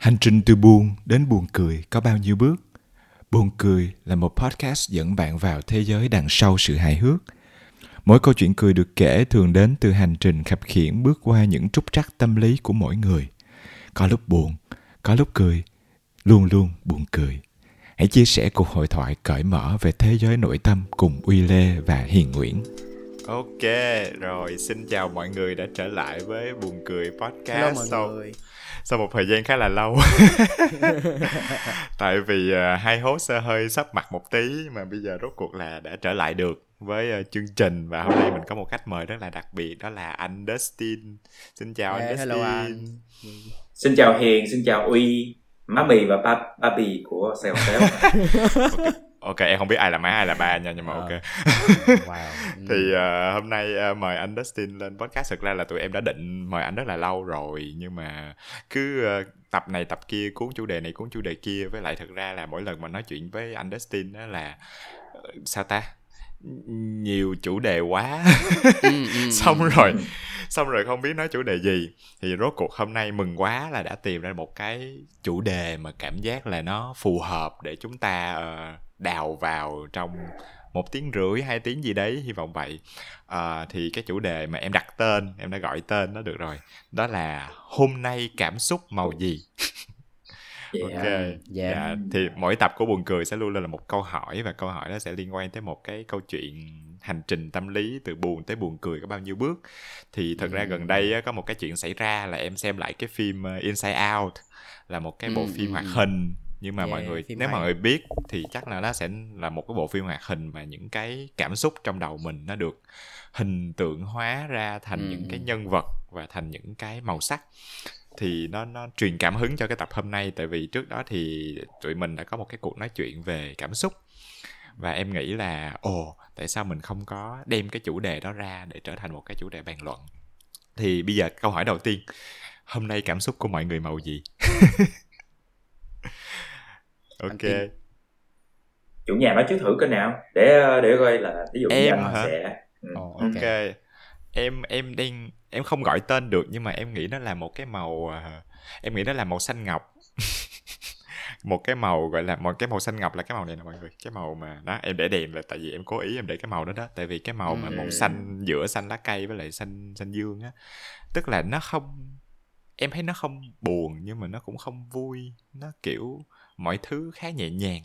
Hành trình từ buồn đến buồn cười có bao nhiêu bước? Buồn cười là một podcast dẫn bạn vào thế giới đằng sau sự hài hước. Mỗi câu chuyện cười được kể thường đến từ hành trình khập khiễng bước qua những trúc trắc tâm lý của mỗi người. Có lúc buồn, có lúc cười, luôn luôn buồn cười. Hãy chia sẻ cuộc hội thoại cởi mở về thế giới nội tâm cùng Uy Lê và Hiền Nguyễn. Ok, rồi xin chào mọi người đã trở lại với Buồn Cười Podcast Hello mọi sau, người. Sau một thời gian khá là lâu Tại vì uh, hai host hơi sắp mặt một tí mà bây giờ rốt cuộc là đã trở lại được với uh, chương trình và hôm nay mình có một khách mời rất là đặc biệt đó là anh Dustin Xin chào yeah, anh Dustin hello anh. Xin chào Hiền, xin chào Uy má mì và ba ba bì của Sài Gòn. ok em không biết ai là má ai là ba nha nhưng mà ok. Ờ. wow. thì uh, hôm nay uh, mời anh Dustin lên podcast. Thực ra là tụi em đã định mời anh rất là lâu rồi nhưng mà cứ uh, tập này tập kia cuốn chủ đề này cuốn chủ đề kia. Với lại thực ra là mỗi lần mà nói chuyện với anh Dustin đó là sao ta? Nhiều chủ đề quá. Ừ, ừ, xong ừ. rồi xong rồi không biết nói chủ đề gì. Thì rốt cuộc hôm nay mừng quá là đã tìm ra một cái chủ đề mà cảm giác là nó phù hợp để chúng ta uh, đào vào trong một tiếng rưỡi hai tiếng gì đấy hy vọng vậy. À, thì cái chủ đề mà em đặt tên em đã gọi tên nó được rồi đó là hôm nay cảm xúc màu gì? Yeah, ok. yeah. dạ thì mỗi tập của buồn cười sẽ luôn là một câu hỏi và câu hỏi đó sẽ liên quan tới một cái câu chuyện hành trình tâm lý từ buồn tới buồn cười có bao nhiêu bước. Thì thật ra gần đây có một cái chuyện xảy ra là em xem lại cái phim ờ, Inside Out là một cái bộ mm. phim hoạt hình nhưng mà yeah, mọi người nếu hay. mọi người biết thì chắc là nó sẽ là một cái bộ phim hoạt hình mà những cái cảm xúc trong đầu mình nó được hình tượng hóa ra thành ừ. những cái nhân vật và thành những cái màu sắc. Thì nó nó truyền cảm hứng cho cái tập hôm nay. Tại vì trước đó thì tụi mình đã có một cái cuộc nói chuyện về cảm xúc. Và em nghĩ là ồ tại sao mình không có đem cái chủ đề đó ra để trở thành một cái chủ đề bàn luận? Thì bây giờ câu hỏi đầu tiên. Hôm nay cảm xúc của mọi người màu gì ok. Chủ nhà nói trước thử cái nào? Để để coi là ví dụ em hả? sẽ ừ. oh, ok, okay. em em đang em không gọi tên được nhưng mà em nghĩ nó là một cái màu uh, em nghĩ nó là màu xanh ngọc. Một cái màu gọi là một cái màu xanh ngọc là cái màu này nè mọi người. Cái màu mà đó em để đèn là tại vì em cố ý em để cái màu đó đó. Tại vì cái màu mà màu xanh giữa xanh lá cây với lại xanh xanh dương á. Tức là nó không em thấy nó không buồn nhưng mà nó cũng không vui. Nó kiểu mọi thứ khá nhẹ nhàng.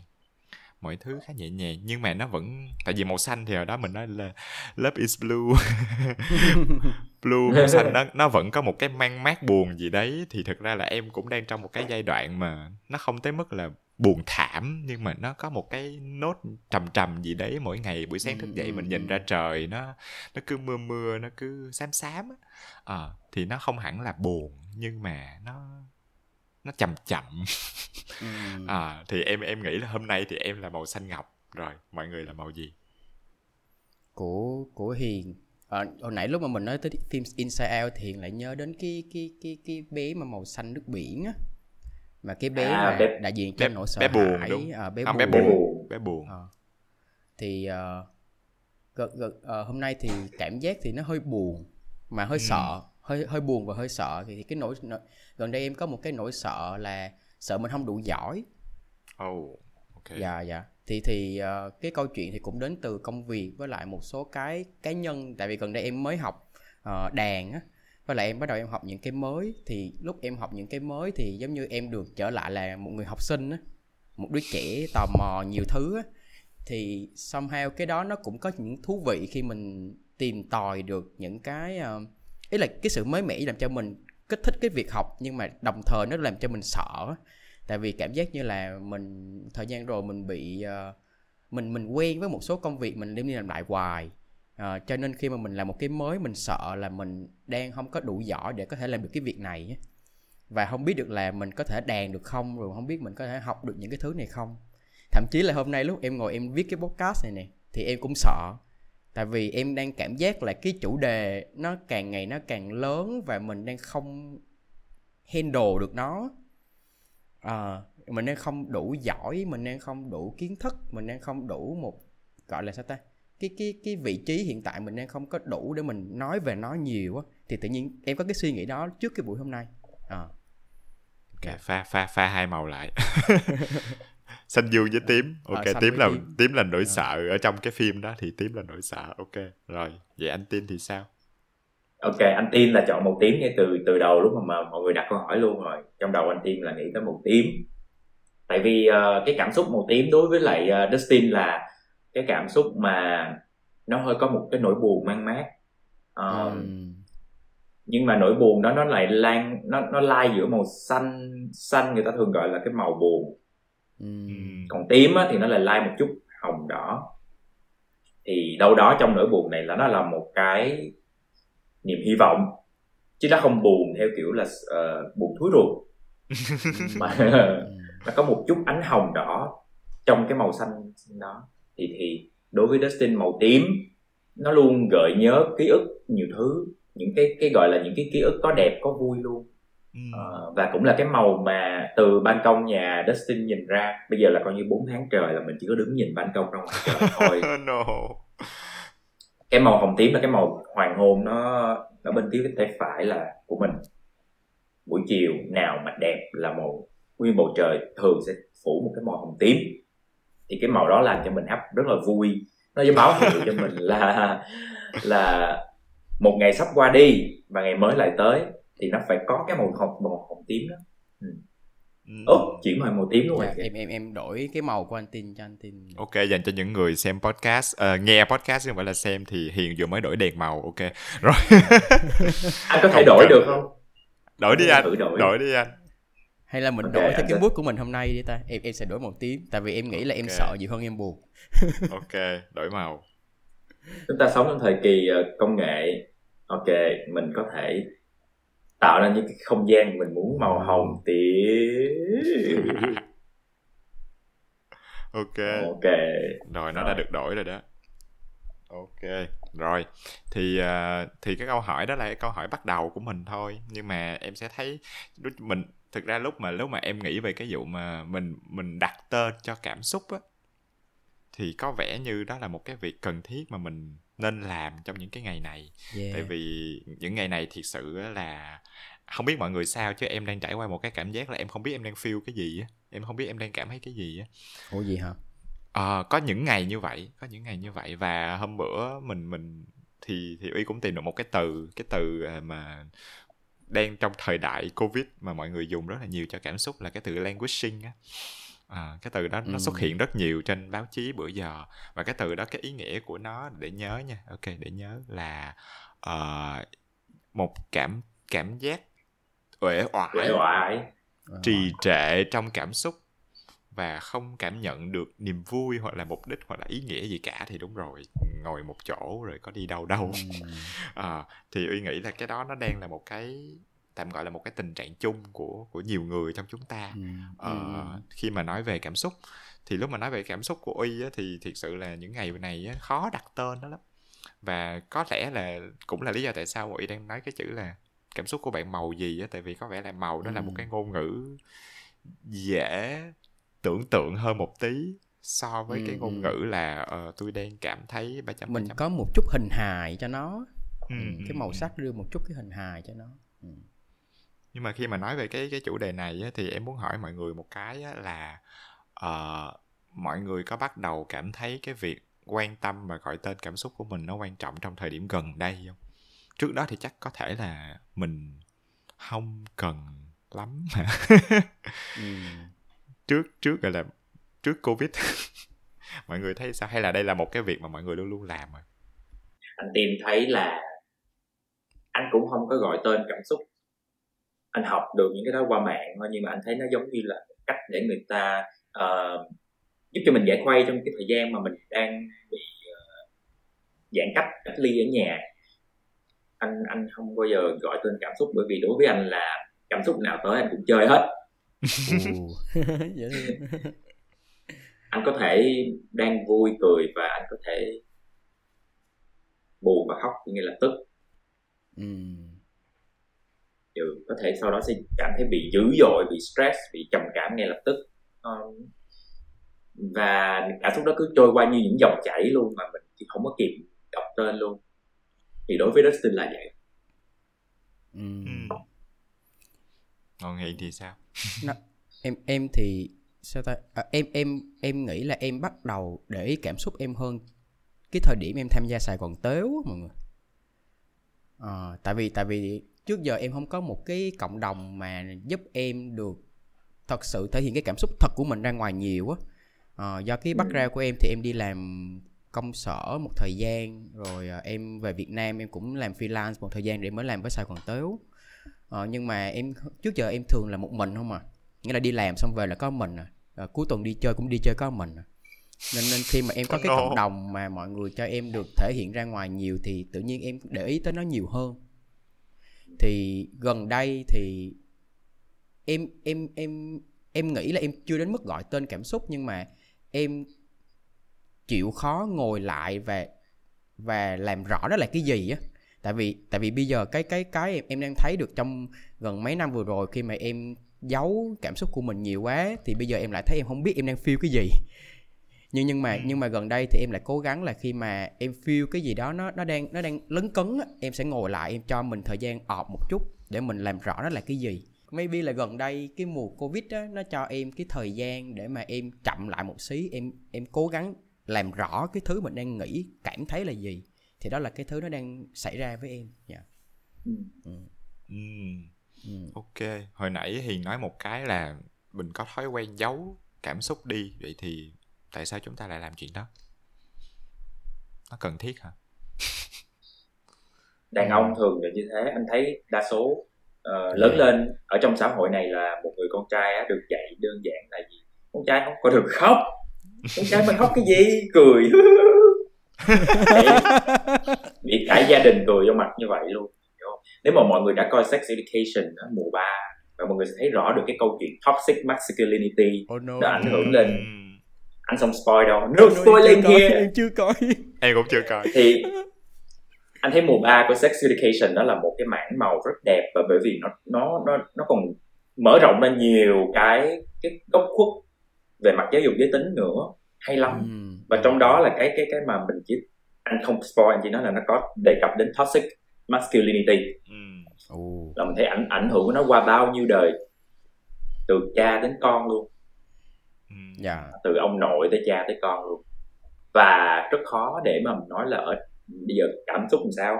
Mọi thứ khá nhẹ nhàng nhưng mà nó vẫn tại vì màu xanh thì ở đó mình nói là love is blue. Blue màu xanh nó nó vẫn có một cái mang mát buồn gì đấy. Thì thực ra là em cũng đang trong một cái giai đoạn mà nó không tới mức là buồn thảm nhưng mà nó có một cái nốt trầm trầm gì đấy mỗi ngày buổi sáng thức dậy mình nhìn ra trời nó nó cứ mưa mưa nó cứ xám xám à, thì nó không hẳn là buồn nhưng mà nó nó chậm chậm ừ. à thì em em nghĩ là hôm nay thì em là màu xanh ngọc rồi mọi người là màu gì của của hiền à, hồi nãy lúc mà mình nói tới phim Inside Out thì hiền lại nhớ đến cái cái cái cái bé mà màu xanh nước biển á mà cái bé à, mà bé, đại diện cho nỗi sợ bé buồn hãi đúng. À, bé, à, buồn. bé buồn bé buồn à. thì uh, gật, gật, uh, hôm nay thì cảm giác thì nó hơi buồn mà hơi ừ. sợ hơi hơi buồn và hơi sợ thì, thì cái nỗi, nỗi gần đây em có một cái nỗi sợ là sợ mình không đủ giỏi. Oh ok. Dạ dạ. Thì thì uh, cái câu chuyện thì cũng đến từ công việc với lại một số cái cá nhân. Tại vì gần đây em mới học uh, đàn á với lại em bắt đầu em học những cái mới. Thì lúc em học những cái mới thì giống như em được trở lại là một người học sinh á một đứa trẻ tò mò nhiều thứ á. Thì somehow cái đó nó cũng có những thú vị khi mình tìm tòi được những cái uh, ý là cái sự mới mẻ làm cho mình kích thích cái việc học nhưng mà đồng thời nó làm cho mình sợ. Tại vì cảm giác như là mình thời gian rồi mình bị uh, mình mình quen với một số công việc mình đem đi làm lại hoài. Uh, cho nên khi mà mình làm một cái mới mình sợ là mình đang không có đủ giỏi để có thể làm được cái việc này và không biết được là mình có thể đàn được không rồi không biết mình có thể học được những cái thứ này không. Thậm chí là hôm nay lúc em ngồi em viết cái podcast này nè thì em cũng sợ tại vì em đang cảm giác là cái chủ đề nó càng ngày nó càng lớn và mình đang không handle được nó. À, mình đang không đủ giỏi mình đang không đủ kiến thức mình đang không đủ một gọi là sao ta? Cái cái cái vị trí hiện tại mình đang không có đủ để mình nói về nó nhiều á. Thì tự nhiên em có cái suy nghĩ đó trước cái buổi hôm nay. À. ok pha pha pha hai màu lại xanh dương với tím. Ờ, ok xanh tím là tím. tím là nỗi Ờ. sợ ở trong cái phim đó thì tím là nỗi sợ. Ok rồi vậy anh tin thì sao? Ok anh tin là chọn màu tím ngay từ từ đầu lúc mà, mà mọi người đặt câu hỏi luôn rồi. Trong đầu anh tin là nghĩ tới màu tím. Tại vì ờ, cái cảm xúc màu tím đối với lại ờ, Dustin là cái cảm xúc mà nó hơi có một cái nỗi buồn mang mát. Ờ, Ừm. nhưng mà nỗi buồn đó nó lại lan nó nó lai giữa màu xanh xanh người ta thường gọi là cái màu buồn Còn tím á, thì nó lại lai một chút hồng đỏ. Thì đâu đó trong nỗi buồn này là nó là một cái niềm hy vọng chứ nó không buồn theo kiểu là ờ, buồn thúi ruột. Mà nó có một chút ánh hồng đỏ trong cái màu xanh đó. Thì thì đối với Dustin màu tím nó luôn gợi nhớ ký ức nhiều thứ những cái cái gọi là những cái ký ức có đẹp có vui luôn. Ờ, và cũng là cái màu mà từ ban công nhà Dustin nhìn ra. Bây giờ là coi như 4 tháng trời là mình chỉ có đứng nhìn ban công ra ngoài trời thôi. No. Cái màu hồng tím là cái màu hoàng hôn nó ở bên phía tay phải là của mình. Buổi chiều nào mà đẹp là màu nguyên bầu trời thường sẽ phủ một cái màu hồng tím. Thì cái màu đó làm cho mình hấp rất là vui. Nó báo hiệu cho mình là là một ngày sắp qua đi và ngày mới lại tới thì nó phải có cái màu hồng màu hồng tím đó Ừ. ố chuyển qua màu tím luôn Dạ, rồi em em em đổi cái màu của anh tin cho anh tin Ok, dành cho những người xem podcast, ờ, nghe podcast chứ không phải là xem thì Hiền vừa mới đổi đèn màu, ok. Rồi, anh có thể Không đổi cần. được không đổi đi anh, đổi. đổi đi anh. hay là mình Ok, đổi theo cái mood của mình hôm nay đi ta em em sẽ đổi màu tím tại vì em nghĩ là em sợ nhiều hơn em buồn Ok, đổi màu. chúng ta sống trong thời kỳ ờ, công nghệ ok mình có thể tạo ra những cái không gian mình muốn màu hồng tím Ok, ok rồi nó Rồi. đã được đổi rồi đó. Ok, rồi. Thì ờ, thì cái câu hỏi đó là cái câu hỏi bắt đầu của mình thôi, nhưng mà em sẽ thấy mình thực ra lúc mà lúc mà em nghĩ về cái vụ mà mình mình đặt tên cho cảm xúc á thì có vẻ như đó là một cái việc cần thiết mà mình nên làm trong những cái ngày này. Yeah. tại vì những ngày này thiệt sự là không biết mọi người sao chứ em đang trải qua một cái cảm giác là em không biết em đang feel cái gì á. Em không biết em đang cảm thấy cái gì á. Ủa gì hả? Ờ, có những ngày như vậy có những ngày như vậy. Và hôm bữa mình mình thì thì uy cũng tìm được một cái từ cái từ à, mà đang trong thời đại covid mà mọi người dùng rất là nhiều cho cảm xúc là cái từ languishing á à, cái từ đó nó Ừ. xuất hiện rất nhiều trên báo chí bữa giờ và cái từ đó cái ý nghĩa của nó để nhớ nha. Ok để nhớ là ờ, một cảm cảm giác uể oải. Oải. Trì trệ trong cảm xúc và không cảm nhận được niềm vui hoặc là mục đích hoặc là ý nghĩa gì cả thì đúng rồi ngồi một chỗ rồi có đi đâu đâu. À, thì uy nghĩ là cái đó nó đang là một cái tạm gọi là một cái tình trạng chung của của nhiều người trong chúng ta ừm, ờ, ừm, khi mà nói về cảm xúc thì lúc mà nói về cảm xúc của uy á, thì thiệt sự là những ngày này á, khó đặt tên đó lắm và có lẽ là cũng là lý do tại sao uy đang nói cái chữ là cảm xúc của bạn màu gì á tại vì có vẻ là màu đó là một Ừ. cái ngôn ngữ dễ tưởng tượng hơn một tí so với cái Ừ, ngôn ừ. ngữ là ờ, tôi đang cảm thấy ba ba mình có một chút hình hài cho nó Ừ, Ừ, ừ, cái màu ừ. sắc đưa một chút cái hình hài cho nó ừ. Nhưng mà khi mà nói về cái cái chủ đề này á, thì em muốn hỏi mọi người một cái á, là ờ, mọi người có bắt đầu cảm thấy cái việc quan tâm và gọi tên cảm xúc của mình nó quan trọng trong thời điểm gần đây không? Trước đó thì chắc có thể là mình không cần lắm mà Ừ. trước trước gọi là trước covid. Mọi người thấy sao? Hay là đây là một cái việc mà mọi người luôn luôn làm rồi? Anh tìm thấy là anh cũng không có gọi tên cảm xúc anh học được những cái đó qua mạng nhưng mà anh thấy nó giống như là cách để người ta ờ, giúp cho mình giải khuây trong cái thời gian mà mình đang bị ờ, giãn cách cách ly ở nhà. Anh anh không bao giờ gọi tên cảm xúc bởi vì đối với anh là cảm xúc nào tới anh cũng chơi hết. Anh có thể đang vui cười và anh có thể buồn và khóc ngay lập tức. Ừ, có thể sau đó sẽ cảm thấy bị dữ dội bị stress bị trầm cảm ngay lập tức. Và cảm xúc đó cứ trôi qua như những dòng chảy luôn mà mình chỉ không có kịp đọc tên luôn. Thì đối với Dustin là vậy. Ừ. Ừ. còn hiền thì sao? Nó, em em thì sao ta? À, em em em nghĩ là em bắt đầu để ý cảm xúc em hơn cái thời điểm em tham gia Sài Gòn tếu mọi người. À, tại vì tại vì trước giờ em không có một cái cộng đồng mà giúp em được thật sự thể hiện cái cảm xúc thật của mình ra ngoài nhiều á. À, do cái background của em thì em đi làm công sở một thời gian rồi à, em về Việt Nam em cũng làm freelance một thời gian để mới làm với Sài Gòn tếu. À, nhưng mà em trước giờ em thường là một mình không à. Nghĩa là đi làm xong về là có mình à, à cuối tuần đi chơi cũng đi chơi có mình à. Nên nên khi mà em có cái cộng đồng mà mọi người cho em được thể hiện ra ngoài nhiều thì tự nhiên em để ý tới nó nhiều hơn thì gần đây thì em em em em nghĩ là em chưa đến mức gọi tên cảm xúc nhưng mà em chịu khó ngồi lại và và làm rõ đó là cái gì á. Tại vì tại vì bây giờ cái cái cái em, em đang thấy được trong gần mấy năm vừa rồi khi mà em giấu cảm xúc của mình nhiều quá thì bây giờ em lại thấy em không biết em đang feel cái gì nhưng nhưng mà ừ. nhưng mà gần đây thì em lại cố gắng là khi mà em feel cái gì đó nó nó đang nó đang lấn cấn á, em sẽ ngồi lại em cho mình thời gian ọp một chút để mình làm rõ nó là cái gì maybe là gần đây cái mùa covid á nó cho em cái thời gian để mà em chậm lại một xí em em cố gắng làm rõ cái thứ mình đang nghĩ cảm thấy là gì thì đó là cái thứ nó đang xảy ra với em dạ yeah. ừ. Ừ. Ừ. ừ. ok hồi nãy hiền nói một cái là mình có thói quen giấu cảm xúc đi vậy thì tại sao chúng ta lại làm chuyện đó? Nó cần thiết hả? Đàn ông thường là như thế. Anh thấy đa số uh, lớn lên ở trong xã hội này là một người con trai á, được dạy đơn giản là gì? Con trai không có được khóc. Con trai mày khóc cái gì? Cười. Bị cả gia đình cười vô mặt như vậy luôn nếu mà mọi người đã coi sex education ở mùa 3 và mọi người sẽ thấy rõ được cái câu chuyện toxic masculinity oh no. đã ảnh hưởng lên anh xong spoil đâu. No spoiling here em chưa coi. Em cũng chưa coi. Thì anh thấy mùa 3 của Sex Education đó là một cái mảng màu rất đẹp và bởi vì nó nó nó nó còn mở rộng ra nhiều cái cái góc khuất về mặt giáo dục giới tính nữa. Hay lắm. Ừ. và trong đó là cái cái cái mà mình chỉ anh không spoil anh chỉ nói là nó có đề cập đến toxic masculinity. Ừ. là mình thấy ảnh ảnh hưởng của nó qua bao nhiêu đời từ cha đến con luôn yeah. Dạ. từ ông nội tới cha tới con luôn và rất khó để mà mình nói là ở bây giờ cảm xúc làm sao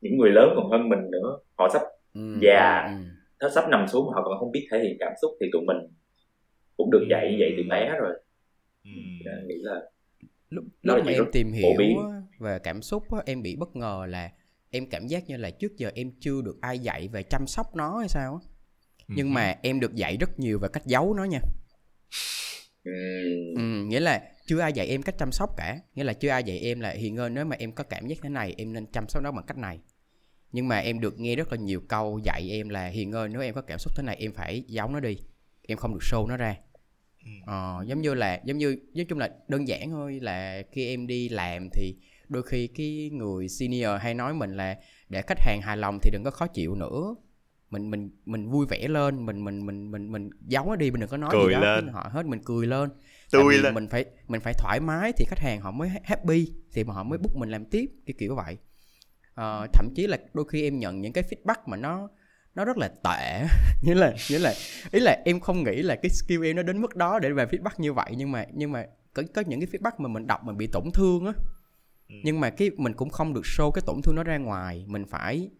những người lớn còn hơn mình nữa họ sắp ừ, già ừ. nó sắp nằm xuống mà họ còn không biết thể hiện cảm xúc thì tụi mình cũng được dạy vậy từ bé rồi ừ. nghĩ là lúc, lúc mà em tìm hiểu về cảm xúc em bị bất ngờ là em cảm giác như là trước giờ em chưa được ai dạy về chăm sóc nó hay sao nhưng mà em được dạy rất nhiều về cách giấu nó nha ừ, nghĩa là chưa ai dạy em cách chăm sóc cả. Nghĩa là chưa ai dạy em là hiền ơi nếu mà em có cảm giác thế này em nên chăm sóc nó bằng cách này. Nhưng mà em được nghe rất là nhiều câu dạy em là hiền ơi nếu em có cảm xúc thế này em phải giấu nó đi. Em không được show nó ra. Ờ, giống như là giống như nói chung là đơn giản thôi là khi em đi làm thì đôi khi cái người senior hay nói mình là để khách hàng hài lòng thì đừng có khó chịu nữa mình mình mình vui vẻ lên mình mình mình mình mình giấu nó đi mình đừng có nói cười gì đó lên. họ hết mình cười lên. Tui lên. mình phải mình phải thoải mái thì khách hàng họ mới happy thì mà họ mới book mình làm tiếp cái kiểu vậy. À, thậm chí là đôi khi em nhận những cái feedback mà nó nó rất là tệ. Nghĩa là nghĩa là ý là em không nghĩ là cái skill em nó đến mức đó để về feedback như vậy nhưng mà nhưng mà có có những cái feedback mà mình đọc mình bị tổn thương á. Ừ. nhưng mà cái mình cũng không được show cái tổn thương nó ra ngoài mình phải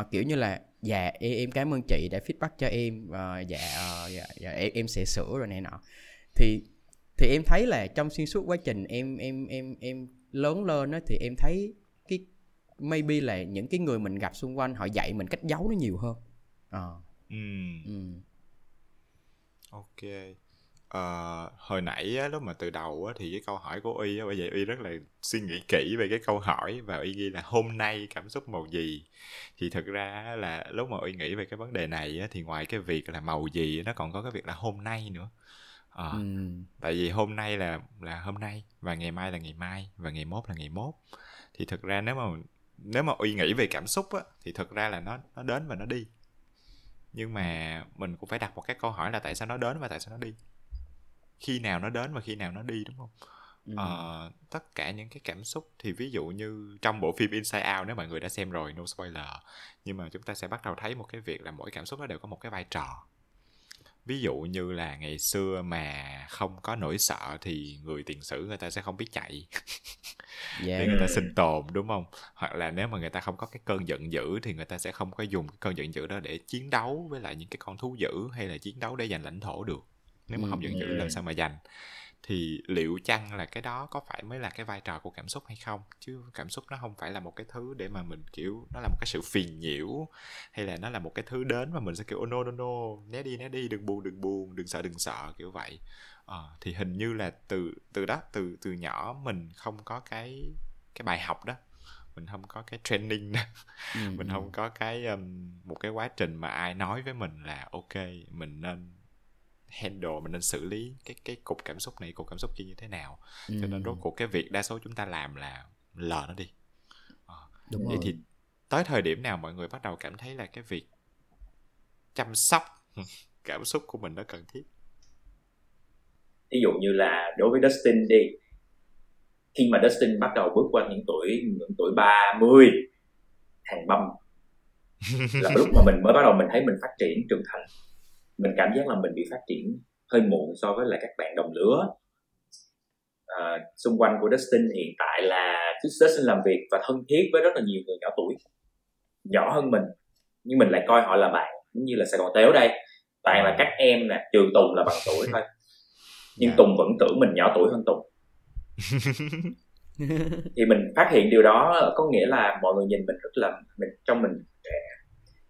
uh, kiểu như là dạ em, em cảm ơn chị đã feedback cho em uh, dạ, uh, dạ dạ em em sẽ sửa rồi này nọ thì thì em thấy là trong xuyên suốt quá trình em em em em lớn lên á thì em thấy cái maybe là những cái người mình gặp xung quanh họ dạy mình cách giấu nó nhiều hơn à. ừ. ừ. ok uh, hồi nãy á, lúc mà từ đầu á, thì cái câu hỏi của uy á, bởi vậy uy rất là suy nghĩ kỹ về cái câu hỏi và uy ghi là hôm nay cảm xúc màu gì? Thì thực ra là lúc mà uy nghĩ về cái vấn đề này á, thì ngoài cái việc là màu gì nó còn có cái việc là hôm nay nữa. À, ừ. tại vì hôm nay là là hôm nay và ngày mai là ngày mai và ngày mốt là ngày mốt thì thực ra nếu mà nếu mà uy nghĩ về cảm xúc á thì thực ra là nó nó đến và nó đi. Nhưng mà mình cũng phải đặt một cái câu hỏi là tại sao nó đến và tại sao nó đi khi nào nó đến và khi nào nó đi đúng không? Ừ. uh, tất cả những cái cảm xúc thì ví dụ như trong bộ phim Inside Out nếu mọi người đã xem rồi no spoiler nhưng mà chúng ta sẽ bắt đầu thấy một cái việc là mỗi cảm xúc nó đều có một cái vai trò. Ví dụ như là ngày xưa mà không có nỗi sợ thì người tiền sử người ta sẽ không biết chạy. Yeah. để người ta sinh tồn đúng không? Hoặc là nếu mà người ta không có cái cơn giận dữ thì người ta sẽ không có dùng cái cơn giận dữ đó để chiến đấu với lại những cái con thú dữ hay là chiến đấu để giành lãnh thổ được nếu mà không giận dữ làm sao mà giành thì liệu chăng là cái đó có phải mới là cái vai trò của cảm xúc hay không? Chứ cảm xúc nó không phải là một cái thứ để mà mình kiểu nó là một cái sự phiền nhiễu hay là nó là một cái thứ đến mà mình sẽ kiểu oh no no no né đi né đi đừng buồn đừng buồn đừng sợ đừng sợ kiểu vậy. À, thì hình như là từ từ đó từ từ nhỏ mình không có cái cái bài học đó. Mình không có cái training đó. Ừ, mình không có cái um, một cái quá trình mà ai nói với mình là ok mình nên handle mình nên xử lý cái cái cục cảm xúc này cục cảm xúc kia như thế nào ừ. cho nên rốt cuộc cái việc đa số chúng ta làm là lờ nó đi à, Đúng vậy rồi. thì tới thời điểm nào mọi người bắt đầu cảm thấy là cái việc chăm sóc cảm xúc của mình nó cần thiết ví dụ như là đối với Dustin đi khi mà Dustin bắt đầu bước qua những tuổi những tuổi 30 hàng băm là lúc mà mình mới bắt đầu mình thấy mình phát triển trưởng thành mình cảm giác là mình bị phát triển hơi muộn so với lại các bạn đồng lứa. À, xung quanh của Dustin hiện tại là Dustin làm việc và thân thiết với rất là nhiều người nhỏ tuổi nhỏ hơn mình. Nhưng mình lại coi họ là bạn cũng như là Sài Gòn Téo đây. Toàn là các em nè trường Tùng là bằng tuổi thôi. Nhưng Tùng vẫn tưởng mình nhỏ tuổi hơn Tùng. Thì mình phát hiện điều đó có nghĩa là mọi người nhìn mình rất là mình trong mình trẻ.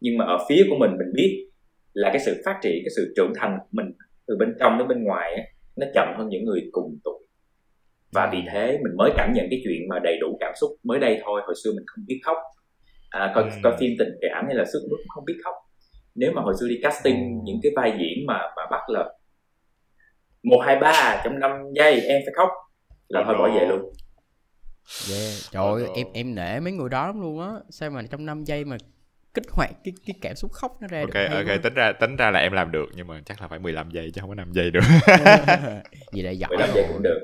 Nhưng mà ở phía của mình mình biết là cái sự phát triển cái sự trưởng thành của mình từ bên trong đến bên ngoài nó chậm hơn những người cùng tuổi và vì thế mình mới cảm nhận cái chuyện mà đầy đủ cảm xúc mới đây thôi hồi xưa mình không biết khóc à, coi, ừ. coi phim tình cảm hay là sức mướt không biết khóc nếu mà hồi xưa đi casting ừ. những cái vai diễn mà mà bắt là một hai ba trong năm giây em phải khóc là thôi bỏ về luôn yeah. trời ơi em em nể mấy người đó lắm luôn á sao mà trong 5 giây mà kích hoạt cái cái cảm xúc khóc nó ra ok được ok quá. tính ra tính ra là em làm được nhưng mà chắc là phải 15 giây chứ không có 5 giây được. Gì lại giỏi 15 giây cũng được.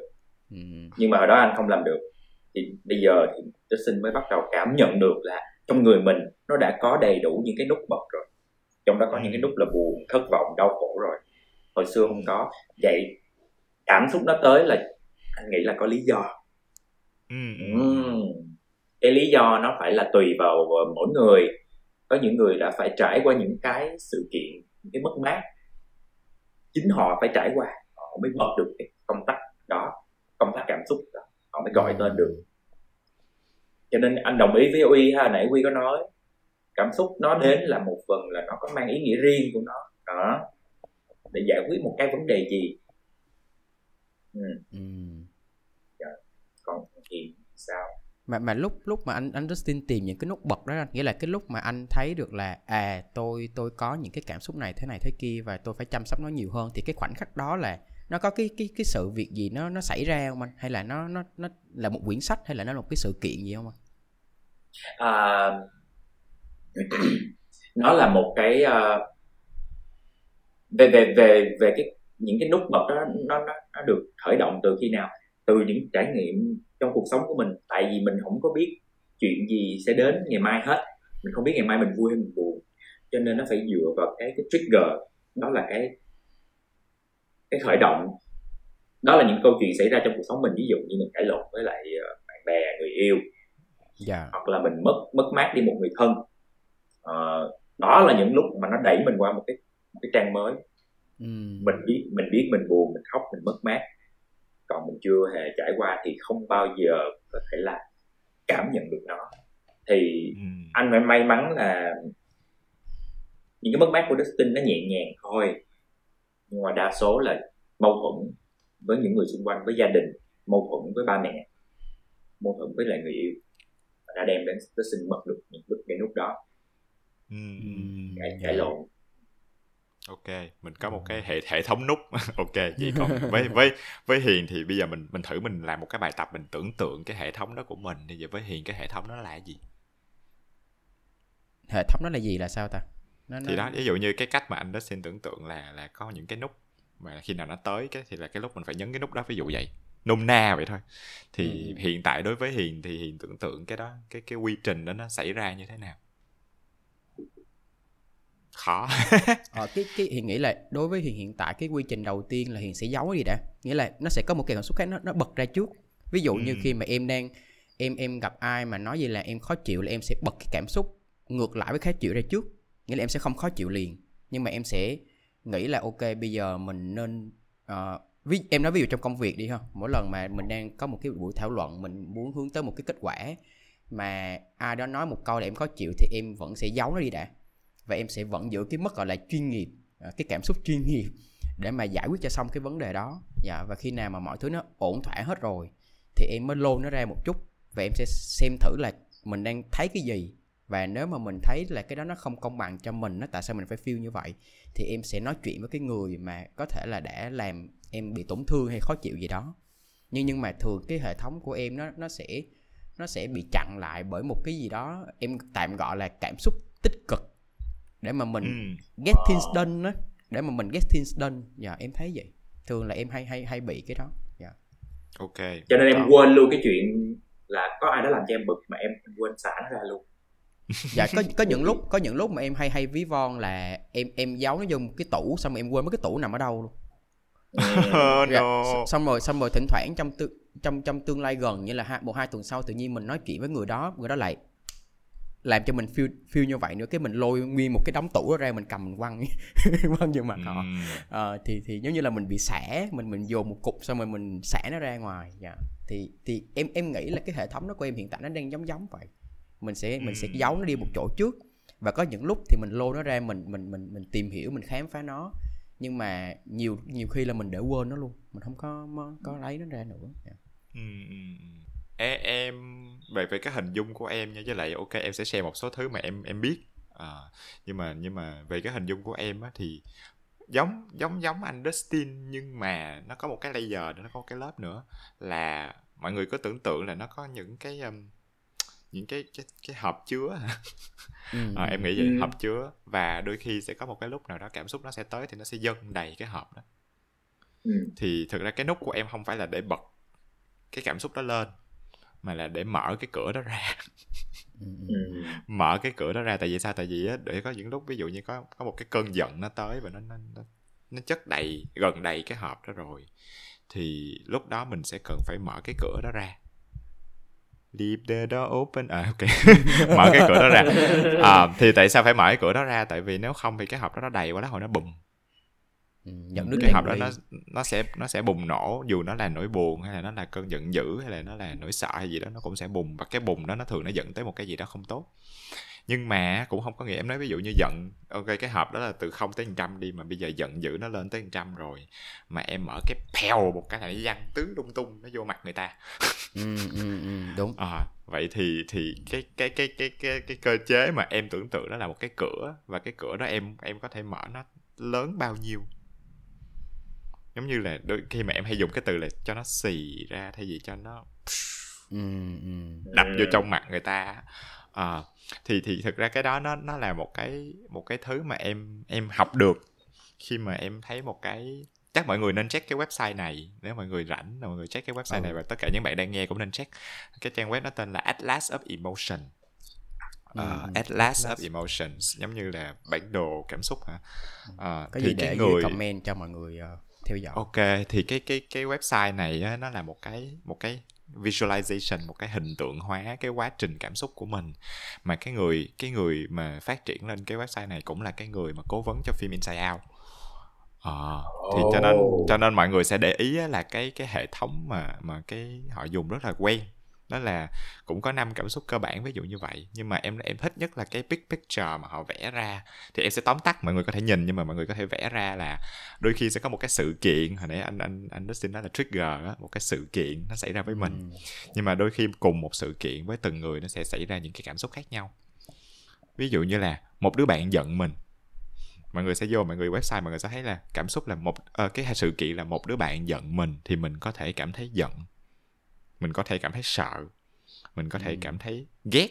Ừ. nhưng mà ở đó anh không làm được. Thì bây giờ thì Justin mới bắt đầu cảm nhận được là trong người mình nó đã có đầy đủ những cái nút bật rồi. Trong đó có những cái nút là buồn thất vọng đau khổ rồi. Hồi xưa không có. Vậy cảm xúc nó tới là anh nghĩ là có lý do. Ừ. uhm. cái lý do nó phải là tùy vào mỗi người có những người đã phải trải qua những cái sự kiện những cái mất mát chính họ phải trải qua họ mới bật được cái công tắc đó công tắc cảm xúc đó họ mới gọi tên được cho nên anh đồng ý với uy ha nãy uy có nói cảm xúc nó đến là một phần là nó có mang ý nghĩa riêng của nó đó để giải quyết một cái vấn đề gì ừ. Ừ. Dạ. còn thì sao mà mà lúc lúc mà anh anh Justin tìm những cái nút bật đó nghĩa là cái lúc mà anh thấy được là à tôi tôi có những cái cảm xúc này thế này thế kia và tôi phải chăm sóc nó nhiều hơn thì cái khoảnh khắc đó là nó có cái cái cái sự việc gì nó nó xảy ra không anh? Hay là nó nó nó là một quyển sách hay là nó là một cái sự kiện gì không anh? À, nó là một cái uh, về về về về cái những cái nút bật đó nó nó nó được khởi động từ khi nào? Từ những trải nghiệm trong cuộc sống của mình. Tại vì mình không có biết chuyện gì sẽ đến ngày mai hết. Mình không biết ngày mai mình vui hay mình buồn. Cho nên nó phải dựa vào cái cái trigger. Đó là cái cái khởi động. Đó là những câu chuyện xảy ra trong cuộc sống mình. Ví dụ như mình cãi lộn với lại ờ, bạn bè người yêu. Yeah. Dạ. hoặc là mình mất mất mát đi một người thân. À, đó là những lúc mà nó đẩy mình qua một cái một cái trang mới. Mm. mình biết mình biết mình buồn mình khóc mình mất mát còn mình chưa hề trải qua thì không bao giờ có thể là cảm nhận được nó thì ừ. anh phải may mắn là những cái mất mát của Dustin nó nhẹ nhàng thôi nhưng mà đa số là mâu thuẫn với những người xung quanh với gia đình mâu thuẫn với ba mẹ mâu thuẫn với lại người yêu đã đem đến Dustin bật được những bức cái nút đó ừ, cãi, dạ. lộn ok mình có một cái hệ hệ thống nút. Ok vậy còn với với với hiền thì bây giờ mình mình thử mình làm một cái bài tập mình tưởng tượng cái hệ thống đó của mình thì giờ với hiền cái hệ thống đó là cái gì? Hệ thống đó là gì là sao ta? Nó, thì đó ví dụ như cái cách mà anh đã xin tưởng tượng là là có những cái nút mà khi nào nó tới cái thì là cái lúc mình phải nhấn cái nút đó ví dụ vậy. Nôm na vậy thôi. Thì ừ. hiện tại đối với hiền thì hiền tưởng tượng cái đó cái cái quy trình đó nó xảy ra như thế nào khó. Ờ, cái cái hiền nghĩ là đối với hiền hiện tại cái quy trình đầu tiên là hiền sẽ giấu gì đã. Nghĩa là nó sẽ có một cái cảm xúc khác nó nó bật ra trước. Ví dụ ừ. như khi mà em đang em em gặp ai mà nói gì là em khó chịu là em sẽ bật cái cảm xúc ngược lại với khó chịu ra trước. Nghĩa là em sẽ không khó chịu liền. Nhưng mà em sẽ nghĩ là ok bây giờ mình nên uh, ví em nói ví dụ trong công việc đi ha. Mỗi lần mà mình đang có một cái buổi thảo luận mình muốn hướng tới một cái kết quả mà ai đó nói một câu để em khó chịu thì em vẫn sẽ giấu nó đi đã và em sẽ vẫn giữ cái mức gọi là chuyên nghiệp à, cái cảm xúc chuyên nghiệp để mà giải quyết cho xong cái vấn đề đó. Dạ và khi nào mà mọi thứ nó ổn thỏa hết rồi thì em mới lôi nó ra một chút. Và em sẽ xem thử là mình đang thấy cái gì. Và nếu mà mình thấy là cái đó nó không công bằng cho mình, nó tại sao mình phải feel như vậy, thì em sẽ nói chuyện với cái người mà có thể là đã làm em bị tổn thương hay khó chịu gì đó. Nhưng nhưng mà thường cái hệ thống của em nó nó sẽ nó sẽ bị chặn lại bởi một cái gì đó em tạm gọi là cảm xúc tích cực để mà mình ừ. get things done á để mà mình get things done. Dạ em thấy vậy. Thường là em hay hay hay bị cái đó. Dạ. Ok. Cho nên em Còn... quên luôn cái chuyện là có ai đó làm cho em bực mà em quên xả nó ra luôn. Dạ có có những lúc có những lúc mà em hay hay ví von là em em giấu nó vô một cái tủ xong rồi em quên mất cái tủ nằm ở đâu luôn. Oh, dạ, no. xong rồi xong rồi thỉnh thoảng trong tư, trong trong tương lai gần như là hai, một hai tuần sau tự nhiên mình nói chuyện với người đó người đó lại làm cho mình feel feel như vậy nữa. Cái mình lôi nguyên một cái đống tủ ra mình cầm mình quăng quăng vô mặt họ. À, thì thì giống như là mình bị xả mình mình dồn một cục xong rồi mình xả nó ra ngoài. Dạ. Thì thì em em nghĩ là cái hệ thống đó của em hiện tại nó đang giống giống vậy. Mình sẽ mình sẽ giấu nó đi một chỗ trước và có những lúc thì mình lôi nó ra mình mình mình mình tìm hiểu mình khám phá nó. Nhưng mà nhiều nhiều khi là mình để quên nó luôn. Mình không có có lấy nó ra nữa. Yeah. Em, em về về cái hình dung của em nha với lại ok em sẽ share một số thứ mà em em biết à, nhưng mà nhưng mà về cái hình dung của em á thì giống giống giống anh Dustin nhưng mà nó có một cái layer nó có một cái lớp nữa là mọi người có tưởng tượng là nó có những cái um, những cái cái cái hộp chứa ừ. à, em nghĩ vậy ừ. hộp chứa và đôi khi sẽ có một cái lúc nào đó cảm xúc nó sẽ tới thì nó sẽ dâng đầy cái hộp đó ừ. thì thực ra cái nút của em không phải là để bật cái cảm xúc đó lên mà là để mở cái cửa đó ra. Ừ. mở cái cửa đó ra tại vì sao? Tại vì á để có những lúc ví dụ như có có một cái cơn giận nó tới và nó nó nó, nó chất đầy gần đầy cái hộp đó rồi thì lúc đó mình sẽ cần phải mở cái cửa đó ra. Leave the door open. À ok. Mở cái cửa đó ra. À, thì tại sao phải mở cái cửa đó ra? Tại vì nếu không thì cái hộp đó nó đầy quá nó hồi nó bùng ừ, dẫn nước cái hộp đó nó nó sẽ nó sẽ bùng nổ dù nó là nỗi buồn hay là nó là cơn giận dữ hay là nó là nỗi sợ hay gì đó nó cũng sẽ bùng. Và cái bùng đó nó thường nó dẫn tới một cái gì đó không tốt. Nhưng mà cũng không có nghĩa em nói ví dụ như giận ok cái hộp đó là từ không tới trăm đi mà bây giờ giận dữ nó lên tới trăm rồi mà em mở cái pèo một cái này nó văng tứ lung tung nó vô mặt người ta. Ừ, ừ, ừ, đúng. À, vậy thì thì cái cái cái cái cái cái cơ chế mà em tưởng tượng đó là một cái cửa và cái cửa đó em em có thể mở nó lớn bao nhiêu giống như là đôi khi mà em hay dùng cái từ là cho nó xì ra thay vì cho nó đập vô trong mặt người ta à, thì thì thực ra cái đó nó nó là một cái một cái thứ mà em em học được khi mà em thấy một cái chắc mọi người nên check cái website này. Nếu mọi người rảnh mọi người check cái website ừ. này và tất cả những bạn đang nghe cũng nên check. Cái trang web nó tên là Atlas of Emotion. Uh, Atlas, Atlas of Emotions giống như là bản đồ cảm xúc hả? Uh, có thì gì để cái người comment cho mọi người uh, theo dõi. Ok thì cái cái cái website này á, nó là một cái một cái visualization một cái hình tượng hóa cái quá trình cảm xúc của mình. Mà cái người cái người mà phát triển lên cái website này cũng là cái người mà cố vấn cho phim Inside Out. À, thì cho nên cho nên mọi người sẽ để ý là cái cái hệ thống mà mà cái họ dùng rất là quen đó là cũng có năm cảm xúc cơ bản ví dụ như vậy. Nhưng mà em em thích nhất là cái big picture mà họ vẽ ra. Thì em sẽ tóm tắt mọi người có thể nhìn nhưng mà mọi người có thể vẽ ra là đôi khi sẽ có một cái sự kiện. Hồi nãy anh anh anh Dustin nói là trigger đó, một cái sự kiện nó xảy ra với mình. Ừ. nhưng mà đôi khi cùng một sự kiện với từng người nó sẽ xảy ra những cái cảm xúc khác nhau. Ví dụ như là một đứa bạn giận mình. Mọi người sẽ vô mọi người website mọi người sẽ thấy là cảm xúc là một uh, cái sự kiện là một đứa bạn giận mình thì mình có thể cảm thấy giận mình có thể cảm thấy sợ. Mình có thể ừ. cảm thấy ghét.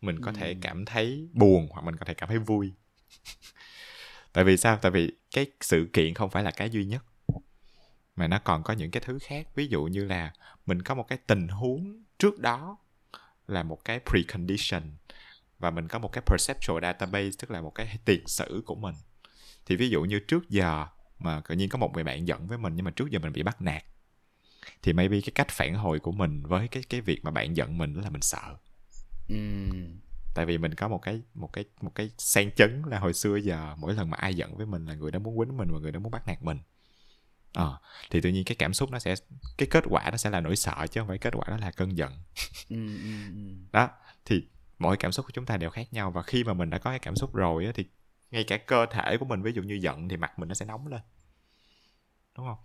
Mình có ừ. thể cảm thấy buồn hoặc mình có thể cảm thấy vui. Tại vì sao? Tại vì cái sự kiện không phải là cái duy nhất. Mà nó còn có những cái thứ khác. Ví dụ như là mình có một cái tình huống trước đó là một cái precondition và mình có một cái perceptual database tức là một cái tiền sử của mình. Thì ví dụ như trước giờ mà tự nhiên có một người bạn giận với mình nhưng mà trước giờ mình bị bắt nạt thì maybe cái cách phản hồi của mình với cái cái việc mà bạn giận mình đó là mình sợ. Ừm. tại vì mình có một cái một cái một cái sang chấn là hồi xưa giờ mỗi lần mà ai giận với mình là người đó muốn quýnh mình và người đó muốn bắt nạt mình. Ờ thì tự nhiên cái cảm xúc nó sẽ cái kết quả nó sẽ là nỗi sợ chứ không phải kết quả đó là cơn giận. Đó thì mỗi cảm xúc của chúng ta đều khác nhau và khi mà mình đã có cái cảm xúc rồi á thì ngay cả cơ thể của mình ví dụ như giận thì mặt mình nó sẽ nóng lên đúng không?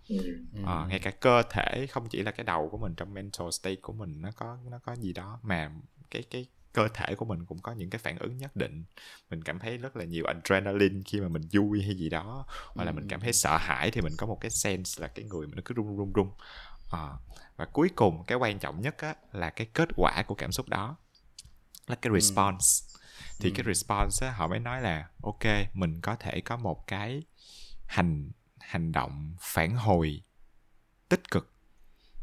Ừ. Ờ, ngay cả cơ thể không chỉ là cái đầu của mình trong mental state của mình nó có nó có gì đó mà cái cái cơ thể của mình cũng có những cái phản ứng nhất định. Mình cảm thấy rất là nhiều adrenaline khi mà mình vui hay gì đó hoặc là mình cảm thấy sợ hãi thì mình có một cái sense là cái người mình nó cứ run run run. Ờ, và cuối cùng cái quan trọng nhất á, là cái kết quả của cảm xúc đó là cái response. Thì cái response á, họ mới nói là ok mình có thể có một cái hành hành động phản hồi tích cực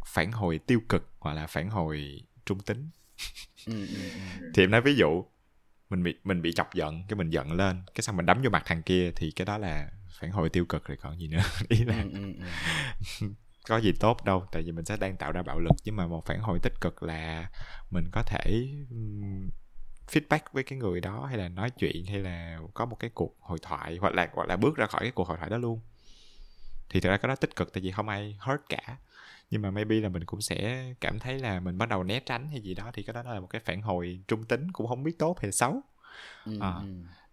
phản hồi tiêu cực hoặc là phản hồi trung tính. Ừm, ừm, ừm. thì em nói ví dụ mình bị mình bị chọc giận cái mình giận lên cái xong mình đấm vô mặt thằng kia thì cái đó là phản hồi tiêu cực rồi còn gì nữa. Ý là có gì tốt đâu tại vì mình sẽ đang tạo ra bạo lực nhưng mà một phản hồi tích cực là mình có thể feedback với cái người đó hay là nói chuyện hay là có một cái cuộc hội thoại hoặc là hoặc là bước ra khỏi cái cuộc hội thoại đó luôn thì thực ra cái đó tích cực tại vì không ai hurt cả. Nhưng mà maybe là mình cũng sẽ cảm thấy là mình bắt đầu né tránh hay gì đó thì cái đó là một cái phản hồi trung tính cũng không biết tốt hay xấu. À.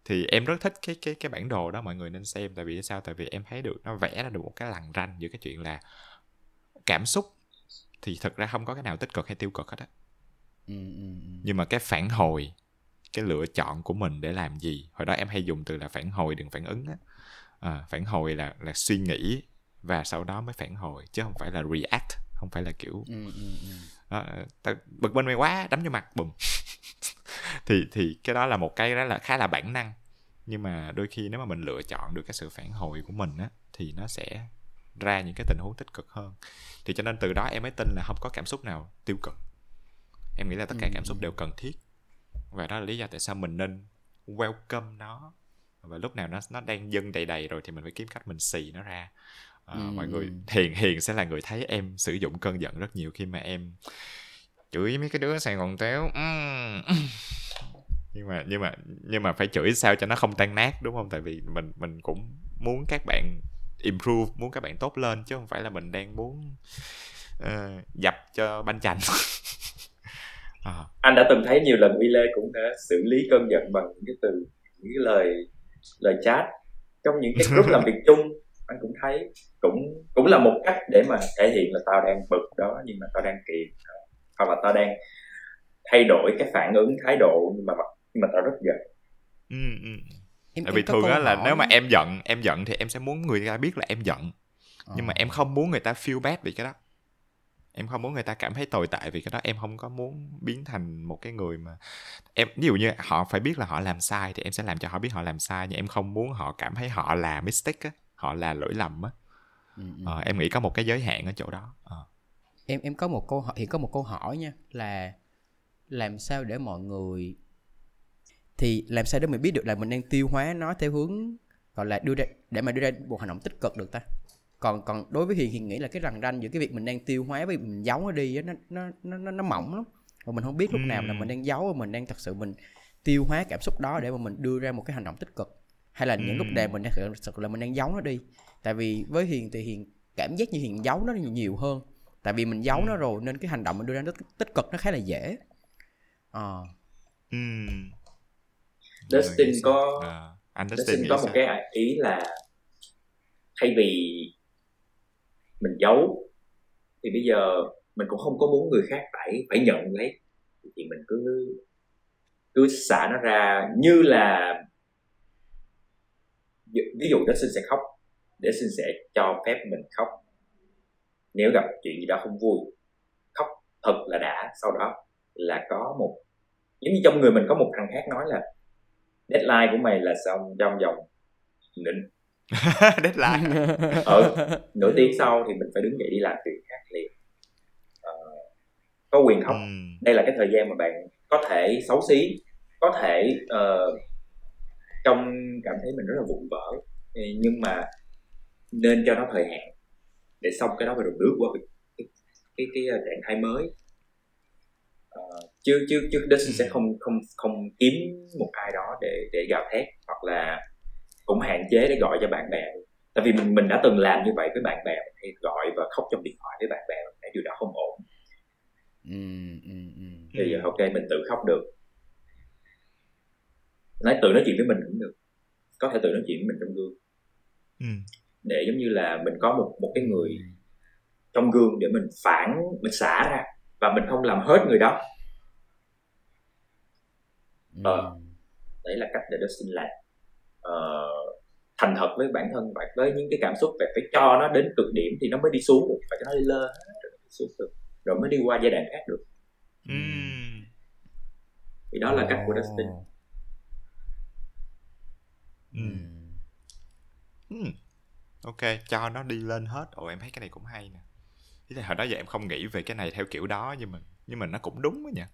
thì em rất thích cái cái cái bản đồ đó mọi người nên xem tại vì sao? Tại vì em thấy được nó vẽ ra được một cái lằn ranh giữa cái chuyện là cảm xúc thì thực ra không có cái nào tích cực hay tiêu cực hết á. Ừm. nhưng mà cái phản hồi cái lựa chọn của mình để làm gì? Hồi đó em hay dùng từ là phản hồi đừng phản ứng á. À, phản hồi là là suy nghĩ và sau đó mới phản hồi chứ không phải là react không phải là kiểu Ừm, ừm, ừm. đó, tao bực bên mày quá đấm vô mặt bùm. Thì thì cái đó là một cái đó là khá là bản năng. Nhưng mà đôi khi nếu mà mình lựa chọn được cái sự phản hồi của mình á thì nó sẽ ra những cái tình huống tích cực hơn. Thì cho nên từ đó em mới tin là không có cảm xúc nào tiêu cực. Em nghĩ là tất cả cảm xúc đều cần thiết. Và đó là lý do tại sao mình nên welcome nó. Và lúc nào nó nó đang dâng đầy đầy rồi thì mình phải kiếm cách mình xì nó ra à, Ừm. mọi người hiền hiền sẽ là người thấy em sử dụng cơn giận rất nhiều khi mà em chửi mấy cái đứa sài gòn téo nhưng mà nhưng mà nhưng mà phải chửi sao cho nó không tan nát đúng không? Tại vì mình mình cũng muốn các bạn improve muốn các bạn tốt lên chứ không phải là mình đang muốn ờ, dập cho banh chành. À, anh đã từng thấy nhiều lần Uy Lê cũng đã xử lý cơn giận bằng những cái từ những cái lời lời chat. Trong những cái group làm việc chung thấy cũng cũng là một cách để mà thể hiện là tao đang bực đó nhưng mà tao đang kiệt đó. hoặc là tao đang thay đổi cái phản ứng thái độ nhưng mà nhưng mà tao rất giận ừ, ừ. Em- tại vì có thường á là hỏi- nếu mà em giận em giận thì em sẽ muốn người ta biết là em giận nhưng mà Ờ. em không muốn người ta feel bad vì cái đó em không muốn người ta cảm thấy tồi tệ vì cái đó em không có muốn biến thành một cái người mà em ví dụ như họ phải biết là họ làm sai thì em sẽ làm cho họ biết họ làm sai nhưng em không muốn họ cảm thấy họ là mistake á họ là lỗi lầm á. Ừm. ờ, em nghĩ có một cái giới hạn ở chỗ đó ờ. em em có một câu hỏi hiện có một câu hỏi nha là làm sao để mọi người thì làm sao để mình biết được là mình đang tiêu hóa nó theo hướng gọi là đưa ra để mà đưa ra một hành động tích cực được ta? Còn còn đối với hiền hiền nghĩ là cái rằn ranh giữa cái việc mình đang tiêu hóa với mình giấu nó đi nó nó nó, nó mỏng lắm. Và mình không biết lúc nào là mình đang giấu và mình đang thật sự mình tiêu hóa cảm xúc đó để mà mình đưa ra một cái hành động tích cực hay là những lúc nào mình đang sự là mình đang giấu nó đi. Tại vì với hiền thì hiền cảm giác như hiền giấu nó nhiều hơn. Tại vì mình giấu nó rồi nên cái hành động mình đưa ra nó tích cực nó khá là dễ. Ờ. Ừm. Dustin có- Ờ, anh Dustin có một sao? cái ý là thay vì mình giấu thì bây giờ mình cũng không có muốn người khác phải phải nhận lấy. Thì mình cứ cứ xả nó ra như là ví dụ Dustin sẽ khóc Dustin sẽ cho phép mình khóc. Nếu gặp chuyện gì đó không vui khóc thật là đã. Sau đó là có một giống như trong người mình có một thằng khác nói là deadline của mày là xong trong vòng định deadline ừ, nửa tiếng sau thì mình phải đứng dậy đi làm việc khác liền. Uh, có quyền khóc. Ừ. đây là cái thời gian mà bạn có thể xấu xí có thể uh, trong cảm thấy mình rất là vụn vỡ. Nhưng mà nên cho nó thời hạn để xong cái đó phải được bước qua cái cái, cái, cái trạng thái mới. Uh, chứ chứ chứ Dustin sẽ không không không kiếm một ai đó để để gào thét hoặc là cũng hạn chế để gọi cho bạn bè. Tại vì mình mình đã từng làm như vậy với bạn bè hay gọi và khóc trong điện thoại với bạn bè cái điều đó không ổn. Ừ, ừ, ừ. thì ok mình tự khóc được nói tự nói chuyện với mình cũng được. Có thể tự nói chuyện với mình trong gương. Ừ. để giống như là mình có một một cái người trong gương để mình phản mình xả ra và mình không làm hết người đó. Ờ, đấy là cách để Dustin làm ờ, thành thật với bản thân và với những cái cảm xúc phải phải cho nó đến cực điểm thì nó mới đi xuống được phải cho nó đi lên rồi đi xuống được. Rồi mới đi qua giai đoạn khác được. Mm. thì đó là cách của Dustin mm. Mm. ok cho nó đi lên hết. Ồ em thấy cái này cũng hay nè. Ý là hồi đó giờ em không nghĩ về cái này theo kiểu đó nhưng mà nhưng mà nó cũng đúng đó nha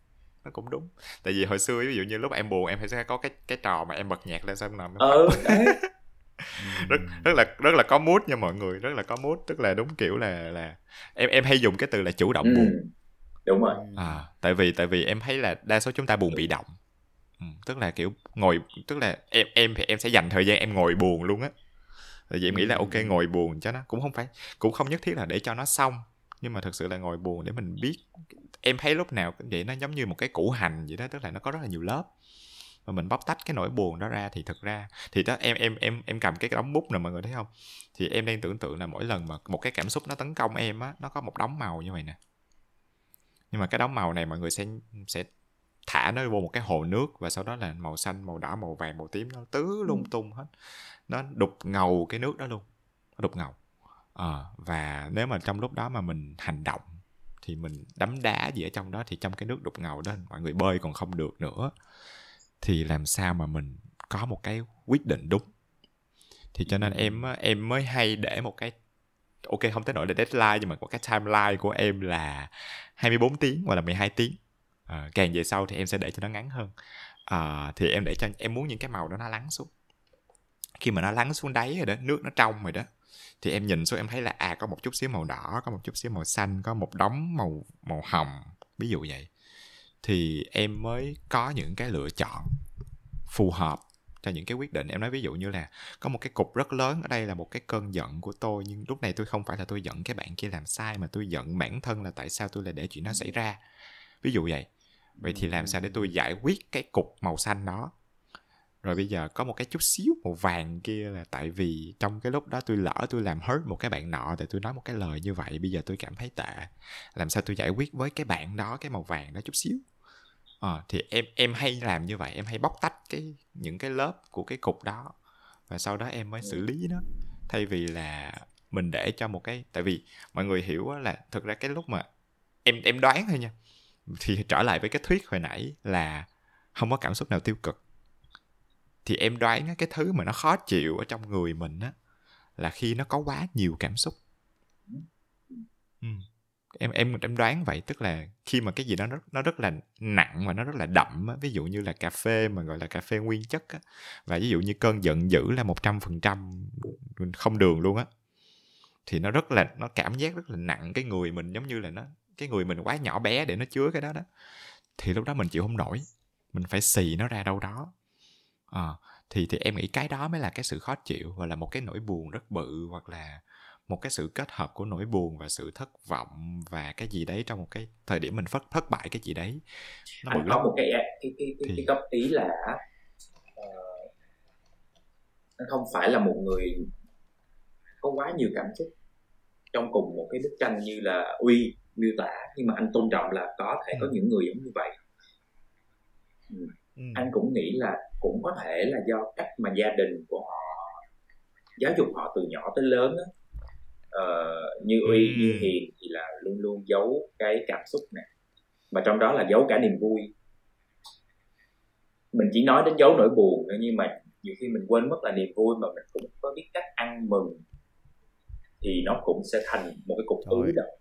nó cũng đúng. Tại vì hồi xưa ví dụ như lúc em buồn em sẽ có cái cái trò mà em bật nhạc lên xong nằm ừ rất rất là rất là có mood nha mọi người rất là có mood. Tức là đúng kiểu là là em em hay dùng cái từ là chủ động buồn. Ừ. đúng rồi. À tại vì tại vì em thấy là đa số chúng ta buồn bị động ừ, tức là kiểu ngồi tức là em em thì em sẽ dành thời gian em ngồi buồn luôn á. Tại vì em nghĩ là ok ngồi buồn cho nó cũng không phải cũng không nhất thiết là để cho nó xong nhưng mà thực sự là ngồi buồn để mình biết em thấy lúc nào cũng vậy nó giống như một cái củ hành vậy đó tức là nó có rất là nhiều lớp. Mà mình bóc tách cái nỗi buồn đó ra thì thực ra thì đó em em em em cầm cái đống bút này mọi người thấy không? Thì em đang tưởng tượng là mỗi lần mà một cái cảm xúc nó tấn công em á nó có một đống màu như vậy nè. Nhưng mà cái đống màu này mọi người sẽ sẽ thả nó vô một cái hồ nước và sau đó là màu xanh màu đỏ màu vàng màu tím nó tứ lung ừ. tung hết. Nó đục ngầu cái nước đó luôn. Nó đục ngầu. À, và nếu mà trong lúc đó mà mình hành động thì mình đấm đá gì ở trong đó thì trong cái nước đục ngầu đó mọi người bơi còn không được nữa. Thì làm sao mà mình có một cái quyết định đúng? Thì cho nên em em mới hay để một cái ok không tới nỗi là deadline nhưng mà một cái timeline của em là 24 tiếng hoặc là 12 tiếng à, càng về sau thì em sẽ để cho nó ngắn hơn. À, thì em để cho em muốn những cái màu đó nó lắng xuống. Khi mà nó lắng xuống đáy rồi đó nước nó trong rồi đó thì em nhìn xuống em thấy là à có một chút xíu màu đỏ có một chút xíu màu xanh có một đống màu màu hồng ví dụ vậy. Thì em mới có những cái lựa chọn phù hợp cho những cái quyết định. Em nói ví dụ như là có một cái cục rất lớn ở đây là một cái cơn giận của tôi nhưng lúc này tôi không phải là tôi giận cái bạn kia làm sai mà tôi giận bản thân là tại sao tôi lại để chuyện nó xảy ra. Ví dụ vậy vậy thì làm sao để tôi giải quyết cái cục màu xanh đó? Rồi bây giờ có một cái chút xíu màu vàng kia là tại vì trong cái lúc đó tôi lỡ tôi làm hurt một cái bạn nọ thì tôi nói một cái lời như vậy bây giờ tôi cảm thấy tệ. Làm sao tôi giải quyết với cái bạn đó cái màu vàng đó chút xíu? À, thì em em hay làm như vậy em hay bóc tách cái những cái lớp của cái cục đó và sau đó em mới xử lý nó. Thay vì là mình để cho một cái tại vì mọi người hiểu là thực ra cái lúc mà em em đoán thôi nha thì trở lại với cái thuyết hồi nãy là không có cảm xúc nào tiêu cực thì em đoán cái thứ mà nó khó chịu ở trong người mình á là khi nó có quá nhiều cảm xúc ừ. em em em đoán vậy tức là khi mà cái gì đó nó nó rất là nặng và nó rất là đậm á, ví dụ như là cà phê mà gọi là cà phê nguyên chất á, và ví dụ như cơn giận dữ là một trăm phần trăm không đường luôn á thì nó rất là nó cảm giác rất là nặng cái người mình giống như là nó cái người mình quá nhỏ bé để nó chứa cái đó đó thì lúc đó mình chịu không nổi. Mình phải xì nó ra đâu đó. À, thì thì em nghĩ cái đó mới là cái sự khó chịu hoặc là một cái nỗi buồn rất bự hoặc là một cái sự kết hợp của nỗi buồn và sự thất vọng và cái gì đấy trong một cái thời điểm mình thất thất bại cái gì đấy. Nó anh có một cái cái cái cái, thì... cái góp ý là uh, anh không phải là một người có quá nhiều cảm xúc trong cùng một cái bức tranh như là uy miêu tả nhưng mà anh tôn trọng là có thể có ừ. những người giống như vậy ừ. Ừ. anh cũng nghĩ là cũng có thể là do cách mà gia đình của họ giáo dục họ từ nhỏ tới lớn á uh, như uy ừ. như hiền thì là luôn luôn giấu cái cảm xúc này và trong đó là giấu cả niềm vui mình chỉ nói đến giấu nỗi buồn nhưng mà nhiều khi mình quên mất là niềm vui mà mình cũng có biết cách ăn mừng thì nó cũng sẽ thành một cái cục ứ động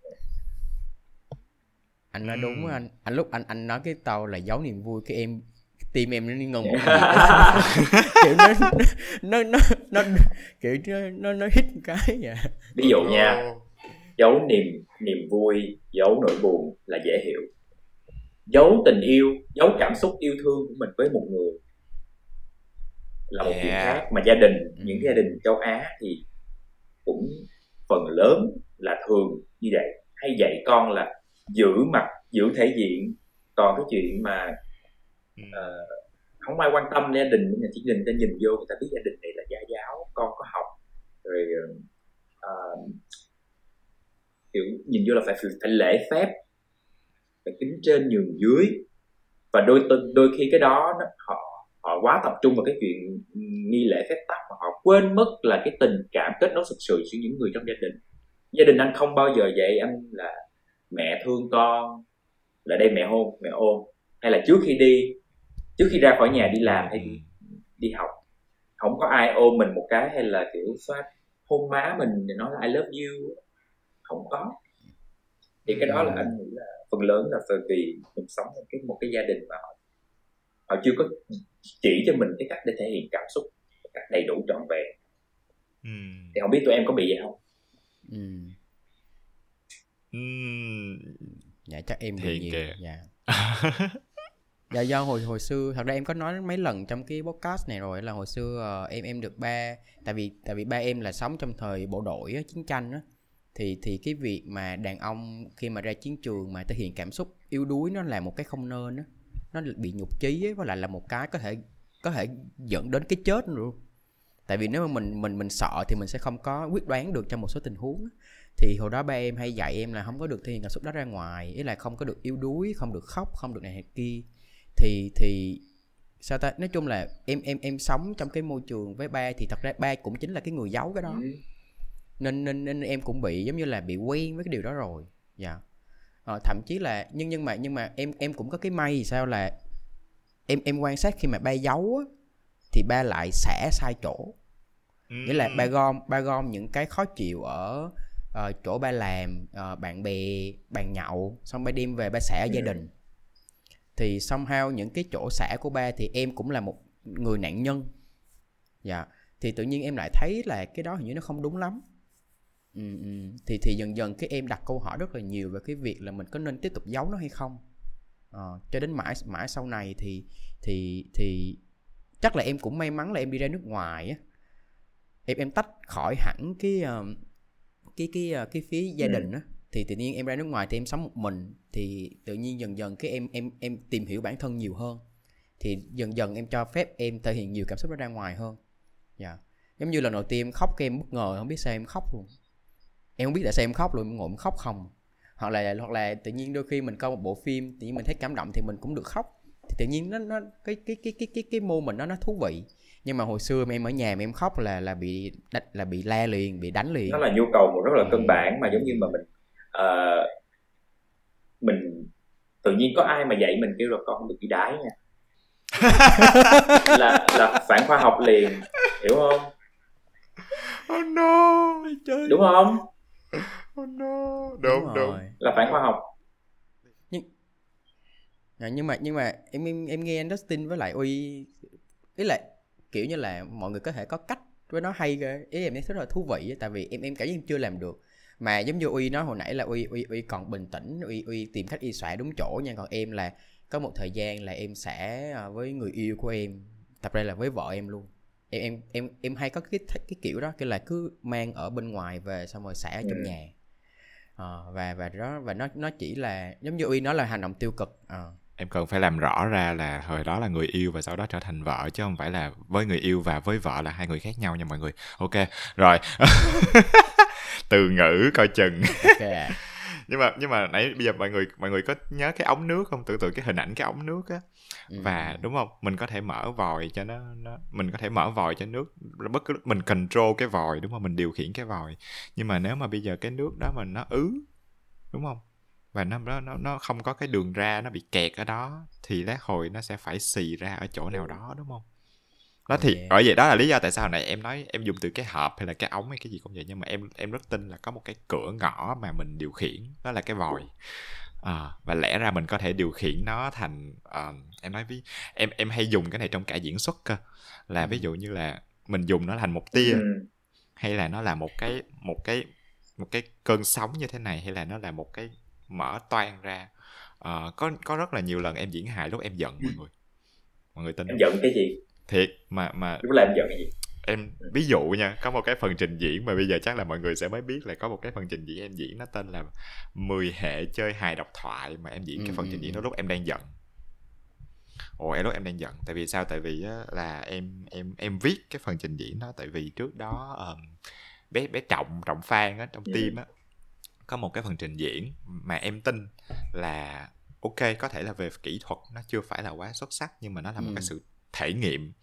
anh nói đúng anh. Anh lúc anh anh nói cái tàu là giấu niềm vui cái em tim em nó ngừng. Một kiểu nó nó nó nó kiểu nó nó, nó hít một cái vậy. Ví dụ nha giấu niềm niềm vui giấu nỗi buồn là dễ hiểu. Giấu tình yêu giấu cảm xúc yêu thương của mình với một người là một yeah. chuyện khác. Mà gia đình những gia đình châu Á thì cũng phần lớn là thường như vậy. Hay dạy con là giữ mặt giữ thể diện còn cái chuyện mà uh, không ai quan tâm gia đình nhưng chỉ nhìn ta nhìn vô người ta biết gia đình này là gia giáo con có học rồi uh, kiểu nhìn vô là phải phải lễ phép phải kính trên nhường dưới. Và đôi đôi khi cái đó nó, họ họ quá tập trung vào cái chuyện nghi lễ phép tắc mà họ quên mất là cái tình cảm kết nối thực sự giữa những người trong gia đình. Gia đình anh không bao giờ dạy anh là mẹ thương con là đây mẹ hôn mẹ ôm. Hay là trước khi đi trước khi ra khỏi nhà đi làm hay đi, đi học không có ai ôm mình một cái hay là kiểu xoát hôn má mình để nói là I love you. Không có. Thì cái đó là anh nghĩ là phần lớn là vì mình sống trong cái một cái gia đình mà họ họ chưa có chỉ cho mình cái cách để thể hiện cảm xúc một cách đầy đủ trọn vẹn. Ừ. thì không biết tụi em có bị vậy không? Ừ. Ừ. dạ chắc em bị nhiều kìa. dạ. Dạ do hồi hồi xưa thật ra em có nói mấy lần trong cái podcast này rồi là hồi xưa uh, em em được ba tại vì tại vì ba em là sống trong thời bộ đội á, chiến tranh á. Thì thì cái việc mà đàn ông khi mà ra chiến trường mà thể hiện cảm xúc yếu đuối nó là một cái không nên á. Nó bị nhục chí ấy, với lại là một cái có thể có thể dẫn đến cái chết luôn tại vì nếu mà mình mình mình sợ thì mình sẽ không có quyết đoán được trong một số tình huống thì hồi đó ba em hay dạy em là không có được thể hiện cảm xúc đó ra ngoài ý là không có được yếu đuối không được khóc không được này hay kia. Thì thì sao ta? Nói chung là em em em sống trong cái môi trường với ba thì thật ra ba cũng chính là cái người giấu cái đó. Ừ. nên nên nên em cũng bị giống như là bị quen với cái điều đó rồi. Dạ. Yeah ờ, thậm chí là nhưng nhưng mà nhưng mà em em cũng có cái may sao là em em quan sát khi mà ba giấu á, thì ba lại xả sai chỗ. Ừ. nghĩa là ba gom ba gom những cái khó chịu ở uh, chỗ ba làm uh, bạn bè bàn nhậu xong ba đem về ba xả ở gia đình. Thì somehow những cái chỗ xả của ba thì em cũng là một người nạn nhân. Dạ. Thì tự nhiên em lại thấy là cái đó hình như nó không đúng lắm. Ừ, ừ, thì thì dần dần cái em đặt câu hỏi rất là nhiều về cái việc là mình có nên tiếp tục giấu nó hay không. À, cho đến mãi mãi sau này thì thì thì chắc là em cũng may mắn là em đi ra nước ngoài á. Em em tách khỏi hẳn cái uh, cái cái uh, cái phía gia ừ. đình á thì tự nhiên em ra nước ngoài thì em sống một mình thì tự nhiên dần dần cái em em em tìm hiểu bản thân nhiều hơn. Thì dần dần em cho phép em thể hiện nhiều cảm xúc ra ngoài hơn. Dạ. Yeah. giống như lần đầu tiên em khóc cái em bất ngờ không biết sao em khóc luôn. Em không biết tại sao em khóc luôn em ngồi em khóc không. Hoặc là hoặc là tự nhiên đôi khi mình coi một bộ phim tự nhiên mình thấy cảm động thì mình cũng được khóc. Thì tự nhiên nó nó cái cái cái cái cái cái mô mình nó nó thú vị nhưng mà hồi xưa em ở nhà mà em khóc là là bị là bị la liền bị đánh liền. Nó là nhu cầu một rất là cân bản mà giống như mà mình uh, mình tự nhiên có ai mà dạy mình kêu là con không được bị đái nha. Là là phản khoa học liền hiểu không? Oh no đúng không? Oh no. Đúng đúng, đúng. là phản khoa học. Nhưng à, nhưng mà nhưng mà em em, em nghe anh Dustin với lại uy ý là kiểu như là mọi người có thể có cách với nó hay ghê ý em thấy rất là thú vị tại vì em em cảm giác em chưa làm được. Mà giống như uy nói hồi nãy là uy uy uy còn bình tĩnh uy uy tìm cách y xả đúng chỗ nha. Còn em là có một thời gian là em sẽ à, với người yêu của em tập ra là với vợ em luôn. Em em em em hay có cái cái kiểu đó cái là cứ mang ở bên ngoài về xong rồi xả ở trong ừ. nhà. À, và và đó và nó nó chỉ là giống như uy nói là hành động tiêu cực. À. em cần phải làm rõ ra là hồi đó là người yêu và sau đó trở thành vợ chứ không phải là với người yêu và với vợ là hai người khác nhau nha mọi người. Ok rồi. Từ ngữ coi chừng. Okay nhưng mà nhưng mà nãy bây giờ mọi người mọi người có nhớ cái ống nước không? Tưởng tượng cái hình ảnh cái ống nước á. Ừ. và đúng không? Mình có thể mở vòi cho nó, nó mình có thể mở vòi cho nước bất cứ mình control cái vòi đúng không? Mình điều khiển cái vòi. Nhưng mà nếu mà bây giờ cái nước đó mình nó ứ đúng không và nó nó nó không có cái đường ra nó bị kẹt ở đó thì lát hồi nó sẽ phải xì ra ở chỗ nào đó đúng không? Đó thì ở vậy đó là lý do tại sao nãy em nói em dùng từ cái hộp hay là cái ống hay cái gì cũng vậy nhưng mà em em rất tin là có một cái cửa ngõ mà mình điều khiển đó là cái vòi. À, và lẽ ra mình có thể điều khiển nó thành uh, em nói với em em hay dùng cái này trong cả diễn xuất cơ. Là ví dụ như là mình dùng nó thành một tia ừ. hay là nó là một cái một cái một cái cơn sóng như thế này hay là nó là một cái mở toan ra. Uh, có có rất là nhiều lần em diễn hài lúc em giận mọi người. Mọi người tin em giận cái gì? Thiệt mà mà lúc là em giận cái gì? em ví dụ nha có một cái phần trình diễn mà bây giờ chắc là mọi người sẽ mới biết là có một cái phần trình diễn em diễn nó tên là 10 hệ chơi hài độc thoại mà em diễn cái phần trình diễn đó lúc em đang giận. Ồ em lúc em đang giận tại vì sao? Tại vì á, là em em em viết cái phần trình diễn đó tại vì trước đó um, bé bé trọng trọng phan á trong ừ. team á có một cái phần trình diễn mà em tin là ok có thể là về kỹ thuật nó chưa phải là quá xuất sắc nhưng mà nó là một ừ. cái sự thể nghiệm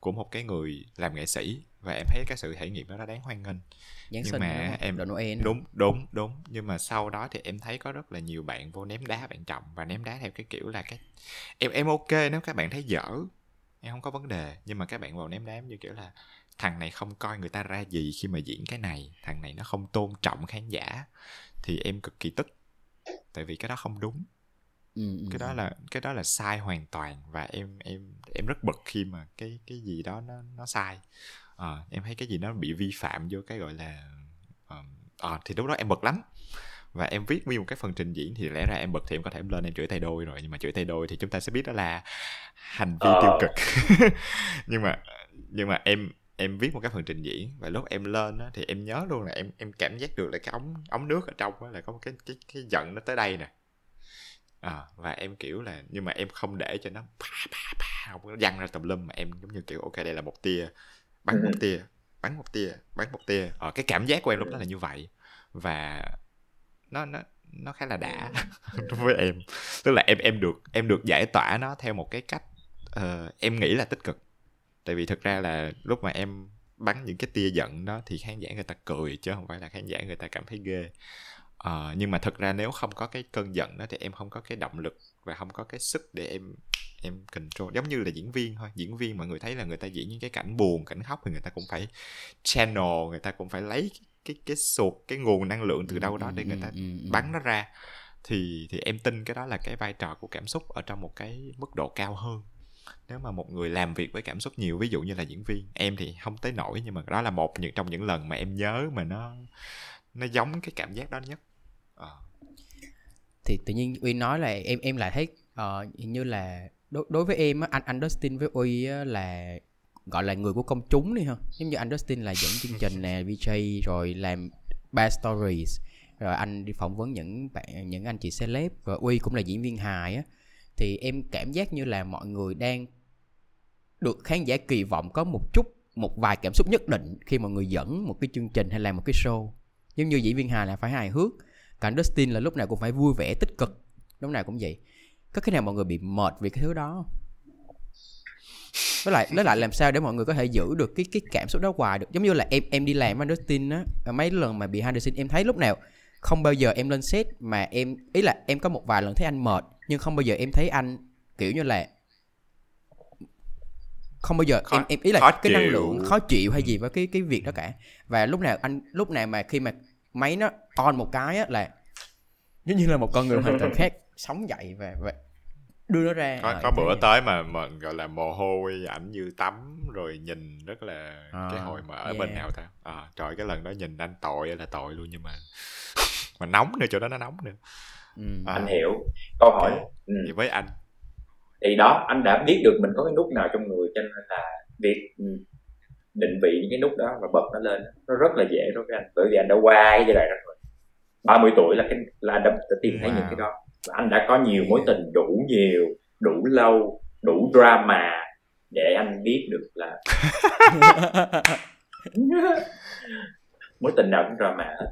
của một cái người làm nghệ sĩ và em thấy cái sự thể nghiệm đó nó đáng hoan nghênh. Giáng nhưng mà em Đồ Noel đúng đúng đúng. Nhưng mà sau đó thì em thấy có rất là nhiều bạn vô ném đá bạn trọng và ném đá theo cái kiểu là cái em em ok nếu các bạn thấy dở em không có vấn đề. Nhưng mà các bạn vào ném đá như kiểu là thằng này không coi người ta ra gì khi mà diễn cái này thằng này nó không tôn trọng khán giả thì em cực kỳ tức. Tại vì cái đó không đúng. Ừ, ừ, cái đó ừ. là cái đó là sai hoàn toàn và em em em rất bực khi mà cái cái gì đó nó nó sai. À, em thấy cái gì nó bị vi phạm vô cái gọi là à, thì lúc đó em bực lắm. Và em viết nguyên một cái phần trình diễn thì lẽ ra em bực thì em có thể lên em chửi tay đôi rồi nhưng mà chửi tay đôi thì chúng ta sẽ biết đó là hành vi ờ. tiêu cực. Nhưng mà nhưng mà em em viết một cái phần trình diễn và lúc em lên á, thì em nhớ luôn là em em cảm giác được là cái ống ống nước ở trong á, là có một cái cái cái giận nó tới đây nè. À, và em kiểu là nhưng mà em không để cho nó pa pa pa không nó văng ra tùm lum mà em giống như kiểu ok đây là một tia bắn một tia bắn một tia bắn một tia. Ờ, cái cảm giác của em lúc đó là như vậy. Và nó nó nó khá là đã đối với em. Tức là em em được em được giải tỏa nó theo một cái cách uh, em nghĩ là tích cực tại vì thực ra là lúc mà em bắn những cái tia giận đó thì khán giả người ta cười chứ không phải là khán giả người ta cảm thấy ghê. Uh, nhưng mà thực ra nếu không có cái cơn giận đó thì em không có cái động lực và không có cái sức để em em control. Giống như là diễn viên thôi. Diễn viên mọi người thấy là người ta diễn những cái cảnh buồn cảnh khóc thì người ta cũng phải channel người ta cũng phải lấy cái cái, cái sụt cái nguồn năng lượng từ đâu đó để người ta bắn nó ra. Thì thì em tin cái đó là cái vai trò của cảm xúc ở trong một cái mức độ cao hơn nếu mà một người làm việc với cảm xúc nhiều ví dụ như là diễn viên em thì không tới nổi nhưng mà đó là một những trong những lần mà em nhớ mà nó nó giống cái cảm giác đó nhất. À. thì tự nhiên uy nói là em em lại thấy uh, như là đối, đối với em anh anh Dustin với uy là gọi là người của công chúng đi ha. Giống như anh Dustin là dẫn chương trình nè VJ rồi làm ba stories rồi anh đi phỏng vấn những bạn những anh chị celeb và uy cũng là diễn viên hài á thì em cảm giác như là mọi người đang được khán giả kỳ vọng có một chút, một vài cảm xúc nhất định khi mọi người dẫn một cái chương trình hay là một cái show. Giống như diễn viên hài là phải hài hước, cả Dustin là lúc nào cũng phải vui vẻ, tích cực. Lúc nào cũng vậy. Có cái nào mọi người bị mệt vì cái thứ đó với lại với lại làm sao để mọi người có thể giữ được cái cái cảm xúc đó hoài được? Giống như là em em đi làm với Dustin á mấy lần mà bị the scene em thấy lúc nào không bao giờ em lên set mà em, ý là em có một vài lần thấy anh mệt nhưng không bao giờ em thấy anh kiểu như là không bao giờ khó, em em ý là cái chịu. năng lượng khó chịu hay gì với cái cái việc đó cả và lúc nào anh lúc nào mà khi mà máy nó on một cái á là giống như là một con người hoàn toàn khác sống dậy và, và đưa nó ra có, có bữa tới mà mà gọi là mồ hôi ảnh như tắm rồi nhìn rất là à, cái hồi mà ở yeah. bên nào ta à, trời cái lần đó nhìn anh tội là tội luôn nhưng mà mà nóng nữa chỗ đó nó nóng nữa ừ. anh hiểu. Câu hỏi ừ. thì với anh. Thì đó anh đã biết được mình có cái nút nào trong người cho nên là việc định vị những cái nút đó và bật nó lên nó rất là dễ đối với anh. Bởi vì anh đã qua cái giai đoạn đó rồi. 30 tuổi là cái là anh đã, đã tìm thấy wow. những cái đó. Và anh đã có nhiều mối tình đủ nhiều đủ lâu đủ drama để anh biết được là mối tình nào cũng drama hết.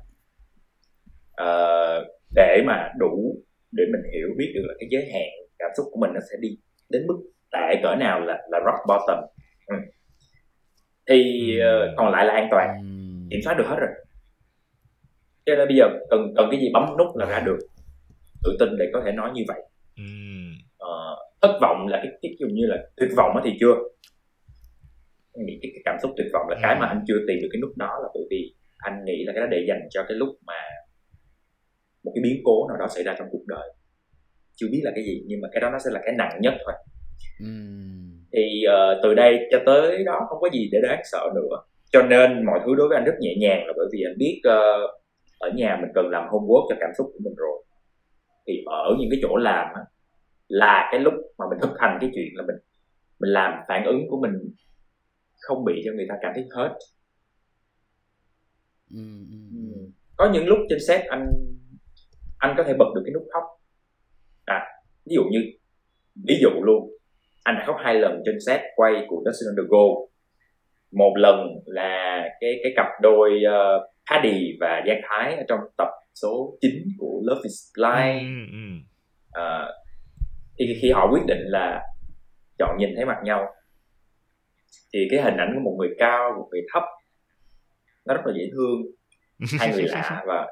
Uh, để mà đủ để mình hiểu biết được là cái giới hạn cảm xúc của mình nó sẽ đi đến mức tệ cỡ nào là là rock bottom. Ừ. thì uh, còn lại là an toàn. Kiểm soát được hết rồi. Cho nên bây giờ cần cần cái gì bấm nút là ra được tự tin để có thể nói như vậy. Uh, thất vọng là cái, cái dụ như là tuyệt vọng thì chưa. Nghĩ cái, cái cảm xúc tuyệt vọng là cái mà anh chưa tìm được cái nút đó là bởi vì anh nghĩ là cái đó để dành cho cái lúc mà một cái biến cố nào đó xảy ra trong cuộc đời. Chưa biết là cái gì nhưng mà cái đó nó sẽ là cái nặng nhất thôi. Uhm. thì uh, từ đây cho tới đó không có gì để đáng sợ nữa. Cho nên mọi thứ đối với anh rất nhẹ nhàng là bởi vì anh biết uh, ở nhà mình cần làm homework cho cảm xúc của mình rồi. Thì ở những cái chỗ làm á, là cái lúc mà mình thực hành cái chuyện là mình mình làm phản ứng của mình không bị cho người ta cảm thấy hết. Ừ, ừ, ừ. có những lúc trên set anh anh có thể bật được cái nút khóc. À ví dụ như ví dụ luôn anh đã khóc hai lần trên set quay của Dustin on the Go một lần là cái cái cặp đôi uh, Paddy và Giang Thái ở trong tập số 9 của Love is Blind. Uh, thì khi họ quyết định là chọn nhìn thấy mặt nhau thì cái hình ảnh của một người cao một người thấp nó rất là dễ thương. Hai người lạ và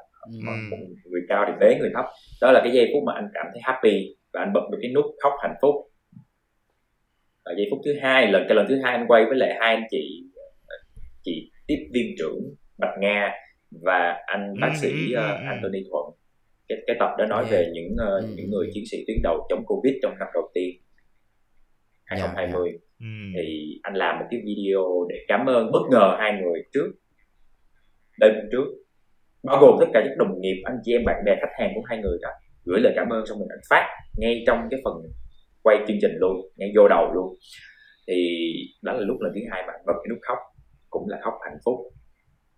một người cao thì bế người thấp. Đó là cái giây phút mà anh cảm thấy happy và anh bật được cái nút khóc hạnh phúc. Ở giây phút thứ hai lần cái lần thứ hai anh quay với lại hai anh chị chị tiếp viên trưởng bạch nga và anh bác sĩ uh, Anthony Thuận. Cái cái tập đó nói về những uh, những người chiến sĩ tuyến đầu chống covid trong năm đầu tiên. 2020 yeah, yeah. thì anh làm một cái video để cảm ơn bất ngờ hai người trước đêm trước bao gồm tất cả các đồng nghiệp anh chị em bạn bè khách hàng của hai người đó gửi lời cảm ơn xong mình anh phát ngay trong cái phần quay chương trình luôn ngay vô đầu luôn. Thì đó là lúc lần thứ hai bạn bật cái nút khóc cũng là khóc hạnh phúc.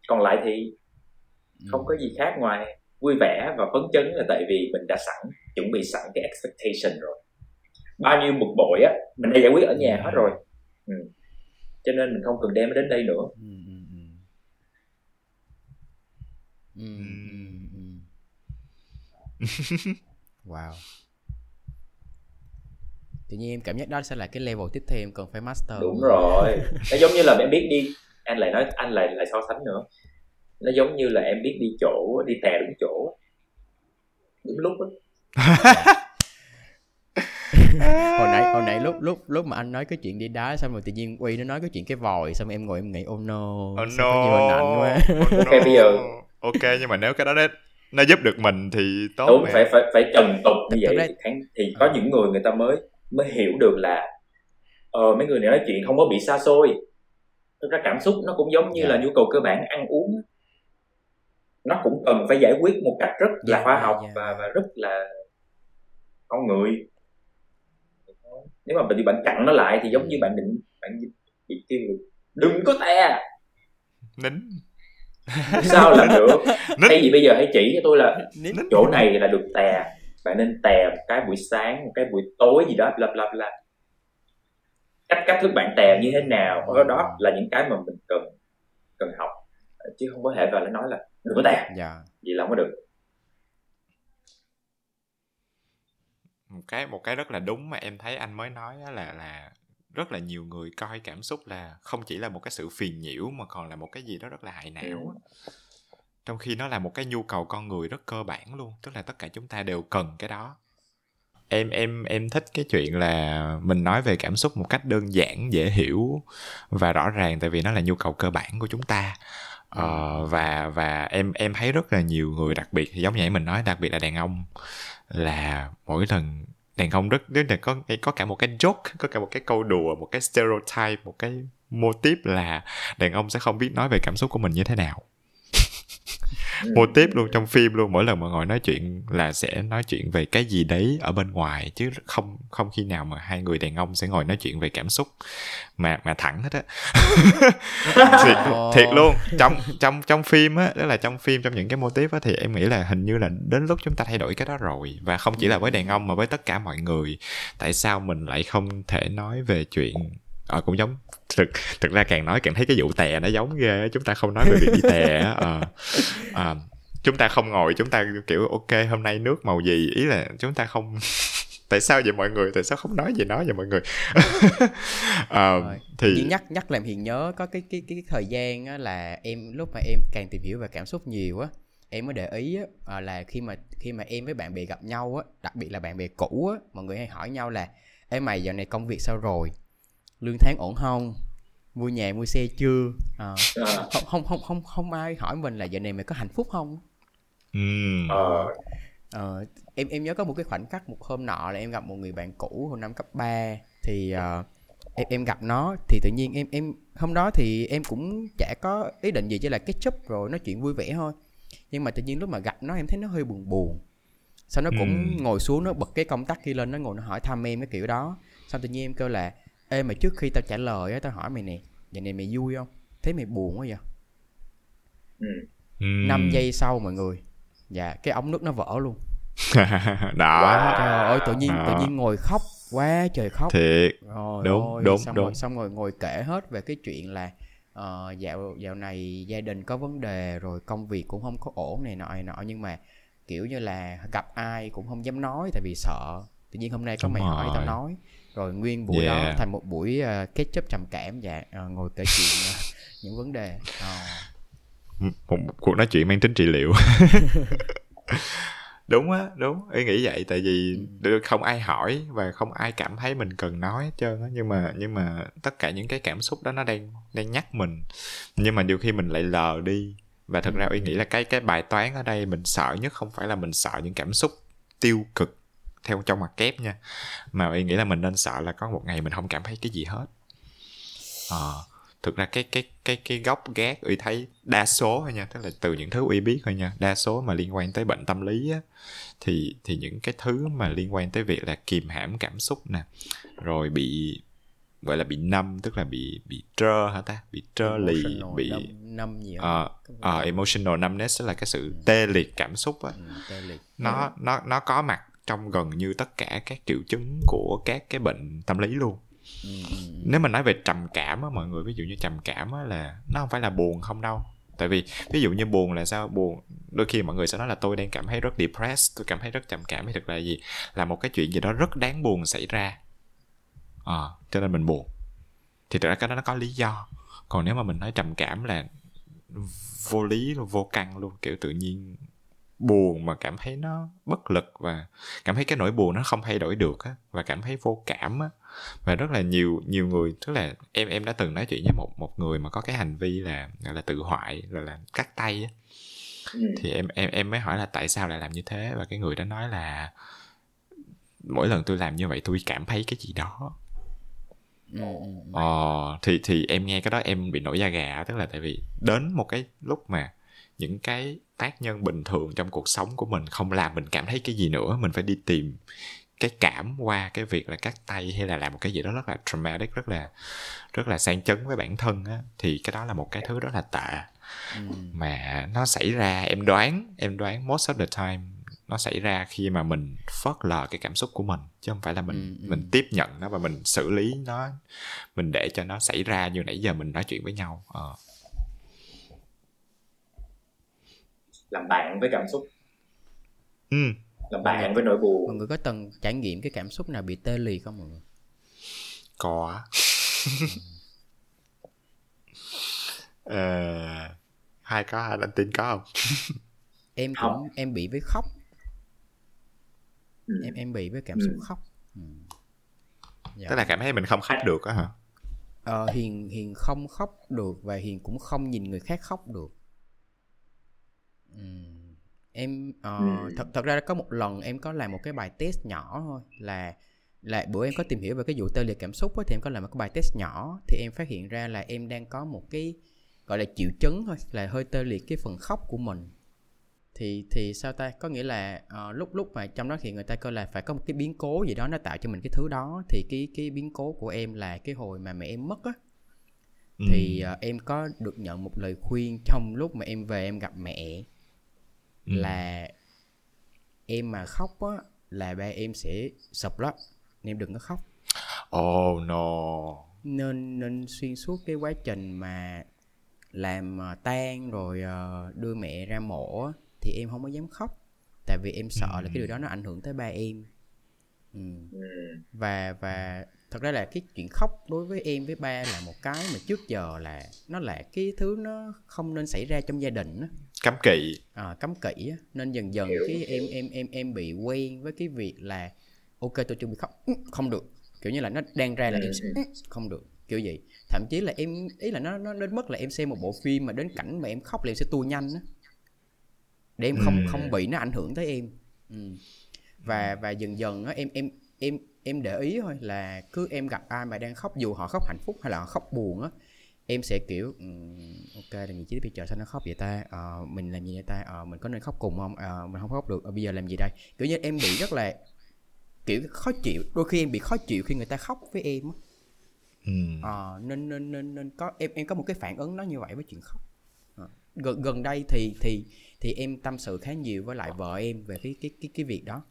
Còn lại thì không có gì khác ngoài vui vẻ và phấn chấn là tại vì mình đã sẵn chuẩn bị sẵn cái expectation rồi. Bao nhiêu bực bội á mình đã giải quyết ở nhà hết rồi. Ừ. cho nên mình không cần đem nó đến đây nữa. Ừ, ừ, wow. Tự nhiên em cảm giác đó sẽ là cái level tiếp theo em cần phải master đúng rồi. Nó giống như là em biết đi anh lại nói anh lại lại so sánh nữa. Nó giống như là em biết đi chỗ đi tè đúng chỗ. Đúng lúc á. Hồi nãy hồi nãy lúc lúc lúc mà anh nói cái chuyện đi đá xong rồi tự nhiên quay nó nói cái chuyện cái vòi xong em ngồi em nghĩ oh no oh no nhiều hình ảnh quá. oh ok bây giờ ok nhưng mà nếu cái đó nó nó giúp được mình thì tốt đúng phải phải phải trần tục như vậy thì, khán, thì có à. những người người ta mới mới hiểu được là ờ mấy người này nói chuyện không có bị xa xôi thực ra cảm xúc nó cũng giống như yeah. là dạ. nhu cầu cơ bản ăn uống nó cũng cần phải giải quyết một cách rất là yeah, dạ, khoa học yeah. Dạ. và và rất là con người nếu mà bị bạn chặn nó lại thì giống như bạn định bạn bị kêu đừng có te nín sao làm được. Thay vì bây giờ hãy chỉ cho tôi là chỗ này là được tè. Bạn nên tè một cái buổi sáng một cái buổi tối gì đó bla bla bla. Cách cách thức bạn tè như thế nào đó, đó là những cái mà mình cần cần học. Chứ không có thể vào nói là đừng có tè. Dạ. gì là không có được. Một cái một cái rất là đúng mà em thấy anh mới nói là là rất là nhiều người coi cảm xúc là không chỉ là một cái sự phiền nhiễu mà còn là một cái gì đó rất là hại não ừ. trong khi nó là một cái nhu cầu con người rất cơ bản luôn tức là tất cả chúng ta đều cần cái đó. Em em em thích cái chuyện là mình nói về cảm xúc một cách đơn giản dễ hiểu và rõ ràng tại vì nó là nhu cầu cơ bản của chúng ta. Uh, và và em em thấy rất là nhiều người đặc biệt giống như mình nói đặc biệt là đàn ông là mỗi lần đàn ông rất, nếu là có có cả một cái joke, có cả một cái câu đùa, một cái stereotype, một cái mô típ là đàn ông sẽ không biết nói về cảm xúc của mình như thế nào mô tiếp luôn trong phim luôn mỗi lần mà ngồi nói chuyện là sẽ nói chuyện về cái gì đấy ở bên ngoài chứ không không khi nào mà hai người đàn ông sẽ ngồi nói chuyện về cảm xúc mà mà thẳng hết á. Thiệt, thiệt luôn. Trong trong trong phim á đó là trong phim trong những cái mô tiếp á thì em nghĩ là hình như là đến lúc chúng ta thay đổi cái đó rồi. Và không chỉ là với đàn ông mà với tất cả mọi người tại sao mình lại không thể nói về chuyện à, cũng giống. Thực thực ra càng nói càng thấy cái vụ tè nó giống ghê chúng ta không nói về việc đi tè à, à, chúng ta không ngồi chúng ta kiểu ok hôm nay nước màu gì? Ý là chúng ta không tại sao vậy mọi người? Tại sao không nói gì nói vậy mọi người? À, thì nhắc nhắc làm hiền nhớ có cái cái cái thời gian á, là em lúc mà em càng tìm hiểu về cảm xúc nhiều á em mới để ý á, là khi mà khi mà em với bạn bè gặp nhau á đặc biệt là bạn bè cũ á mọi người hay hỏi nhau là em mày giờ này công việc sao rồi lương tháng ổn không mua nhà mua xe chưa à, à. không không không không không ai hỏi mình là giờ này mày có hạnh phúc không ừ. ờ. Ờ, em em nhớ có một cái khoảnh khắc một hôm nọ là em gặp một người bạn cũ hồi năm cấp 3 thì uh, em em gặp nó thì tự nhiên em em hôm đó thì em cũng chả có ý định gì chỉ là catch up rồi nói chuyện vui vẻ thôi nhưng mà tự nhiên lúc mà gặp nó em thấy nó hơi buồn buồn sau nó cũng ừ. ngồi xuống nó bật cái công tắc kia lên nó ngồi nó hỏi thăm em cái kiểu đó xong tự nhiên em kêu là ê mà trước khi tao trả lời á tao hỏi mày nè giờ này mày vui không? Thấy mày buồn quá vậy? Ừ. 5 ừ. giây sau mọi người. Dạ cái ống nước nó vỡ luôn. Đó wow, trời ơi tự nhiên đó. tự nhiên ngồi khóc quá trời khóc. Thiệt. Rồi, đúng ôi, đúng xong đúng. rồi xong rồi ngồi kể hết về cái chuyện là uh, dạo dạo này gia đình có vấn đề rồi công việc cũng không có ổn này nọ này nọ. Nhưng mà kiểu như là gặp ai cũng không dám nói tại vì sợ. Tự nhiên hôm nay có đúng mày rồi. hỏi tao nói rồi nguyên buổi yeah. đó thành một buổi uh, kết chấp trầm cảm dạ uh, ngồi kể chuyện uh, những vấn đề uh. một, cuộc nói chuyện mang tính trị liệu đúng á đúng ý nghĩ vậy tại vì ừ. không ai hỏi và không ai cảm thấy mình cần nói hết trơn á nhưng mà nhưng mà tất cả những cái cảm xúc đó nó đang đang nhắc mình nhưng mà nhiều khi mình lại lờ đi và thật ra ý nghĩ là cái cái bài toán ở đây mình sợ nhất không phải là mình sợ những cảm xúc tiêu cực theo trong mặt kép nha. Mà ý nghĩ là mình nên sợ là có một ngày mình không cảm thấy cái gì hết. À, thực ra cái cái cái cái góc gác uy thấy đa số thôi nha tức là từ những thứ uy biết thôi nha đa số mà liên quan tới bệnh tâm lý á thì thì những cái thứ mà liên quan tới việc là kìm hãm cảm xúc nè rồi bị gọi là bị năm tức là bị bị trơ hả ta? Bị trơ lì bị năm gì uh, uh, emotional numbness là cái sự ừ. tê liệt cảm xúc á. Ừ, nó ừ. nó nó có mặt trong gần như tất cả các triệu chứng của các cái bệnh tâm lý luôn. Ừ, nếu mình nói về trầm cảm á mọi người ví dụ như trầm cảm á là nó không phải là buồn không đâu. Tại vì ví dụ như buồn là sao? Buồn đôi khi mọi người sẽ nói là tôi đang cảm thấy rất depressed tôi cảm thấy rất trầm cảm thì thực là gì? Là một cái chuyện gì đó rất đáng buồn xảy ra. À, cho nên mình buồn. Thì thực ra cái đó nó có lý do. Còn nếu mà mình nói trầm cảm là vô lý luôn vô căn luôn kiểu tự nhiên buồn mà cảm thấy nó bất lực và cảm thấy cái nỗi buồn nó không thay đổi được á và cảm thấy vô cảm á. Và rất là nhiều nhiều người tức là em em đã từng nói chuyện với một một người mà có cái hành vi là gọi là tự hoại rồi là cắt tay á. Ừ. thì em em em mới hỏi là tại sao lại làm như thế? Và cái người đó nói là mỗi lần tôi làm như vậy tôi cảm thấy cái gì đó. Ừ, ừ, ờ thì thì em nghe cái đó em bị nổi da gà tức là tại vì đến một cái lúc mà những cái tác nhân bình thường trong cuộc sống của mình không làm mình cảm thấy cái gì nữa mình phải đi tìm cái cảm qua cái việc là cắt tay hay là làm một cái gì đó rất là traumatic rất là rất là sang chấn với bản thân á thì cái đó là một cái thứ rất là tệ ừ. mà nó xảy ra em đoán em đoán most of the time nó xảy ra khi mà mình phớt lờ cái cảm xúc của mình chứ không phải là mình ừ, ừ. mình tiếp nhận nó và mình xử lý nó mình để cho nó xảy ra như nãy giờ mình nói chuyện với nhau ờ. Làm bạn với cảm xúc ừ. làm bạn với nỗi buồn mọi người có từng trải nghiệm cái cảm xúc nào bị tê liệt không mọi người có ờ, hai có hai anh tin có không em cũng không. em bị với khóc ừ. em em bị với cảm xúc ừ. khóc ừ. dạ. tức là cảm thấy mình không khóc được á hả ờ, hiền hiền không khóc được và hiền cũng không nhìn người khác khóc được em uh, ừ. thật thật ra có một lần em có làm một cái bài test nhỏ thôi là là bữa em có tìm hiểu về cái vụ tê liệt cảm xúc ấy, thì em có làm một cái bài test nhỏ thì em phát hiện ra là em đang có một cái gọi là triệu chứng thôi là hơi tê liệt cái phần khóc của mình. Thì thì sao ta? Có nghĩa là uh, lúc lúc mà trong đó thì người ta coi là phải có một cái biến cố gì đó nó tạo cho mình cái thứ đó thì cái cái biến cố của em là cái hồi mà mẹ em mất á. Ừ. thì uh, em có được nhận một lời khuyên trong lúc mà em về em gặp mẹ ừ. là em mà khóc á là ba em sẽ sập lắm nên em đừng có khóc oh no nên nên xuyên suốt cái quá trình mà làm uh, tang rồi uh, đưa mẹ ra mổ thì em không có dám khóc tại vì em sợ ừ. là cái điều đó nó ảnh hưởng tới ba em ừ. ừ. và và thật ra là cái chuyện khóc đối với em với ba là một cái mà trước giờ là nó là cái thứ nó không nên xảy ra trong gia đình á. Cấm kỵ. À, cấm kỵ á. Nên dần dần cái em em em em bị quen với cái việc là ok tôi chuẩn bị khóc. Ừ, không được. Kiểu như là nó đang ra là em sẽ ừ, không được. Kiểu vậy. Thậm chí là em ý là nó nó đến mức là em xem một bộ phim mà đến cảnh mà em khóc là em sẽ tua nhanh á. Để em không Ừ. không bị nó ảnh hưởng tới em. Ừ. và và dần dần á em em em em để ý thôi là cứ em gặp ai mà đang khóc dù họ khóc hạnh phúc hay là họ khóc buồn á em sẽ kiểu um, ok làm gì chứ bây giờ sao nó khóc vậy ta? Ờ, mình làm gì vậy ta? Ờ, mình có nên khóc cùng không? Ờ, mình không khóc được Ờ, bây giờ làm gì đây? Kiểu như em bị rất là kiểu khó chịu đôi khi em bị khó chịu khi người ta khóc với em á. Ừ. Ờ, nên nên nên nên có em em có một cái phản ứng nó như vậy với chuyện khóc. Ờ, gần gần đây thì thì thì em tâm sự khá nhiều với lại vợ em về cái cái cái cái việc đó.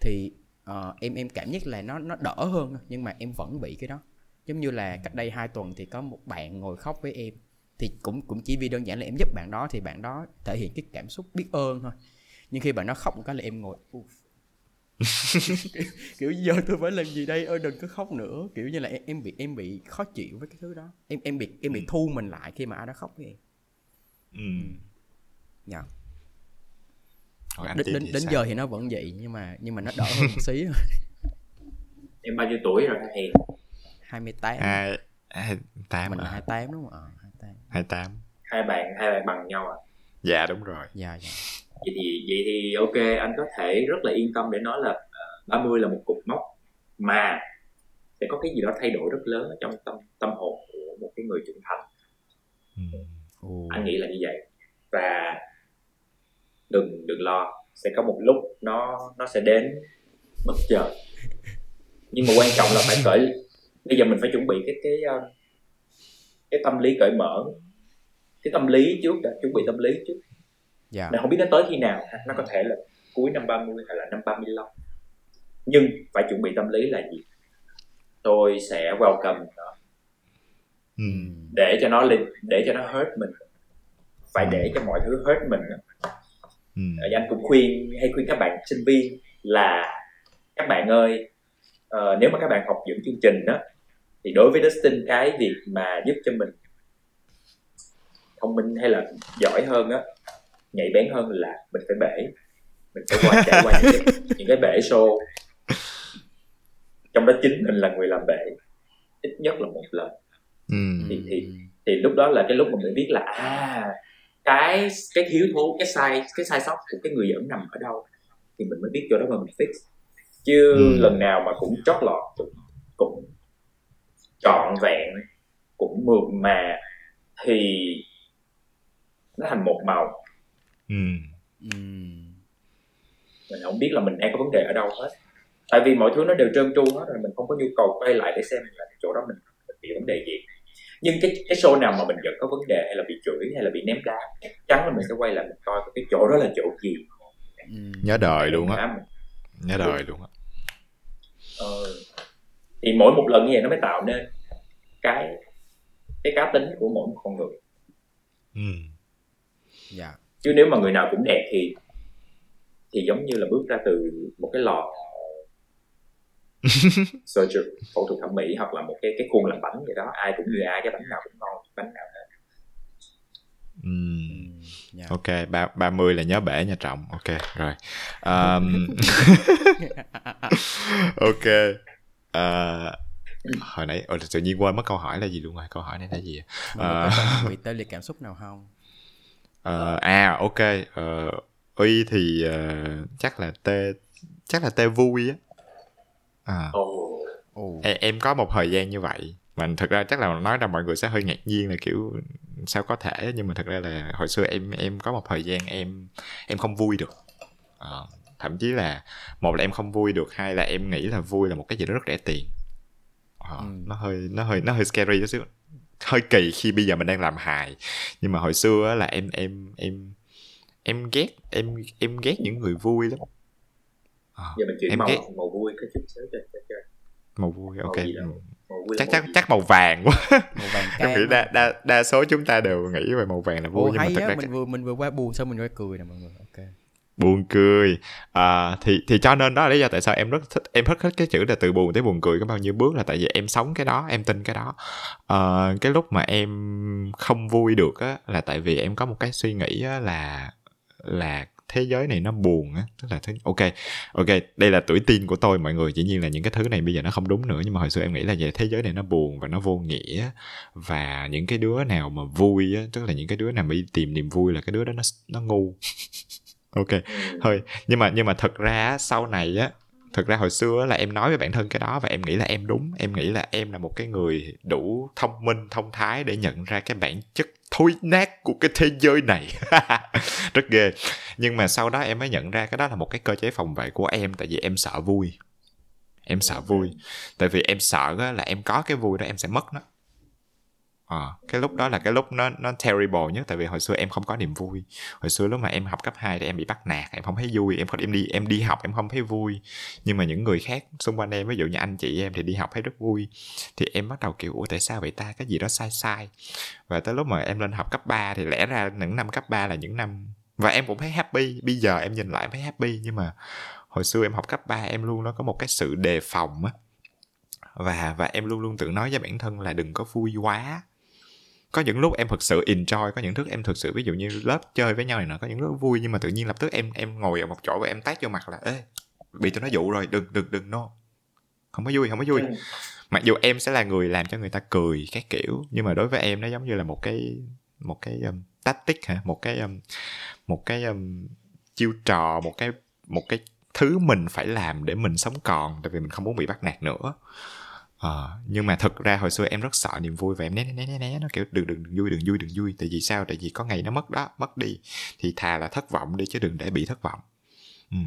Thì ờ, em em cảm giác là nó nó đỡ hơn nhưng mà em vẫn bị cái đó. Giống như là cách đây 2 tuần thì có một bạn ngồi khóc với em thì cũng cũng chỉ vì đơn giản là em giúp bạn đó thì bạn đó thể hiện cái cảm xúc biết ơn thôi. Nhưng khi bạn đó khóc một cái là em ngồi kiểu, kiểu giờ tôi phải làm gì đây? Ơi đừng có khóc nữa. Kiểu như là em, em bị em bị khó chịu với cái thứ đó. Em em bị em bị thu mình lại khi mà ai đó khóc với em. Ừ. dạ. Còn anh đến đến, thì đến giờ thì nó vẫn vậy nhưng mà nhưng mà nó đỡ hơn một xí em bao nhiêu tuổi rồi? Hiền 28 hai hai tám mình là à? 28 đúng không? Ờ 28 hai tám. Hai bạn hai bạn bằng nhau à? Dạ đúng rồi. Dạ dạ. Vậy thì vậy thì ok anh có thể rất là yên tâm để nói là ờ, 30 là một cột mốc mà sẽ có cái gì đó thay đổi rất lớn ở trong tâm tâm hồn của một cái người trưởng thành. Ừ. Ồ. anh nghĩ là như vậy. Và đừng đừng lo. Sẽ có một lúc nó nó sẽ đến. Bất chợt. Nhưng mà quan trọng là phải cởi bây giờ mình phải chuẩn bị cái cái ờ, cái tâm lý cởi mở. Cái tâm lý trước đã chuẩn bị tâm lý trước. Dạ. Mình không biết nó tới khi nào. Nó có thể là cuối năm 30 hay là năm 35 nhưng phải chuẩn bị tâm lý là gì? Tôi sẽ welcome nó. Ừ. để cho nó lên để cho nó hurt mình. Phải để cho mọi thứ hurt mình Ừ. Ờ, anh cũng khuyên hay khuyên các bạn sinh viên là các bạn ơi ờ, nếu mà các bạn học dưỡng chương trình đó thì đối với Dustin cái việc mà giúp cho mình thông minh hay là giỏi hơn á nhạy bén hơn là mình phải bể mình phải qua trải qua những cái, những cái bể show trong đó chính mình là người làm bể ít nhất là một lần Ừ. thì thì thì lúc đó là cái lúc mà mình biết là à cái cái thiếu thốn cái sai cái sai sót của cái người dẫn nằm ở đâu thì mình mới biết chỗ đó mà mình fix chứ Ừ. lần nào mà cũng chót lọt cũng, cũng trọn vẹn cũng mượt mà thì nó thành một màu Ừ. Ừm. mình không biết là mình đang có vấn đề ở đâu hết tại vì mọi thứ nó đều trơn tru hết rồi mình không có nhu cầu quay lại để xem là chỗ đó mình, mình bị vấn đề gì nhưng cái cái show nào mà mình vẫn có vấn đề hay là bị chửi hay là bị ném đá chắc chắn là mình sẽ quay lại mình coi cái chỗ đó là chỗ gì. Ừm. nhớ đời luôn á. Nhớ đời luôn á. Ờ, thì mỗi một lần như vậy nó mới tạo nên cái cái cá tính của mỗi một con người. Ừ. dạ. Chứ nếu mà người nào cũng đẹp thì thì giống như là bước ra từ một cái lò surgery phẫu thuật thẩm mỹ hoặc là một cái cái khuôn làm bánh gì đó ai cũng như ai cái bánh nào cũng ngon bánh nào hết. Ừm. dạ ok ba ba mươi là nhớ bể nha trọng ok rồi um, ok Ờ, hồi nãy ồ, tự nhiên quên mất câu hỏi là gì luôn rồi câu hỏi này là gì Ờ. cần bị tê liệt cảm xúc nào không Ờ, à ok Ờ, uy thì ờ, chắc là tê chắc là tê vui á à, ồ. Em, em có một thời gian như vậy. Mà thực ra chắc là nói ra mọi người sẽ hơi ngạc nhiên là kiểu sao có thể nhưng mà thực ra là hồi xưa em em có một thời gian em em không vui được. Ờ, thậm chí là một là em không vui được hai là em nghĩ là vui là một cái gì đó rất rẻ tiền. Ờ, Ừ. nó hơi nó hơi nó hơi scary chút xíu. Hơi kỳ khi bây giờ mình đang làm hài. Nhưng mà hồi xưa là em em em em ghét em em ghét những người vui lắm Ờ, giờ mình chuyển em màu ghét màu vui cái chút xíu cho cho cho màu vui màu ok. ừ. màu vui chắc chắc chắc màu vàng quá. Màu vàng em nghĩ cam đa, đa đa số chúng ta đều nghĩ về màu vàng là vui ồ nhưng mà thật ra mình vừa mình vừa qua buồn xong mình qua cười nè mọi người ok. Buồn cười. À, thì thì cho nên đó là lý do tại sao em rất thích em rất thích cái chữ là từ buồn tới buồn cười có bao nhiêu bước là tại vì em sống cái đó em tin cái đó. Ờ, cái lúc mà em không vui được á là tại vì em có một cái suy nghĩ á là là thế giới này nó buồn á tức là thứ ok ok đây là tuổi tin của tôi mọi người dĩ nhiên là những cái thứ này bây giờ nó không đúng nữa nhưng mà hồi xưa em nghĩ là vậy thế giới này nó buồn và nó vô nghĩa và những cái đứa nào mà vui á tức là những cái đứa nào mà đi tìm niềm vui là cái đứa đó nó nó ngu ok ừ. thôi nhưng mà nhưng mà thật ra sau này á thực ra hồi xưa là em nói với bản thân cái đó và em nghĩ là em đúng em nghĩ là em là một cái người đủ thông minh thông thái để nhận ra cái bản chất thối nát của cái thế giới này. Rất ghê. Nhưng mà sau đó em mới nhận ra cái đó là một cái cơ chế phòng vệ của em tại vì em sợ vui. Em sợ vui. Tại vì em sợ là em có cái vui đó em sẽ mất nó à, cái lúc đó là cái lúc nó nó terrible nhất tại vì hồi xưa em không có niềm vui. Hồi xưa lúc mà em học cấp 2 thì em bị bắt nạt em không thấy vui. Em không em đi em đi học em không thấy vui. Nhưng mà những người khác xung quanh em ví dụ như anh chị em thì đi học thấy rất vui. Thì em bắt đầu kiểu ủa tại sao vậy ta? Cái gì đó sai sai. Và tới lúc mà em lên học cấp 3 thì lẽ ra những năm cấp 3 là những năm và em cũng thấy happy. Bây giờ em nhìn lại em thấy happy. Nhưng mà hồi xưa em học cấp 3 em luôn nó có một cái sự đề phòng á. Và và em luôn luôn tự nói với bản thân là đừng có vui quá có những lúc em thực sự enjoy có những lúc em thực sự ví dụ như lớp chơi với nhau này nọ có những lúc vui nhưng mà tự nhiên lập tức em em ngồi ở một chỗ và em tát vô mặt là ê bị tụi nó dụ rồi đừng đừng đừng no. Không có vui không có vui. Ừ. mặc dù em sẽ là người làm cho người ta cười các kiểu nhưng mà đối với em nó giống như là một cái một cái um, tactic hả? Một cái um, một cái um, chiêu trò một cái một cái thứ mình phải làm để mình sống còn tại vì mình không muốn bị bắt nạt nữa à, nhưng mà thực ra hồi xưa em rất sợ niềm vui và em né né né né nó kiểu đừng đừng đừng vui đừng vui đừng vui. Tại vì sao? Tại vì có ngày nó mất đó mất đi thì thà là thất vọng đi chứ đừng để bị thất vọng. Ừ.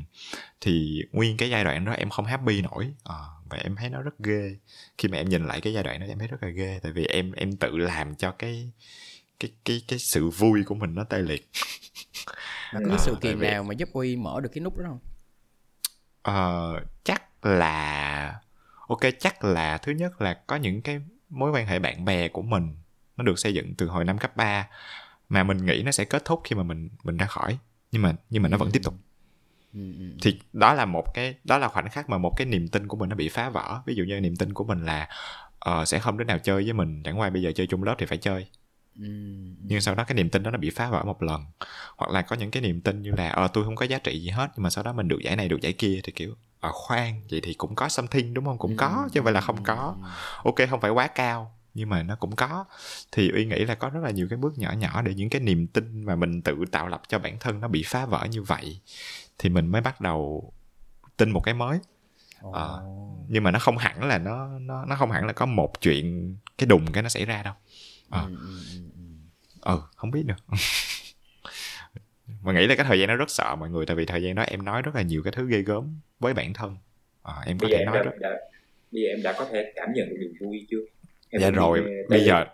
thì nguyên cái giai đoạn đó em không happy nổi à, và em thấy nó rất ghê. Khi mà em nhìn lại cái giai đoạn đó em thấy rất là ghê tại vì em em tự làm cho cái cái cái cái sự vui của mình nó tê liệt. Có cái à, sự kiện vì... nào mà giúp uy mở được cái nút đó không? Uh, chắc là ok chắc là thứ nhất là có những cái mối quan hệ bạn bè của mình nó được xây dựng từ hồi năm cấp 3 mà mình nghĩ nó sẽ kết thúc khi mà mình mình ra khỏi nhưng mà nhưng mà nó vẫn tiếp tục. Ừ, ừ, ừ. thì đó là một cái đó là khoảnh khắc mà một cái niềm tin của mình nó bị phá vỡ. Ví dụ như niềm tin của mình là uh, sẽ không đứa nào chơi với mình chẳng qua bây giờ chơi chung lớp thì phải chơi. Nhưng sau đó cái niềm tin đó nó bị phá vỡ một lần. Hoặc là có những cái niềm tin như là ờ tôi không có giá trị gì hết nhưng mà sau đó mình được giải này được giải kia thì kiểu ờ khoan vậy thì cũng có something đúng không? Cũng có chứ phải là không có. ok không phải quá cao nhưng mà nó cũng có. Thì uy nghĩ là có rất là nhiều cái bước nhỏ nhỏ để những cái niềm tin mà mình tự tạo lập cho bản thân nó bị phá vỡ như vậy thì mình mới bắt đầu tin một cái mới. Oh. à, nhưng mà nó không hẳn là nó nó nó không hẳn là có một chuyện cái đùng cái nó xảy ra đâu. À. ừ, ừ, ừ, ừ không biết được mà nghĩ là cái thời gian đó rất sợ mọi người tại vì thời gian đó em nói rất là nhiều cái thứ ghê gớm với bản thân. À, em có bây thể nói đã, rất đã, bây giờ em đã có thể cảm nhận được niềm vui chưa? Em dạ rồi bây giờ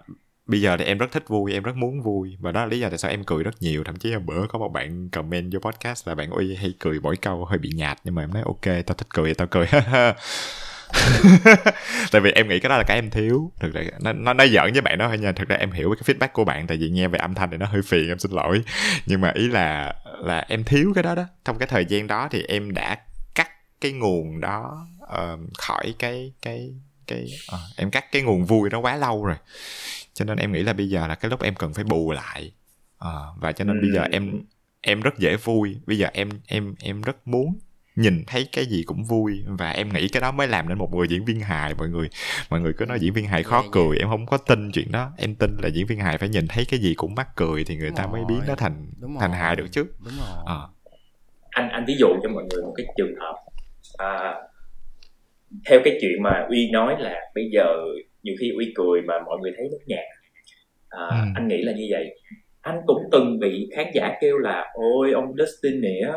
bây giờ thì em rất thích vui em rất muốn vui. Và đó là lý do tại sao em cười rất nhiều. Thậm chí hôm bữa có một bạn comment vô podcast là bạn uy hay cười mỗi câu hơi bị nhạt nhưng mà em nói ok tao thích cười tao cười tại vì em nghĩ cái đó là cái em thiếu. Thực ra nó nó nói giỡn với bạn đó thôi nha. Thực ra em hiểu cái feedback của bạn tại vì nghe về âm thanh thì nó hơi phiền em xin lỗi. Nhưng mà ý là là em thiếu cái đó đó. Trong cái thời gian đó thì em đã cắt cái nguồn đó uh, khỏi cái cái cái uh, em cắt cái nguồn vui đó quá lâu rồi. Cho nên em nghĩ là bây giờ là cái lúc em cần phải bù lại. Uh, và cho nên ừ. bây giờ em em rất dễ vui. Bây giờ em em em rất muốn nhìn thấy cái gì cũng vui và em nghĩ cái đó mới làm nên một người diễn viên hài mọi người mọi người cứ nói diễn viên hài khó yeah, cười yeah. em không có tin chuyện đó em tin là diễn viên hài phải nhìn thấy cái gì cũng mắc cười thì người Đúng ta rồi. mới biến nó thành Đúng thành rồi. hài được chứ Đúng rồi. À. anh anh ví dụ cho mọi người một cái trường hợp à, theo cái chuyện mà uy nói là bây giờ nhiều khi uy cười mà mọi người thấy rất nhạt à, ừ. anh nghĩ là như vậy anh cũng từng bị khán giả kêu là ôi ông Dustin nè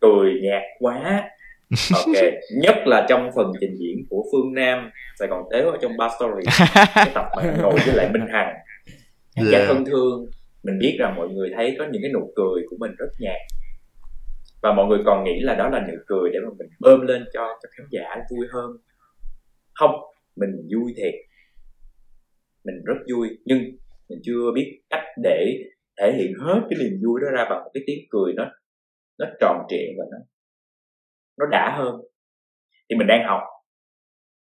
cười nhạt quá. Ok nhất là trong phần trình diễn của phương nam sài gòn tế ở trong ba story cái tập mà ngồi với lại minh hằng. Khán giả thân thương. Mình biết rằng mọi người thấy có những cái nụ cười của mình rất nhạt. Và mọi người còn nghĩ là đó là nụ cười để mà mình bơm lên cho cho khán giả vui hơn. Không mình vui thiệt. Mình rất vui nhưng mình chưa biết cách để thể hiện hết cái niềm vui đó ra bằng một cái tiếng cười nó nó tròn trịa và nó nó đã hơn. Thì mình đang học.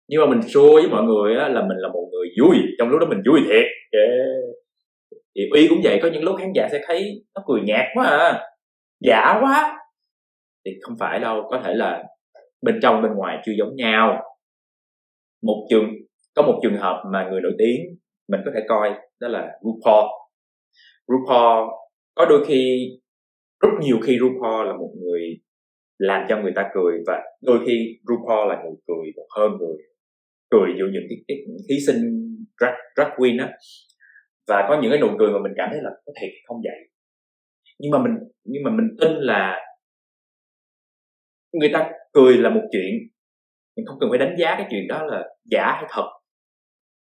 Nhưng mà mình xua với mọi người á, là mình là một người vui. Trong lúc đó mình vui thiệt. Yeah. thì uy cũng vậy có những lúc khán giả sẽ thấy nó cười nhạt quá à. Giả quá. Thì không phải đâu có thể là bên trong bên ngoài chưa giống nhau. Một trường có một trường hợp mà người nổi tiếng mình có thể coi đó là RuPaul. RuPaul có đôi khi rất nhiều khi RuPaul là một người làm cho người ta cười và đôi khi RuPaul là người cười một hơn người. Cười dụ những cái, cái thí sinh drag, drag queen á. Và có những cái nụ cười mà mình cảm thấy là có thể không vậy? Nhưng mà mình nhưng mà mình tin là người ta cười là một chuyện. Mình không cần phải đánh giá cái chuyện đó là giả hay thật.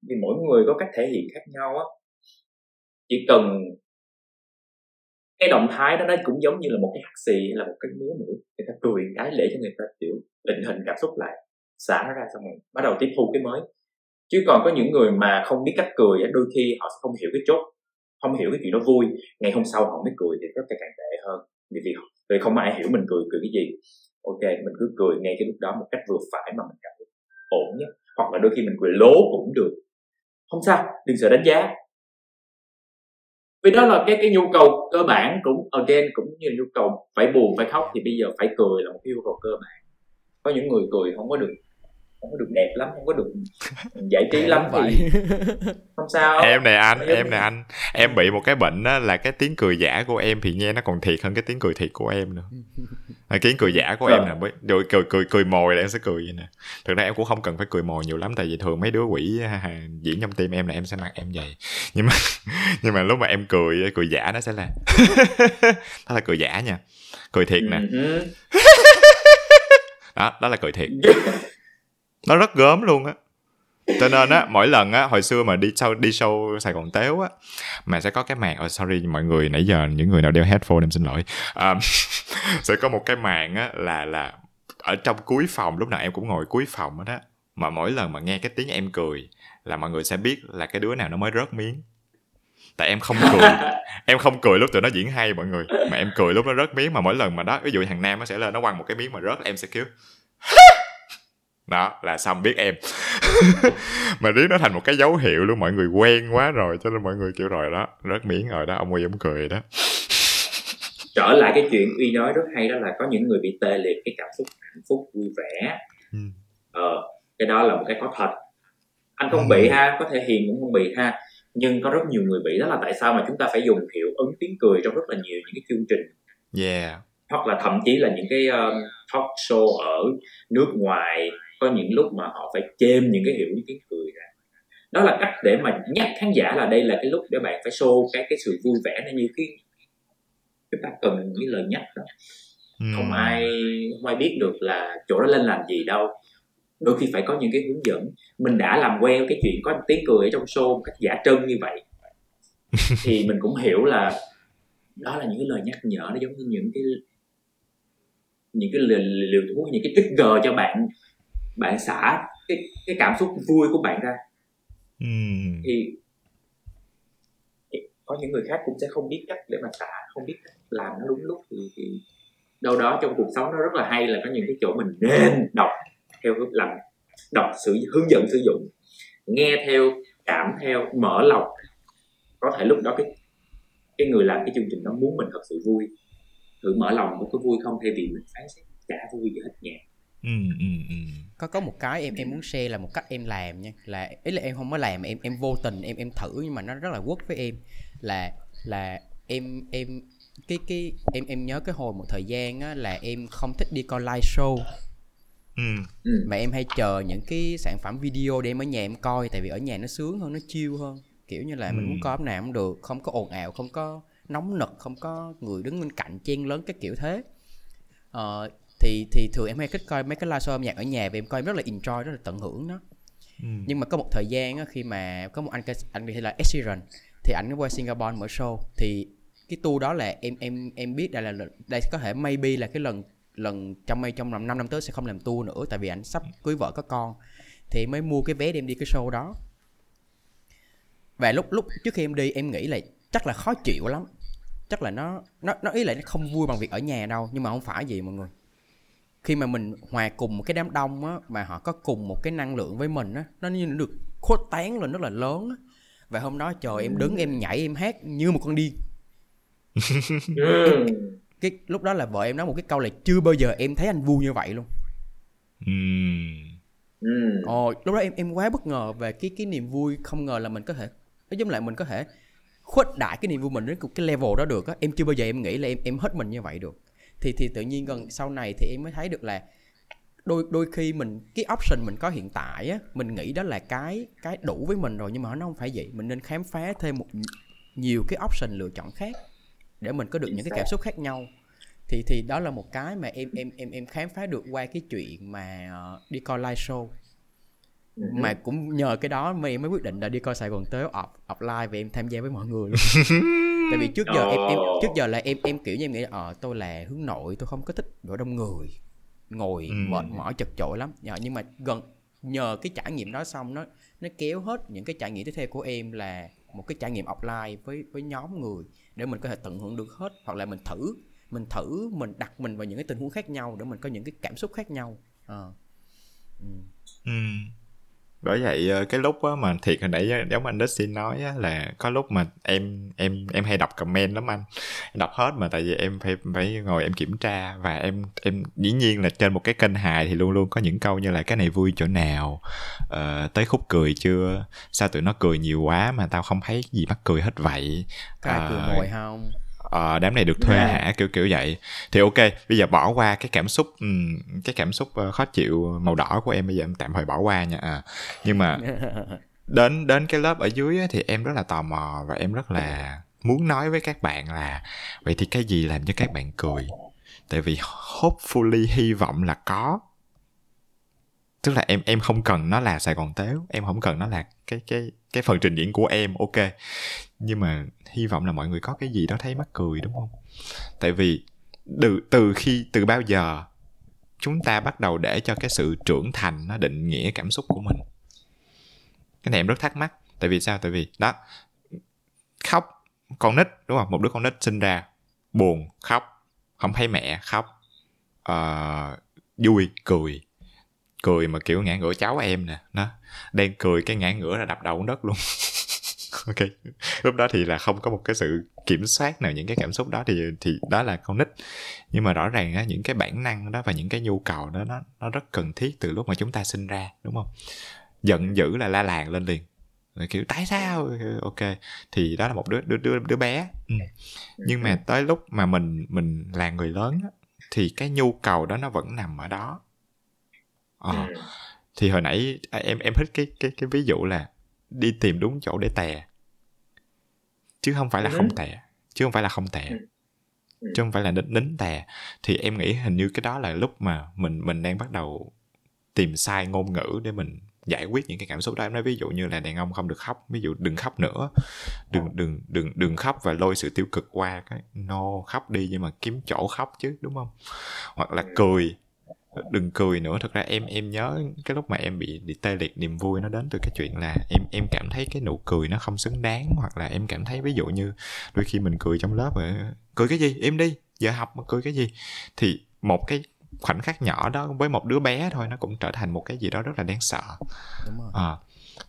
Vì mỗi người có cách thể hiện khác nhau á. Chỉ cần cái động thái đó nó cũng giống như là một cái hắt xì hay là một cái nứa mũi. Người ta cười cái để cho người ta kiểu định hình cảm xúc lại xả nó ra xong rồi bắt đầu tiếp thu cái mới. Chứ còn có những người mà không biết cách cười đôi khi họ sẽ không hiểu cái chốt không hiểu cái chuyện nó vui. Ngày hôm sau họ mới cười thì rất là càng tệ hơn. Vì vì, vì không ai hiểu mình cười cười cái gì. Ok mình cứ cười ngay cái lúc đó một cách vừa phải mà mình cảm thấy ổn nhất hoặc là đôi khi mình cười lố cũng được. Không sao đừng sợ đánh giá vì đó là cái cái nhu cầu cơ bản cũng, again, cũng như nhu cầu phải buồn, phải khóc thì bây giờ phải cười là một cái nhu cầu cơ bản. Có những người cười không có được không có được đẹp lắm không có được giải trí lắm thì không sao. Em này anh em này anh. Em bị một cái bệnh đó là cái tiếng cười giả của em thì nghe nó còn thiệt hơn cái tiếng cười thiệt của em nữa. À, tiếng cười giả của em nè rồi cười cười cười mồi là em sẽ cười vậy nè. Thực ra em cũng không cần phải cười mồi nhiều lắm tại vì thường mấy đứa quỷ diễn trong tim em là em sẽ mặc em vậy. Nhưng mà nhưng mà lúc mà em cười cười giả nó sẽ là đó là cười giả nha. Cười thiệt nè. Ừ đó đó là cười thiệt nó rất gớm luôn á. Cho nên á mỗi lần á hồi xưa mà đi sau đi show sài gòn téo á mà sẽ có cái màn oh, sorry mọi người nãy giờ những người nào đeo headphone em xin lỗi. Um, sẽ có một cái màn á là là ở trong cuối phòng lúc nào em cũng ngồi cuối phòng đó mà mỗi lần mà nghe cái tiếng em cười là mọi người sẽ biết là cái đứa nào nó mới rớt miếng. Tại em không cười. Em không cười lúc tụi nó diễn hay mọi người mà em cười lúc nó rớt miếng mà mỗi lần mà đó ví dụ thằng nam nó sẽ lên nó quăng một cái miếng mà rớt em sẽ kêu đó là xong biết em. Mà riết nó thành một cái dấu hiệu luôn mọi người quen quá rồi cho nên mọi người kiểu rồi đó rớt miếng rồi đó ông uy ông cười đó. Trở lại cái chuyện uy nói rất hay đó là có những người bị tê liệt cái cảm xúc hạnh phúc vui vẻ. Ừ. ờ cái đó là một cái có thật. Anh không ừ. bị ha có thể hiền cũng không bị ha nhưng có rất nhiều người bị đó là tại sao mà chúng ta phải dùng hiệu ứng tiếng cười trong rất là nhiều những cái chương trình. Yeah. Hoặc là thậm chí là những cái um, talk show ở nước ngoài có những lúc mà họ phải chêm những cái hiệu những tiếng cười ra. Đó là cách để mà nhắc khán giả là đây là cái lúc để bạn phải show cái cái sự vui vẻ nó như cái chúng ta cần những lời nhắc đó. Không ai không ai biết được là chỗ đó lên làm gì đâu. Đôi khi phải có những cái hướng dẫn. Mình đã làm quen cái chuyện có tiếng cười ở trong show một cách giả trân như vậy thì mình cũng hiểu là đó là những cái lời nhắc nhở nó giống như những cái những cái liều thuốc những cái trigger cho bạn bạn xả cái cái cảm xúc vui của bạn ra. Mm. thì có những người khác cũng sẽ không biết cách để mà xả không biết cách làm nó đúng lúc thì, thì đâu đó trong cuộc sống nó rất là hay là có những cái chỗ mình nên đọc theo làm đọc sự hướng dẫn sử dụng nghe theo cảm theo mở lòng. Có thể lúc đó cái cái người làm cái chương trình nó muốn mình thật sự vui. Thử mở lòng có vui không thay vì mình phán xét chả vui gì hết nhạc Ừ, ừ, ừ. có có một cái em em muốn share là một cách em làm nha là ý là em không có làm em em vô tình em em thử nhưng mà nó rất là quất với em là là em em cái cái em em nhớ cái hồi một thời gian á là em không thích đi coi live show ừ. mà em hay chờ những cái sản phẩm video để em ở nhà em coi tại vì ở nhà nó sướng hơn nó chill hơn kiểu như là ừ. mình muốn coi nào cũng được không có ồn ào không có nóng nực không có người đứng bên cạnh chen lớn cái kiểu thế ờ, thì thì thường em hay thích coi mấy cái live show âm nhạc ở nhà và em coi em rất là enjoy rất là tận hưởng nó. Ừ. nhưng mà có một thời gian á, khi mà có một anh anh hay là Ed Sheeran thì anh qua Singapore mở show. Thì cái tour đó là em em em biết đây là đây có thể maybe là cái lần lần trong may trong năm năm tới sẽ không làm tour nữa tại vì anh sắp cưới vợ có con. Thì mới mua cái vé đem đi cái show đó. Và lúc lúc trước khi em đi em nghĩ là chắc là khó chịu lắm. Chắc là nó nó nó ý là nó không vui bằng việc ở nhà đâu nhưng mà không phải gì mọi người khi mà mình hòa cùng một cái đám đông á mà họ có cùng một cái năng lượng với mình á nó như được khuếch tán lên rất là lớn á. Và hôm đó trời em đứng em nhảy em hát như một con điên. Cái lúc đó là vợ em nói một cái câu là chưa bao giờ em thấy anh vui như vậy luôn. Ừ. ồ lúc đó em em quá bất ngờ về cái cái niềm vui không ngờ là mình có thể nói chung lại mình có thể khuếch đại cái niềm vui mình đến cái level đó được á. Em chưa bao giờ em nghĩ là em em hết mình như vậy được thì thì tự nhiên gần sau này thì em mới thấy được là đôi đôi khi mình cái option mình có hiện tại á mình nghĩ đó là cái cái đủ với mình rồi nhưng mà nó không phải vậy. Mình nên khám phá thêm một nhiều cái option lựa chọn khác để mình có được những cái cảm xúc khác nhau. Thì thì đó là một cái mà em em em em khám phá được qua cái chuyện mà ờ, đi coi live show. Ừ. mà cũng nhờ cái đó mà em mới quyết định là đi coi Sài Gòn tới off offline và em tham gia với mọi người luôn tại vì trước giờ em em trước giờ là em em kiểu như em nghĩ ờ tôi là hướng nội tôi không có thích chỗ đông người ngồi Ừ. mệt mỏi chật chội lắm Dạ, nhưng mà gần nhờ cái trải nghiệm đó xong nó nó kéo hết những cái trải nghiệm tiếp theo của em là một cái trải nghiệm offline với với nhóm người để mình có thể tận hưởng được hết hoặc là mình thử mình thử mình đặt mình vào những cái tình huống khác nhau để mình có những cái cảm xúc khác nhau Ờ. Ừ. Ừm. Bởi vậy ờ, cái lúc á mà thiệt hồi nãy giống anh Dustin nói á, là có lúc mà em em em hay đọc comment lắm anh. Em đọc hết mà tại vì em phải phải ngồi em kiểm tra và em em dĩ nhiên là trên một cái kênh hài thì luôn luôn có những câu như là cái này vui chỗ nào? Ờ, tới khúc cười chưa? Sao tụi nó cười nhiều quá mà tao không thấy gì mắc cười hết vậy? Ai cười Ờ, mồi không ờ, đám này được thuê Dạ. hả? Kiểu kiểu vậy. Thì ok bây giờ bỏ qua cái cảm xúc ừm, cái cảm xúc ờ, khó chịu màu đỏ của em bây giờ em tạm thời bỏ qua nha. À. nhưng mà đến đến cái lớp ở dưới á, thì em rất là tò mò và em rất là muốn nói với các bạn là vậy thì cái gì làm cho các bạn cười? Tại vì hopefully hy vọng là có. Tức là em em không cần nó là sài gòn tếu em không cần nó là cái cái cái phần trình diễn của em ok nhưng mà hy vọng là mọi người có cái gì đó thấy mắc cười đúng không? Tại vì từ từ khi từ bao giờ chúng ta bắt đầu để cho cái sự trưởng thành nó định nghĩa cảm xúc của mình? Cái này em rất thắc mắc. Tại vì sao? Tại vì đó khóc con nít đúng không? Một đứa con nít sinh ra buồn khóc không thấy mẹ khóc ờ, vui cười. Cười mà kiểu ngã ngửa cháu em nè nó đang cười cái ngã ngửa ra đập đầu xuống đất luôn. ok. Lúc đó thì là không có một cái sự kiểm soát nào những cái cảm xúc đó thì thì đó là con nít. Nhưng mà rõ ràng á những cái bản năng đó và những cái nhu cầu đó nó nó rất cần thiết từ lúc mà chúng ta sinh ra đúng không? Giận dữ là la làng lên liền. Rồi kiểu tại sao? Ok. Thì đó là một đứa đứa đứa, đứa bé. Ừ. nhưng mà tới lúc mà mình mình là người lớn á, thì cái nhu cầu đó nó vẫn nằm ở đó. Ờ, Ừ. thì hồi nãy à, em em thích cái cái cái ví dụ là đi tìm đúng chỗ để tè chứ không phải là Ừ. không tè. Chứ không phải là không tè. Ừ. Ừ. chứ không phải là nín, nín tè. Thì em nghĩ hình như cái đó là lúc mà mình mình đang bắt đầu tìm sai ngôn ngữ để mình giải quyết những cái cảm xúc đó. Em nói ví dụ như là đàn ông không được khóc ví dụ đừng khóc nữa. Đừng đừng đừng đừng khóc và lôi sự tiêu cực qua cái no khóc đi nhưng mà kiếm chỗ khóc chứ đúng không? Hoặc là cười đừng cười nữa. Thật ra em em nhớ cái lúc mà em bị bị tê liệt niềm vui nó đến từ cái chuyện là em em cảm thấy cái nụ cười nó không xứng đáng hoặc là em cảm thấy ví dụ như đôi khi mình cười trong lớp rồi cười cái gì? Im đi. Giờ học mà cười cái gì? Thì một cái khoảnh khắc nhỏ đó với một đứa bé thôi nó cũng trở thành một cái gì đó rất là đáng sợ. Đúng rồi. À,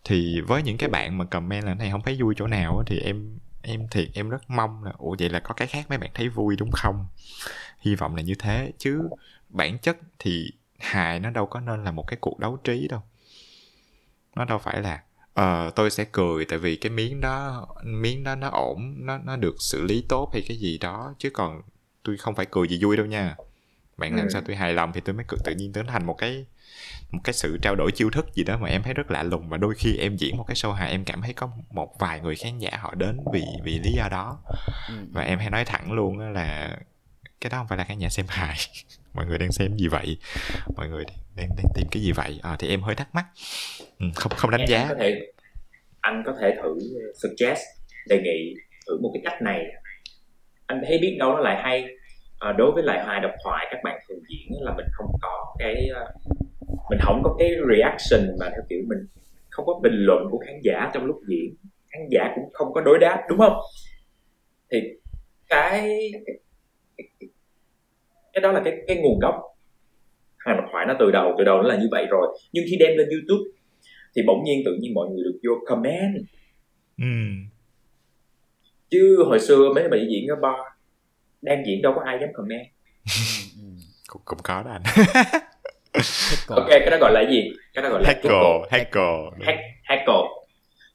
thì với những cái bạn mà comment là này không thấy vui chỗ nào thì em em thiệt em rất mong là ủa vậy là có cái khác mấy bạn thấy vui đúng không? Hy vọng là như thế. Chứ bản chất thì hài nó đâu có nên là một cái cuộc đấu trí đâu nó đâu phải là ờ tôi sẽ cười tại vì cái miếng đó miếng đó nó ổn nó nó được xử lý tốt hay cái gì đó chứ còn tôi không phải cười vì vui đâu nha bạn làm Ừ. sao tôi hài lòng thì tôi mới cười tự nhiên tới thành một cái một cái sự trao đổi chiêu thức gì đó mà em thấy rất lạ lùng và đôi khi em diễn một cái show hài em cảm thấy có một vài người khán giả họ đến vì vì lý do đó ừ. và em hay nói thẳng luôn á là cái đó không phải là khán giả xem hài mọi người đang xem gì vậy? Mọi người đang đang tìm cái gì vậy? À, thì em hơi thắc mắc. Ừ, không không đánh Anh giá. có thể anh có thể thử suggest đề nghị thử một cái cách này. Anh thấy biết đâu nó lại hay. À, đối với lại hài độc thoại các bạn thường diễn là mình không có cái ờ, mình không có cái reaction mà theo kiểu mình không có bình luận của khán giả trong lúc diễn. Khán giả cũng không có đối đáp đúng không? Thì cái cái, cái đó là cái cái nguồn gốc. Hài độc thoại nó từ đầu từ đầu nó là như vậy rồi. Nhưng khi đem lên youtube thì bỗng nhiên tự nhiên mọi người được vô comment. Ừ. Chứ hồi xưa mấy bạn diễn ở bar đang diễn đâu có ai dám comment. Cũng, cũng có đó anh. Ok cái đó gọi là gì? Cái đó gọi là hackle hackle. hack hackle.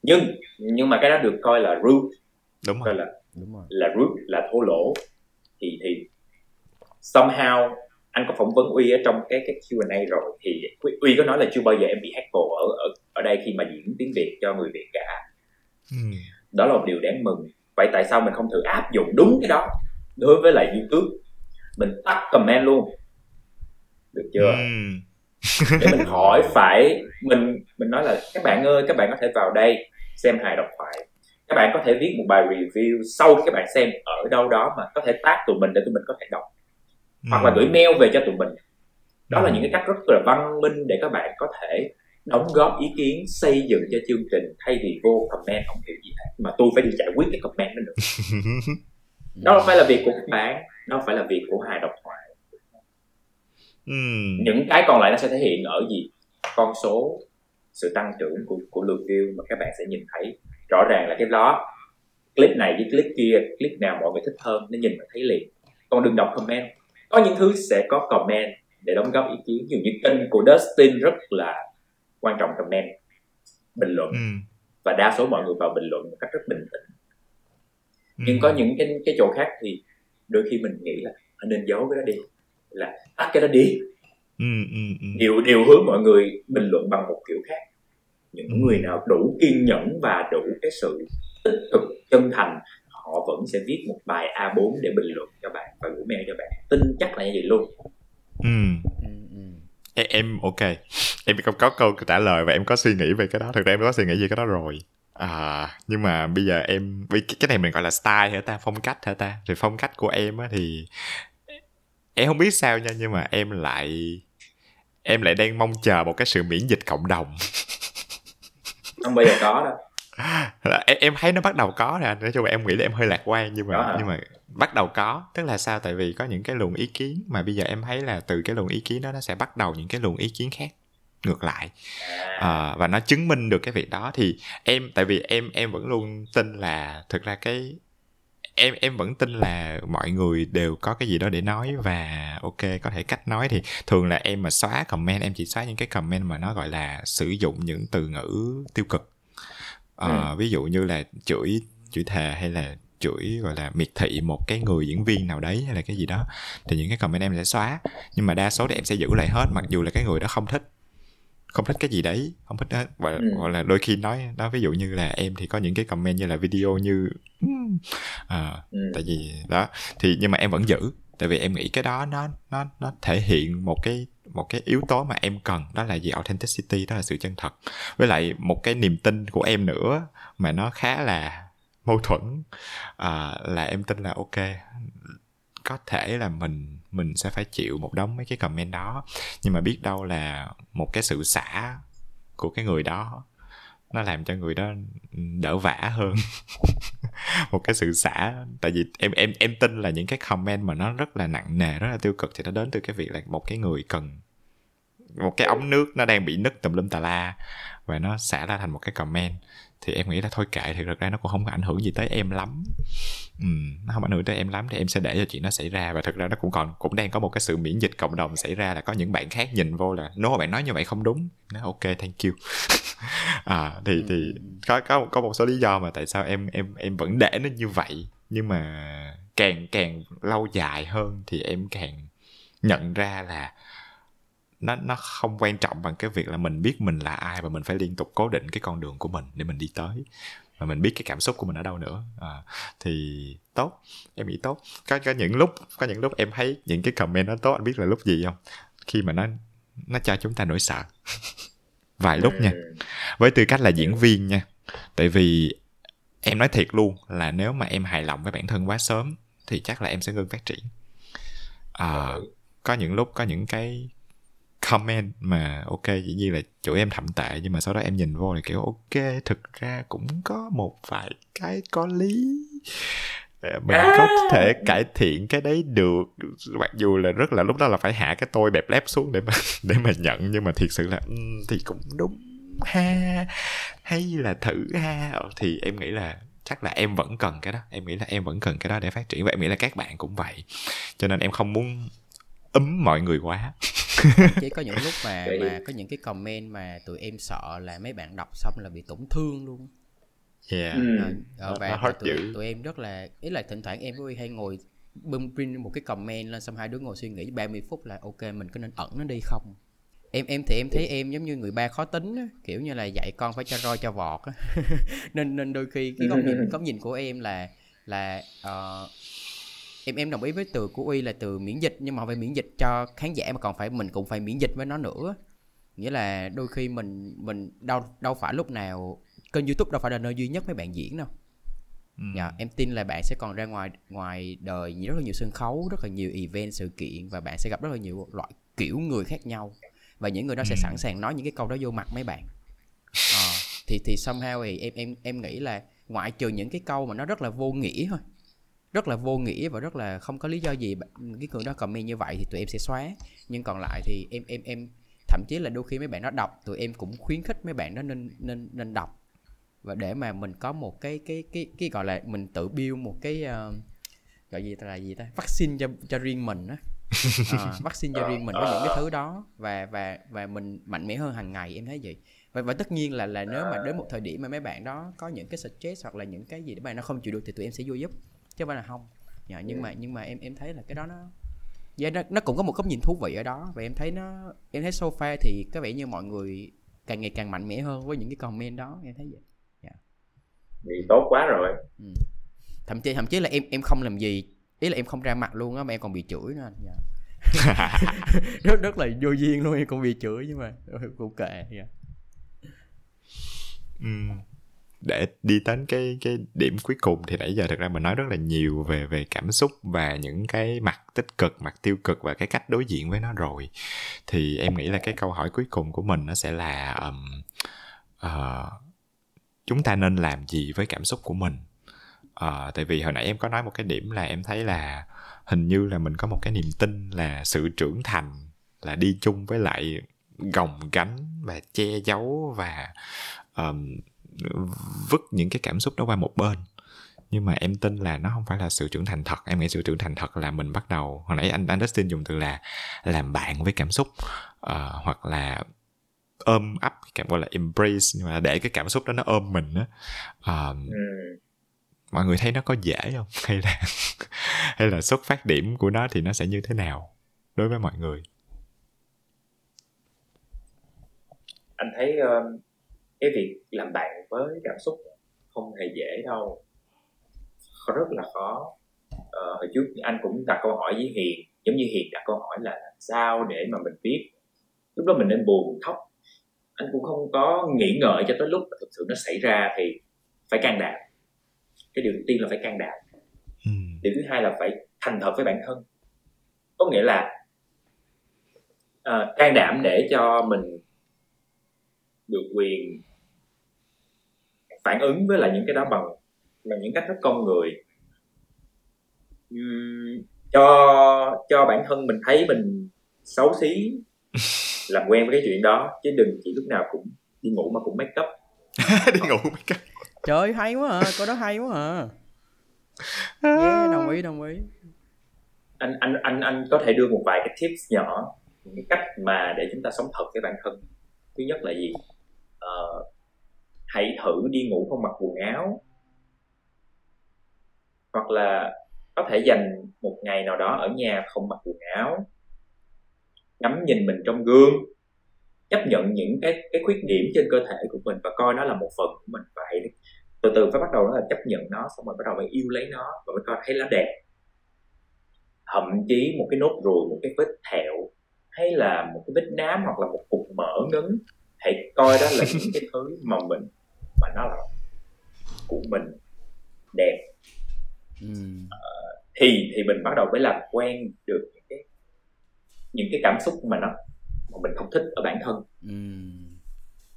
Nhưng nhưng mà cái đó được coi là rude đúng rồi. là đúng rồi. là rude là thô lỗ. Thì thì somehow anh có phỏng vấn uy ở trong cái cái Q&A rồi thì uy có nói là chưa bao giờ em bị hackle ở ở ở đây khi mà diễn tiếng việt cho người việt cả. Ừ. đó là một điều đáng mừng. Vậy tại sao mình không thử áp dụng đúng cái đó đối với lại youtube? Mình tắt comment luôn. Được chưa? Ừ. để mình hỏi phải mình mình nói là các bạn ơi các bạn có thể vào đây xem hài độc thoại. Các bạn có thể viết một bài review sau khi các bạn xem ở đâu đó mà có thể tag tụi mình để tụi mình có thể đọc ừ. hoặc là gửi mail về cho tụi mình. Đó ừ. là những cái cách rất là văn minh để các bạn có thể đóng góp ý kiến xây dựng cho chương trình thay vì vô comment không hiểu gì hết. Mà tôi phải đi giải quyết cái comment đó nữa. Đó không phải là việc của các bạn không phải là việc của hài độc thoại. Uhm. những cái còn lại nó sẽ thể hiện ở gì? Con số sự tăng trưởng của của lượt view mà các bạn sẽ nhìn thấy. Rõ ràng là cái đó clip này với clip kia clip nào mọi người thích hơn nó nhìn mà thấy liền. Còn đừng đọc comment có những thứ sẽ có comment để đóng góp ý kiến dụ như kênh của Dustin rất là quan trọng comment bình luận ừ. và đa số mọi người vào bình luận một cách rất bình tĩnh ừ. nhưng có những cái cái chỗ khác thì đôi khi mình nghĩ là nên giấu cái đó đi là tắt cái đó đi ừ, ừ, ừ. điều điều hướng mọi người bình luận bằng một kiểu khác những ừ. người nào đủ kiên nhẫn và đủ cái sự tích cực chân thành họ vẫn sẽ viết một bài A4 để bình luận cho bạn và gửi mail cho bạn. Tin chắc là như vậy luôn. Ừ. ừ em ok. Em không có câu trả lời và em có suy nghĩ về cái đó. Thực ra em có suy nghĩ về cái đó rồi. À nhưng mà bây giờ em cái này mình gọi là style hả ta? Phong cách hả ta? Thì phong cách của em á thì em không biết sao nha nhưng mà em lại em lại đang mong chờ một cái sự miễn dịch cộng đồng. Không bao giờ có đâu em, em thấy nó bắt đầu có nè nói chung là em nghĩ là em hơi lạc quan nhưng mà nhưng mà bắt đầu có. Tức là sao? Tại vì có những cái luồng ý kiến mà bây giờ em thấy là từ cái luồng ý kiến đó nó sẽ bắt đầu những cái luồng ý kiến khác ngược lại. À, và nó chứng minh được cái việc đó. Thì em tại vì em em vẫn luôn tin là thực ra cái em em vẫn tin là mọi người đều có cái gì đó để nói và ok có thể cách nói. Thì thường là em mà xóa comment em chỉ xóa những cái comment mà nó gọi là sử dụng những từ ngữ tiêu cực à, ừ. ví dụ như là chửi chửi thề hay là chửi gọi là miệt thị một cái người diễn viên nào đấy hay là cái gì đó thì những cái comment em sẽ xóa nhưng mà đa số thì em sẽ giữ lại hết mặc dù là cái người đó không thích không thích cái gì đấy không thích đó và ừ. hoặc là đôi khi nói đó ví dụ như là em thì có những cái comment như là video như à, ừ. tại vì đó thì nhưng mà em vẫn giữ tại vì em nghĩ cái đó nó nó nó thể hiện một cái một cái yếu tố mà em cần đó là gì? Authenticity đó là sự chân thật. Với lại một cái niềm tin của em nữa mà nó khá là mâu thuẫn à, là em tin là ok có thể là mình mình sẽ phải chịu một đống mấy cái comment đó. Nhưng mà biết đâu là một cái sự xả của cái người đó nó làm cho người đó đỡ vả hơn. một cái sự xả. Tại vì em em em tin là những cái comment mà nó rất là nặng nề, rất là tiêu cực thì nó đến từ cái việc là một cái người cần, một cái ống nước nó đang bị nứt tùm lum tà la và nó xả ra thành một cái comment thì em nghĩ là thôi kệ thì thực ra nó cũng không có ảnh hưởng gì tới em lắm. Ừ, nó không ảnh hưởng tới em lắm thì em sẽ để cho chuyện nó xảy ra. Và thực ra nó cũng còn cũng đang có một cái sự miễn dịch cộng đồng xảy ra là có những bạn khác nhìn vô là nếu bạn nói như vậy không đúng. Nó ok thank you. À thì thì có có có một số lý do mà tại sao em em em vẫn để nó như vậy. Nhưng mà càng càng lâu dài hơn thì em càng nhận ra là nó nó không quan trọng bằng cái việc là mình biết mình là ai và mình phải liên tục cố định cái con đường của mình để mình đi tới. Và mình biết cái cảm xúc của mình ở đâu nữa. À, thì tốt em nghĩ tốt. Có có những lúc có những lúc em thấy những cái comment nó tốt anh biết là lúc gì không? Khi mà nó nó cho chúng ta nỗi sợ. Vài lúc nha. Với tư cách là diễn viên nha. Tại vì em nói thiệt luôn là nếu mà em hài lòng với bản thân quá sớm thì chắc là em sẽ ngưng phát triển. À, có những lúc có những cái comment mà ok dĩ nhiên là chỗ em thậm tệ nhưng mà sau đó em nhìn vô thì kiểu ok thực ra cũng có một vài cái có lý. Ờ, mình à. có thể cải thiện cái đấy được. Mặc dù là rất là lúc đó là phải hạ cái tôi bẹp lép xuống để mà để mà nhận nhưng mà thiệt sự là thì cũng đúng ha. Hay là thử ha. Ờ, thì em nghĩ là chắc là em vẫn cần cái đó. Em nghĩ là em vẫn cần cái đó để phát triển. Và em nghĩ là các bạn cũng vậy. Cho nên em không muốn ấm mọi người quá chỉ có những lúc mà mà có những cái comment mà tụi em sợ là mấy bạn đọc xong là bị tổn thương luôn yeah ừ. à, và, và tụi, tụi em rất là ý là thỉnh thoảng em với hay ngồi bưng print một cái comment lên xong hai đứa ngồi suy nghĩ 30 phút là ok mình có nên ẩn nó đi không em em thì em thấy em giống như người ba khó tính á, kiểu như là dạy con phải cho roi cho vọt á. nên nên đôi khi cái góc nhìn góc nhìn của em là là uh, em em đồng ý với từ của uy là từ miễn dịch nhưng mà không phải miễn dịch cho khán giả mà còn phải mình cũng phải miễn dịch với nó nữa. Nghĩa là đôi khi mình mình đâu đâu phải lúc nào kênh youtube đâu phải là nơi duy nhất mấy bạn diễn đâu. Ừ. dạ, em tin là bạn sẽ còn ra ngoài ngoài đời rất là nhiều sân khấu rất là nhiều event sự kiện và bạn sẽ gặp rất là nhiều loại kiểu người khác nhau. Và những người đó sẽ sẵn sàng nói những cái câu đó vô mặt mấy bạn. À, thì thì somehow thì em em em nghĩ là ngoại trừ những cái câu mà nó rất là vô nghĩa thôi rất là vô nghĩa và rất là không có lý do gì cái người đó comment như vậy thì tụi em sẽ xóa. Nhưng còn lại thì em em em thậm chí là đôi khi mấy bạn nó đọc tụi em cũng khuyến khích mấy bạn đó nên nên nên đọc. Và để mà mình có một cái cái cái cái gọi là mình tự build một cái uh, gọi gì ta là gì ta? Vaccine cho cho riêng mình á. À, vaccine cho riêng mình với những cái thứ đó. Và và và mình mạnh mẽ hơn hàng ngày em thấy vậy. Và, và tất nhiên là là nếu mà đến một thời điểm mà mấy bạn đó có những cái suggest hoặc là những cái gì để bạn nó không chịu được thì tụi em sẽ vô giúp chứ không phải là không dạ, nhưng mà nhưng mà em em thấy là cái đó nó yeah, nó, nó cũng có một góc nhìn thú vị ở đó và em thấy nó em thấy sofa thì có vẻ như mọi người càng ngày càng mạnh mẽ hơn với những cái comment đó em thấy vậy yeah. thì tốt quá rồi ừ. thậm chí thậm chí là em em không làm gì ý là em không ra mặt luôn á mà em còn bị chửi nữa anh dạ. rất rất là vô duyên luôn em còn bị chửi nhưng mà cũng kệ dạ. ừ để đi đến cái cái điểm cuối cùng thì nãy giờ thực ra mình nói rất là nhiều về về cảm xúc và những cái mặt tích cực mặt tiêu cực và cái cách đối diện với nó rồi. Thì em nghĩ là cái câu hỏi cuối cùng của mình nó sẽ là um, uh, chúng ta nên làm gì với cảm xúc của mình? Uh, tại vì hồi nãy em có nói một cái điểm là em thấy là hình như là mình có một cái niềm tin là sự trưởng thành là đi chung với lại gồng gánh và che giấu và um, vứt những cái cảm xúc đó qua một bên. Nhưng mà em tin là nó không phải là sự trưởng thành thật. Em nghĩ sự trưởng thành thật là mình bắt đầu hồi nãy anh anh Dustin dùng từ là làm bạn với cảm xúc uh, hoặc là ôm ấp cảm gọi là embrace nhưng mà để cái cảm xúc đó nó ôm mình á. Uh, ừ. mọi người thấy nó có dễ không? Hay là hay là xuất phát điểm của nó thì nó sẽ như thế nào đối với mọi người? Anh thấy uh, cái việc làm bạn với cảm xúc không hề dễ đâu. Rất là khó. Uh, hồi trước anh cũng đặt câu hỏi với hiền giống như hiền đặt câu hỏi là sao để mà mình biết lúc đó mình nên buồn khóc. Anh cũng không có nghĩ ngợi cho tới lúc mà thực sự nó xảy ra thì phải can đảm. Cái điều đầu tiên là phải can đảm. Ừ. điều thứ hai là phải thành thật với bản thân. Có nghĩa là uh, can đảm để cho mình được quyền phản ứng với lại những cái đó bằng bằng những cách thức con người. Uhm, cho cho bản thân mình thấy mình xấu xí làm quen với cái chuyện đó chứ đừng chỉ lúc nào cũng đi ngủ mà cũng make up. Đi ngủ make up. Trời hay quá à có đó hay quá à. Yeah, đồng ý đồng ý. Anh anh anh anh có thể đưa một vài cái tips nhỏ những cái cách mà để chúng ta sống thật với bản thân. Thứ nhất là gì? Uh, hãy thử đi ngủ không mặc quần áo. Hoặc là có thể dành một ngày nào đó ở nhà không mặc quần áo. Ngắm nhìn mình trong gương. Chấp nhận những cái cái khuyết điểm trên cơ thể của mình và coi nó là một phần của mình. Và hãy từ từ phải bắt đầu là chấp nhận nó, xong rồi bắt đầu phải yêu lấy nó và mới coi thấy nó đẹp. Thậm chí một cái nốt ruồi, một cái vết thẹo, hay là một cái vết nám hoặc là một cục mỡ ngấn, hãy coi đó là những cái thứ mà mình mà nó là của mình đẹp ừ. uh, thì thì mình bắt đầu mới làm quen được những cái những cái cảm xúc mà nó mà mình không thích ở bản thân ừ.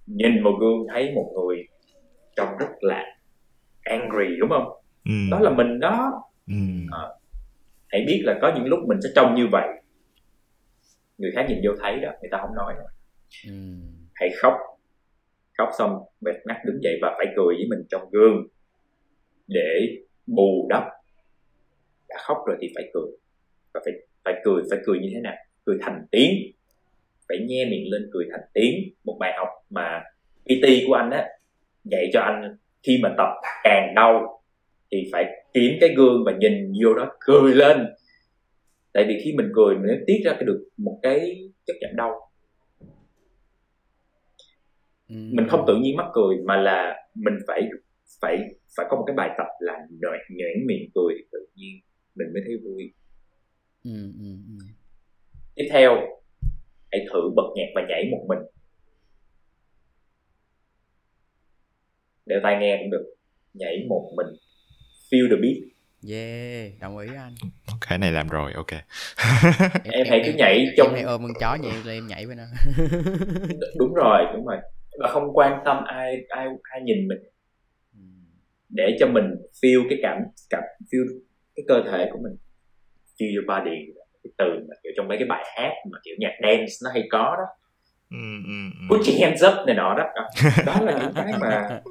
nhìn vào gương thấy một người trông rất là angry đúng không ừ. đó là mình đó ừ. à, hãy biết là có những lúc mình sẽ trông như vậy người khác nhìn vô thấy đó người ta không nói đâu ừ. hãy khóc khóc xong mệt nát đứng dậy và phải cười với mình trong gương. Để bù đắp, đã khóc rồi thì phải cười. Và phải phải cười phải cười như thế nào? Cười thành tiếng. Phải nhe miệng lên cười thành tiếng. Một bài học mà PT của anh á, dạy cho anh khi mà tập càng đau thì phải kiếm cái gương và nhìn vô đó cười lên. Tại vì khi mình cười, mình tiết ra cái được một cái chất giảm đau ừ. mình không tự nhiên mắc cười mà là mình phải phải phải có một cái bài tập là nhuyễn miệng cười tự nhiên mình mới thấy vui. Ừ, ừ, ừ. tiếp theo hãy thử bật nhạc và nhảy một mình. Đeo tai nghe cũng được nhảy một mình. Feel the beat. Yeah đồng ý anh. Cái này làm rồi ok. Em, em hãy cứ nhảy trong em hay ôm con chó nhảy lên em nhảy với nó đúng rồi đúng rồi và không quan tâm ai ai ai nhìn mình. Để cho mình feel cái cảm cảm feel cái cơ thể của mình. Feel your body cái từ mà kiểu trong mấy cái bài hát mà kiểu nhạc dance nó hay có đó. Mm, mm, put your hands up này nọ đó. Đó là những cái mà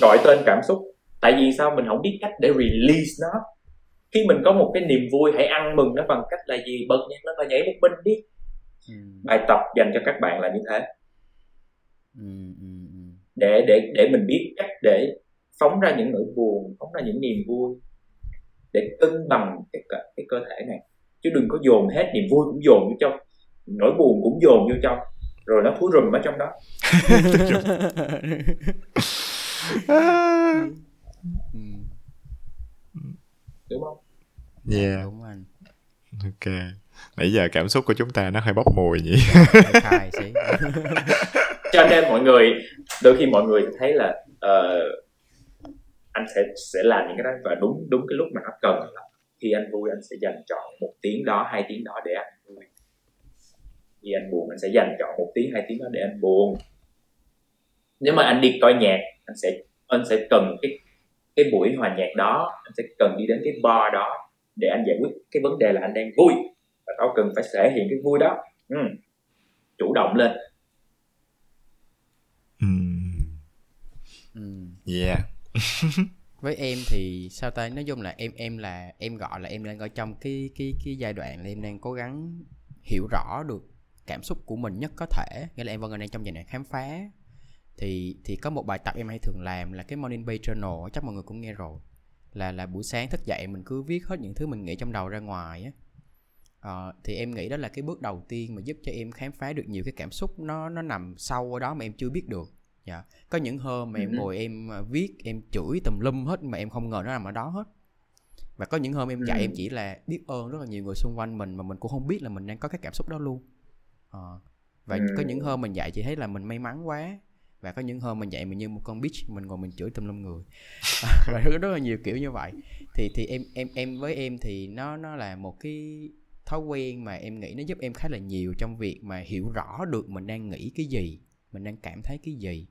gọi tên cảm xúc. Tại vì sao? Mình không biết cách để release nó. Khi mình có một cái niềm vui hãy ăn mừng nó bằng cách là gì? Bật nhạc lên và nhảy một bên đi. Bài tập dành cho các bạn là như thế để để để mình biết cách để phóng ra những nỗi buồn phóng ra những niềm vui để cân bằng cái cái cơ thể này. Chứ đừng có dồn hết niềm vui cũng dồn vô trong nỗi buồn cũng dồn vô trong rồi nó thú rùm ở trong đó. Đúng không? Yeah đúng anh ok. Nãy giờ cảm xúc của chúng ta nó hơi bốc mùi nhỉ cho nên mọi người đôi khi mọi người thấy là uh, anh sẽ sẽ làm những cái đó và đúng đúng cái lúc mà nó cần là khi anh vui anh sẽ dành chọn một tiếng đó hai tiếng đó để anh vui. Khi anh buồn anh sẽ dành chọn một tiếng hai tiếng đó để anh buồn. Nếu mà anh đi coi nhạc anh sẽ anh sẽ cần cái cái buổi hòa nhạc đó anh sẽ cần đi đến cái bar đó để anh giải quyết cái vấn đề là anh đang vui và tao cần phải thể hiện cái vui đó. Ừ. chủ động lên. Mm. yeah. Với em thì sao ta? Nói chung là em em là em gọi là em đang ở trong cái cái cái giai đoạn là em đang cố gắng hiểu rõ được cảm xúc của mình nhất có thể. Nghĩa là em vẫn đang trong giai đoạn khám phá. Thì thì có một bài tập em hay thường làm là cái morning page journal chắc mọi người cũng nghe rồi. Là là buổi sáng thức dậy mình cứ viết hết những thứ mình nghĩ trong đầu ra ngoài á. À, thì em nghĩ đó là cái bước đầu tiên mà giúp cho em khám phá được nhiều cái cảm xúc nó nó nằm sâu ở đó mà em chưa biết được dạ. Có những hôm mà em ngồi em à, viết em chửi tùm lum hết mà em không ngờ nó nằm ở đó hết. Và có những hôm em dạy em chỉ là biết ơn rất là nhiều người xung quanh mình mà mình cũng không biết là mình đang có cái cảm xúc đó luôn. À, và có những hôm mình dạy chị thấy là mình may mắn quá và có những hôm mình dạy mình như một con bitch mình ngồi mình chửi tùm lum người. Và rất, rất là nhiều kiểu như vậy. Thì thì em em em với em thì nó nó là một cái thói quen mà em nghĩ nó giúp em khá là nhiều trong việc mà hiểu rõ được mình đang nghĩ cái gì mình đang cảm thấy cái gì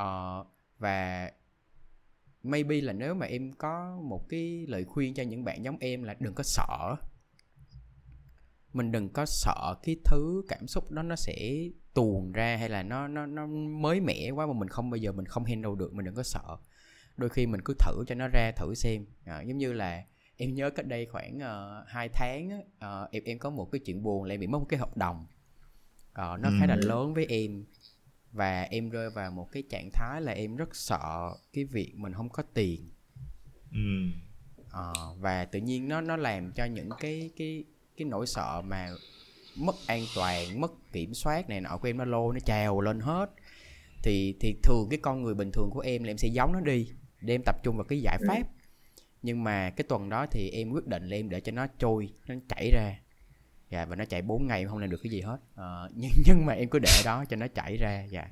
uh, và maybe là nếu mà em có một cái lời khuyên cho những bạn giống em là đừng có sợ. Mình đừng có sợ cái thứ cảm xúc đó nó sẽ tuồn ra hay là nó nó nó mới mẻ quá mà mình không bao giờ mình không handle được mình đừng có sợ. Đôi khi mình cứ thử cho nó ra thử xem. À, giống như là em nhớ cách đây khoảng uh, ờ, 2 tháng uh, em em có một cái chuyện buồn là em bị mất một cái hợp đồng. Uh, nó ừ. khá là lớn với em và em rơi vào một cái trạng thái là em rất sợ cái việc mình không có tiền ừ. à, và tự nhiên nó nó làm cho những cái cái cái nỗi sợ mà mất an toàn mất kiểm soát này nọ của em nó lô nó trào lên hết thì thì thường cái con người bình thường của em là em sẽ giấu nó đi để em tập trung vào cái giải ừ. pháp nhưng mà cái tuần đó thì em quyết định là em để cho nó trôi nó chảy ra dạ và nó chạy 4 ngày không làm được cái gì hết. À, nhưng nhưng mà em cứ để đó cho nó chảy ra dạ.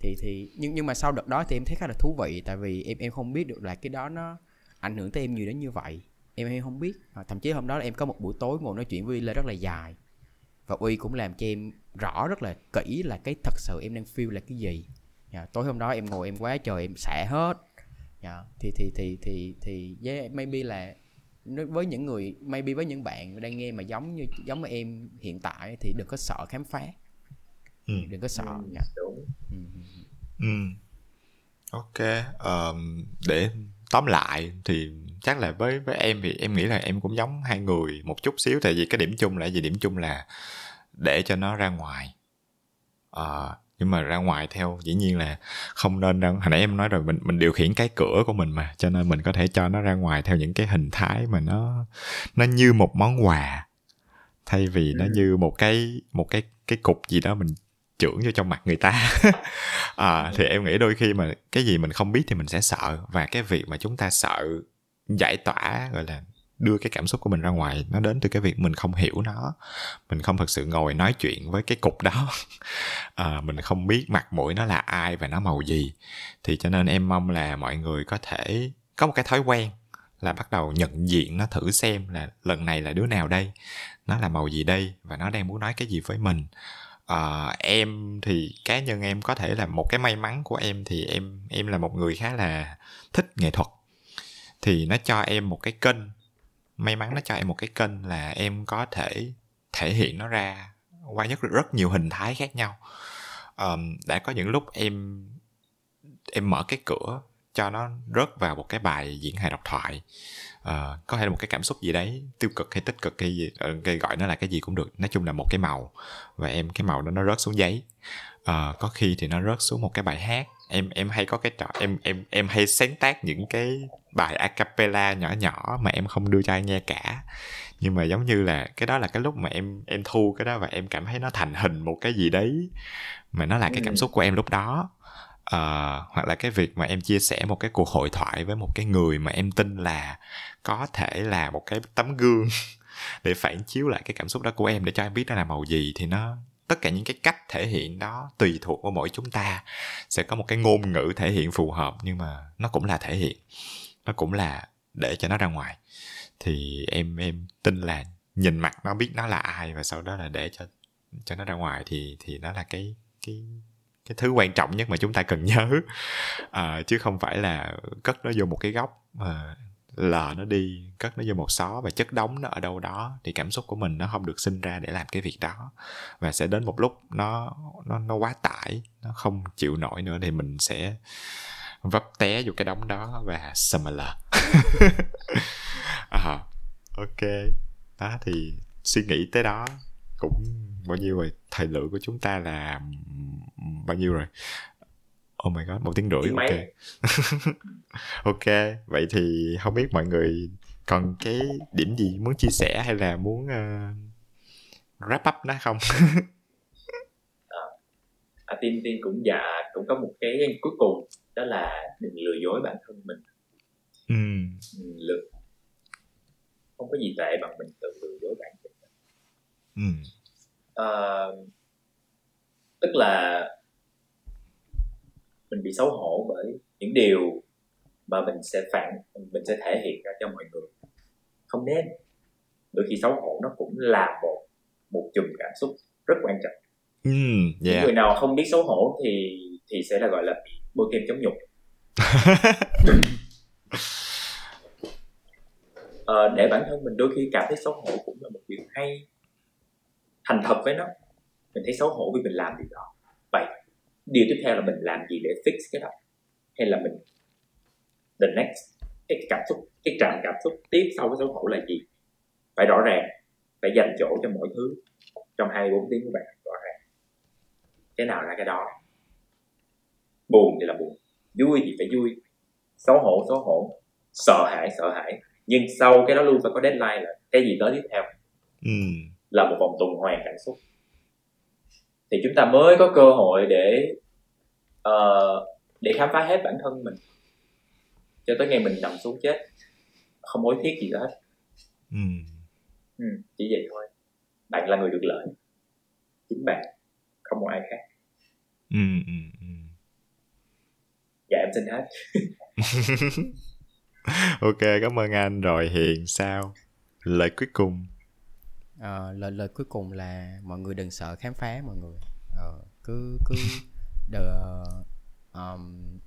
Thì thì nhưng nhưng mà sau đợt đó thì em thấy khá là thú vị tại vì em em không biết được là cái đó nó ảnh hưởng tới em nhiều đến như vậy. Em em không biết. À, thậm chí hôm đó là em có một buổi tối ngồi nói chuyện với Lê rất là dài. Và uy cũng làm cho em rõ rất là kỹ là cái thật sự em đang feel là cái gì. Dạ, tối hôm đó em ngồi em quá trời em xả hết. Dạ, thì thì thì thì thì yeah, maybe là với những người maybe với những bạn đang nghe mà giống như giống như em hiện tại thì đừng có sợ khám phá ừ. đừng có sợ ừ, dạ. đúng ừ. ừ. ok um, để tóm lại thì chắc là với với em thì em nghĩ là em cũng giống hai người một chút xíu tại vì cái điểm chung là gì điểm chung là để cho nó ra ngoài à, nhưng mà ra ngoài theo dĩ nhiên là không nên ra hồi nãy em nói rồi mình mình điều khiển cái cửa của mình mà cho nên mình có thể cho nó ra ngoài theo những cái hình thái mà nó nó như một món quà. Thay vì nó ừ. như một cái một cái cái cục gì đó mình trưởng vô trong mặt người ta. À, thì em nghĩ đôi khi mà cái gì mình không biết thì mình sẽ sợ. Và cái việc mà chúng ta sợ giải tỏa gọi là đưa cái cảm xúc của mình ra ngoài nó đến từ cái việc mình không hiểu nó. Mình không thực sự ngồi nói chuyện với cái cục đó. À, mình không biết mặt mũi nó là ai và nó màu gì. Thì cho nên em mong là mọi người có thể có một cái thói quen là bắt đầu nhận diện nó thử xem là lần này là đứa nào đây nó là màu gì đây và nó đang muốn nói cái gì với mình. À, em thì cá nhân em có thể là một cái may mắn của em thì em em là một người khá là thích nghệ thuật. Thì nó cho em một cái kênh may mắn nó cho em một cái kênh là em có thể thể hiện nó ra qua rất rất nhiều hình thái khác nhau. Um, đã có những lúc em em mở cái cửa cho nó rớt vào một cái bài diễn hài độc thoại. Uh, có thể là một cái cảm xúc gì đấy tiêu cực hay tích cực hay gì uh, gọi nó là cái gì cũng được nói chung là một cái màu và em cái màu đó nó rớt xuống giấy. Uh, có khi thì nó rớt xuống một cái bài hát. Em em hay có cái trò em em em hay sáng tác những cái bài a cappella nhỏ nhỏ mà em không đưa cho ai nghe cả. Nhưng mà giống như là cái đó là cái lúc mà em em thu cái đó và em cảm thấy nó thành hình một cái gì đấy. Mà nó là cái cảm ừ. xúc của em lúc đó. Uh, hoặc là cái việc mà em chia sẻ một cái cuộc hội thoại với một cái người mà em tin là có thể là một cái tấm gương để phản chiếu lại cái cảm xúc đó của em để cho em biết nó là màu gì thì nó tất cả những cái cách thể hiện đó tùy thuộc vào mỗi chúng ta. Sẽ có một cái ngôn ngữ thể hiện phù hợp nhưng mà nó cũng là thể hiện nó cũng là để cho nó ra ngoài. Thì em em tin là nhìn mặt nó biết nó là ai và sau đó là để cho cho nó ra ngoài thì thì nó là cái cái cái thứ quan trọng nhất mà chúng ta cần nhớ. À, chứ không phải là cất nó vô một cái góc mà lờ nó đi cất nó vô một xó và chất đóng nó ở đâu đó thì cảm xúc của mình nó không được sinh ra để làm cái việc đó. Và sẽ đến một lúc nó nó nó quá tải nó không chịu nổi nữa thì mình sẽ vấp té vô cái đống đó và similar à, ok. Đó thì suy nghĩ tới đó cũng bao nhiêu rồi. Thời lượng của chúng ta là bao nhiêu rồi? Oh my god, một tiếng rưỡi, ok. ok, vậy thì không biết mọi người còn cái điểm gì muốn chia sẻ hay là muốn uh, wrap up nó không? à, à, tiên tiên cũng dạ cũng có một cái cuối cùng đó là đừng lừa dối bản thân mình. Ừ. Lừa không có gì tệ bằng mình tự lừa dối bản thân mình. Ừ. À, tức là mình bị xấu hổ bởi những điều mà mình sẽ phản mình sẽ thể hiện ra cho mọi người không nên đôi khi xấu hổ nó cũng là một một chùm cảm xúc rất quan trọng mm, yeah. những người nào không biết xấu hổ thì thì sẽ là gọi là bị bôi kem chống nhục. À, để bản thân mình đôi khi cảm thấy xấu hổ cũng là một điều hay. Thành thật với nó mình thấy xấu hổ vì mình làm điều đó. Vậy điều tiếp theo là mình làm gì để fix cái đó? Hay là mình the next cái cảm xúc cái trạm cảm xúc tiếp sau cái xấu hổ là gì? Phải rõ ràng phải dành chỗ cho mỗi thứ trong 24 tiếng của bạn rõ ràng. Cái nào là cái đó buồn thì là buồn. Vui thì phải vui. Xấu hổ xấu hổ. Sợ hãi sợ hãi. Nhưng sau cái đó luôn phải có deadline là cái gì tới tiếp theo. Ừ. là một vòng tuần hoàn cảm xúc. Thì chúng ta mới có cơ hội để uh, để khám phá hết bản thân mình. Cho tới ngày mình nằm xuống chết. Không hối tiếc gì hết. Ừ. Ừ, chỉ vậy thôi. Bạn là người được lợi. Chính bạn. Không một ai khác. Ừ, ừ, ừ. Dạ em xin hết. Ok cảm ơn anh. Rồi hiền sao? Lời cuối cùng. À, lời lời cuối cùng là mọi người đừng sợ khám phá mọi người. Ờ, cứ cứ đờ, um,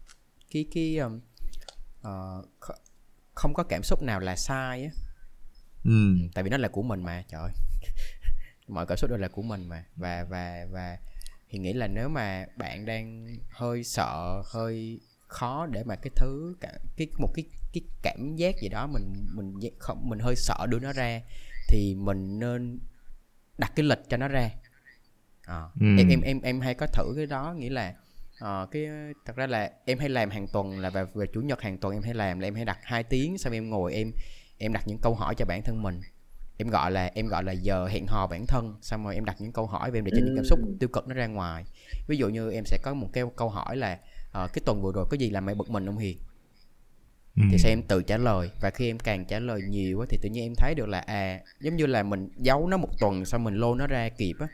cái cái um, uh, không có cảm xúc nào là sai á. Ừ. tại vì nó là của mình mà trời mọi cảm xúc đều là của mình mà. Và và và thì nghĩ là nếu mà bạn đang hơi sợ hơi khó để mà cái thứ cái một cái cái cảm giác gì đó mình mình không mình hơi sợ đưa nó ra thì mình nên đặt cái lịch cho nó ra à, ừ. em em em em hay có thử cái đó nghĩa là uh, cái thật ra là em hay làm hàng tuần là về, về chủ nhật hàng tuần em hay làm là em hay đặt 2 tiếng xong em ngồi em em đặt những câu hỏi cho bản thân mình em gọi là em gọi là giờ hẹn hò bản thân xong rồi em đặt những câu hỏi về em để cho những cảm xúc ừ. tiêu cực nó ra ngoài ví dụ như em sẽ có một cái câu hỏi là uh, cái tuần vừa rồi có gì làm mày bực mình không hiền? Ừ. thì sẽ em tự trả lời. Và khi em càng trả lời nhiều á thì tự nhiên em thấy được là à giống như là mình giấu nó một tuần xong mình lô nó ra kịp á.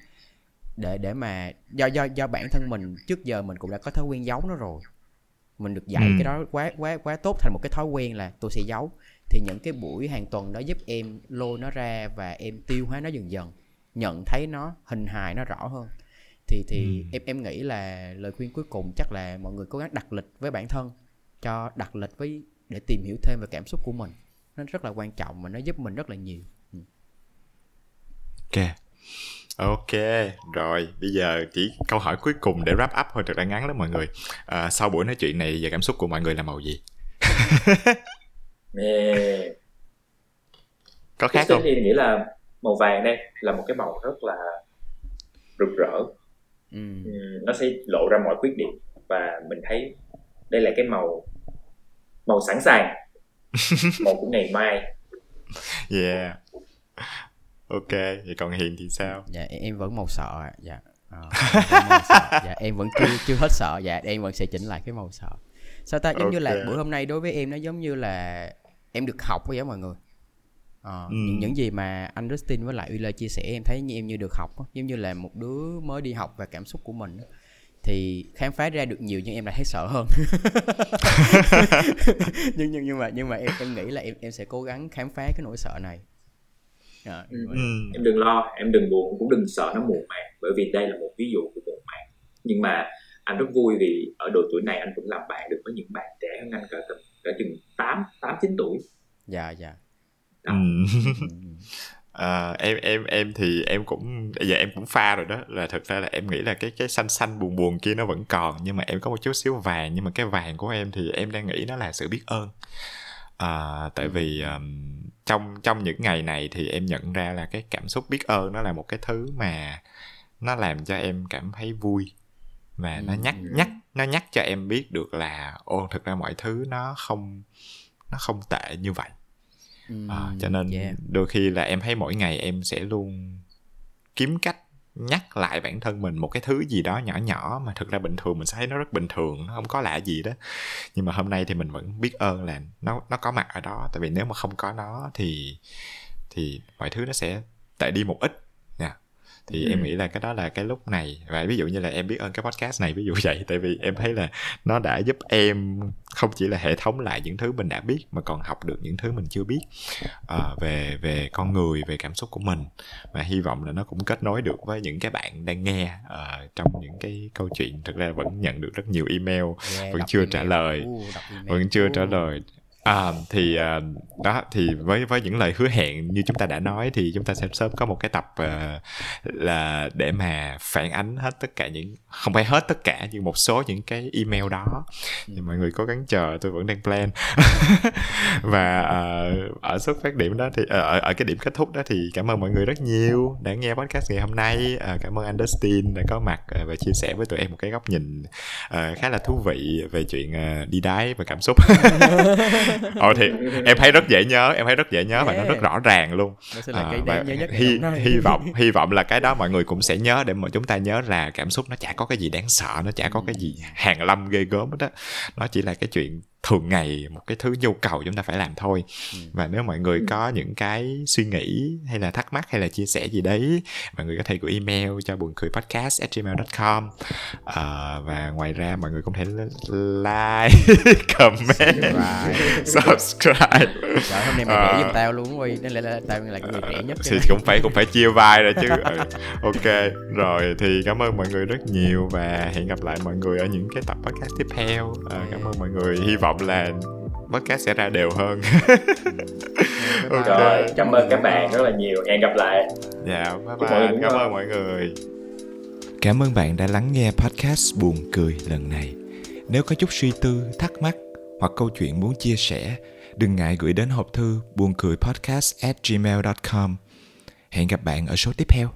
Để để mà do do do bản thân mình trước giờ mình cũng đã có thói quen giấu nó rồi. Mình được dạy ừ. cái đó quá quá quá tốt thành một cái thói quen là tôi sẽ giấu. Thì những cái buổi hàng tuần đó giúp em lôi nó ra và em tiêu hóa nó dần dần nhận thấy nó hình hài nó rõ hơn thì thì ừ. em em nghĩ là lời khuyên cuối cùng chắc là mọi người cố gắng đặt lịch với bản thân cho đặt lịch với để tìm hiểu thêm về cảm xúc của mình nó rất là quan trọng và nó giúp mình rất là nhiều ừ. ok ok rồi bây giờ chỉ câu hỏi cuối cùng để wrap up thôi thật là ngắn lắm mọi người à, sau buổi nói chuyện này về cảm xúc của mọi người là màu gì yeah. có khác không? Em nghĩ là màu vàng đây là một cái màu rất là rực rỡ ừ. nó sẽ lộ ra mọi khuyết điểm và mình thấy đây là cái màu màu sẵn sàng. Màu của ngày mai. Yeah. Ok vậy còn hiền thì sao? Dạ em vẫn màu sợ ạ. Dạ. À, dạ em vẫn chưa chưa hết sợ dạ em vẫn sẽ chỉnh lại cái màu sợ sao ta? Giống okay. như là bữa hôm nay đối với em nó giống như là em được học với mọi người à, ừ. những, những gì mà anh Dustin với lại Wheeler chia sẻ em thấy như em như được học giống như là một đứa mới đi học về cảm xúc của mình thì khám phá ra được nhiều nhưng em lại thấy sợ hơn. Nhưng nhưng nhưng mà nhưng mà em em nghĩ là em em sẽ cố gắng khám phá cái nỗi sợ này. À, ừ. em đừng lo em đừng buồn cũng đừng sợ nó muộn màng bởi vì đây là một ví dụ của muộn màng nhưng mà anh rất vui vì ở độ tuổi này anh vẫn làm bạn được với những bạn trẻ hơn anh cả tầm cả chừng tám tám chín tuổi. Dạ dạ ừ. à, em em em thì em cũng giờ em cũng pha rồi đó. Là thực ra là em nghĩ là cái cái xanh xanh buồn buồn kia nó vẫn còn nhưng mà em có một chút xíu vàng. Nhưng mà cái vàng của em thì em đang nghĩ nó là sự biết ơn. À, tại vì um, trong trong những ngày này thì em nhận ra là cái cảm xúc biết ơn nó là một cái thứ mà nó làm cho em cảm thấy vui. Và nó nhắc nhắc nó nhắc cho em biết được là ô thực ra mọi thứ nó không nó không tệ như vậy à, cho nên yeah. đôi khi là em thấy mỗi ngày em sẽ luôn kiếm cách nhắc lại bản thân mình một cái thứ gì đó nhỏ nhỏ mà thực ra bình thường mình sẽ thấy nó rất bình thường nó không có lạ gì đó. Nhưng mà hôm nay thì mình vẫn biết ơn là nó nó có mặt ở đó. Tại vì nếu mà không có nó thì thì mọi thứ nó sẽ tệ đi một ít thì ừ. em nghĩ là cái đó là cái lúc này và ví dụ như là em biết ơn cái podcast này ví dụ vậy tại vì em thấy là nó đã giúp em không chỉ là hệ thống lại những thứ mình đã biết mà còn học được những thứ mình chưa biết uh, về về con người về cảm xúc của mình và hy vọng là nó cũng kết nối được với những cái bạn đang nghe uh, trong những cái câu chuyện thực ra vẫn nhận được rất nhiều email yeah, vẫn chưa email. trả lời uh, vẫn chưa uh. trả lời À, thì uh, đó thì với với những lời hứa hẹn như chúng ta đã nói thì chúng ta sẽ sớm có một cái tập uh, là để mà phản ánh hết tất cả những không phải hết tất cả nhưng một số những cái email đó. Thì mọi người cố gắng chờ tôi vẫn đang plan. Và uh, ở xuất phát điểm đó thì uh, ở ở cái điểm kết thúc đó thì cảm ơn mọi người rất nhiều đã nghe podcast ngày hôm nay. Uh, cảm ơn anh Dustin đã có mặt uh, và chia sẻ với tụi em một cái góc nhìn uh, khá là thú vị về chuyện uh, đi đái và cảm xúc ồ thì em thấy rất dễ nhớ em thấy rất dễ nhớ và nó rất rõ ràng luôn. À, và hy, hy vọng hy vọng là cái đó mọi người cũng sẽ nhớ để mà chúng ta nhớ là cảm xúc nó chả có cái gì đáng sợ nó chả có cái gì hàng lâm ghê gớm hết á. Nó chỉ là cái chuyện thường ngày một cái thứ nhu cầu chúng ta phải làm thôi. Ừ. và nếu mọi người có những cái suy nghĩ hay là thắc mắc hay là chia sẻ gì đấy mọi người có thể gửi email cho buồn cười podcast at gmail.com à, và ngoài ra mọi người cũng thể like comment subscribe. Trời, hôm nay mày rẻ giùm tao luôn quay nên là, là tao là người rẻ nhất thì cũng phải cũng phải chia vai ra chứ. Ừ. ok rồi thì cảm ơn mọi người rất nhiều và hẹn gặp lại mọi người ở những cái tập podcast tiếp theo. À, cảm ơn mọi người. Hy vọng là podcast sẽ ra đều hơn. Okay. rồi cảm ơn các bạn rất là nhiều. Hẹn gặp lại. Dạ bye bye. cảm ơn mọi người. Cảm ơn bạn đã lắng nghe podcast buồn cười lần này. Nếu có chút suy tư thắc mắc hoặc câu chuyện muốn chia sẻ đừng ngại gửi đến hộp thư buồn cười podcast at gmail.com. Hẹn gặp bạn ở số tiếp theo.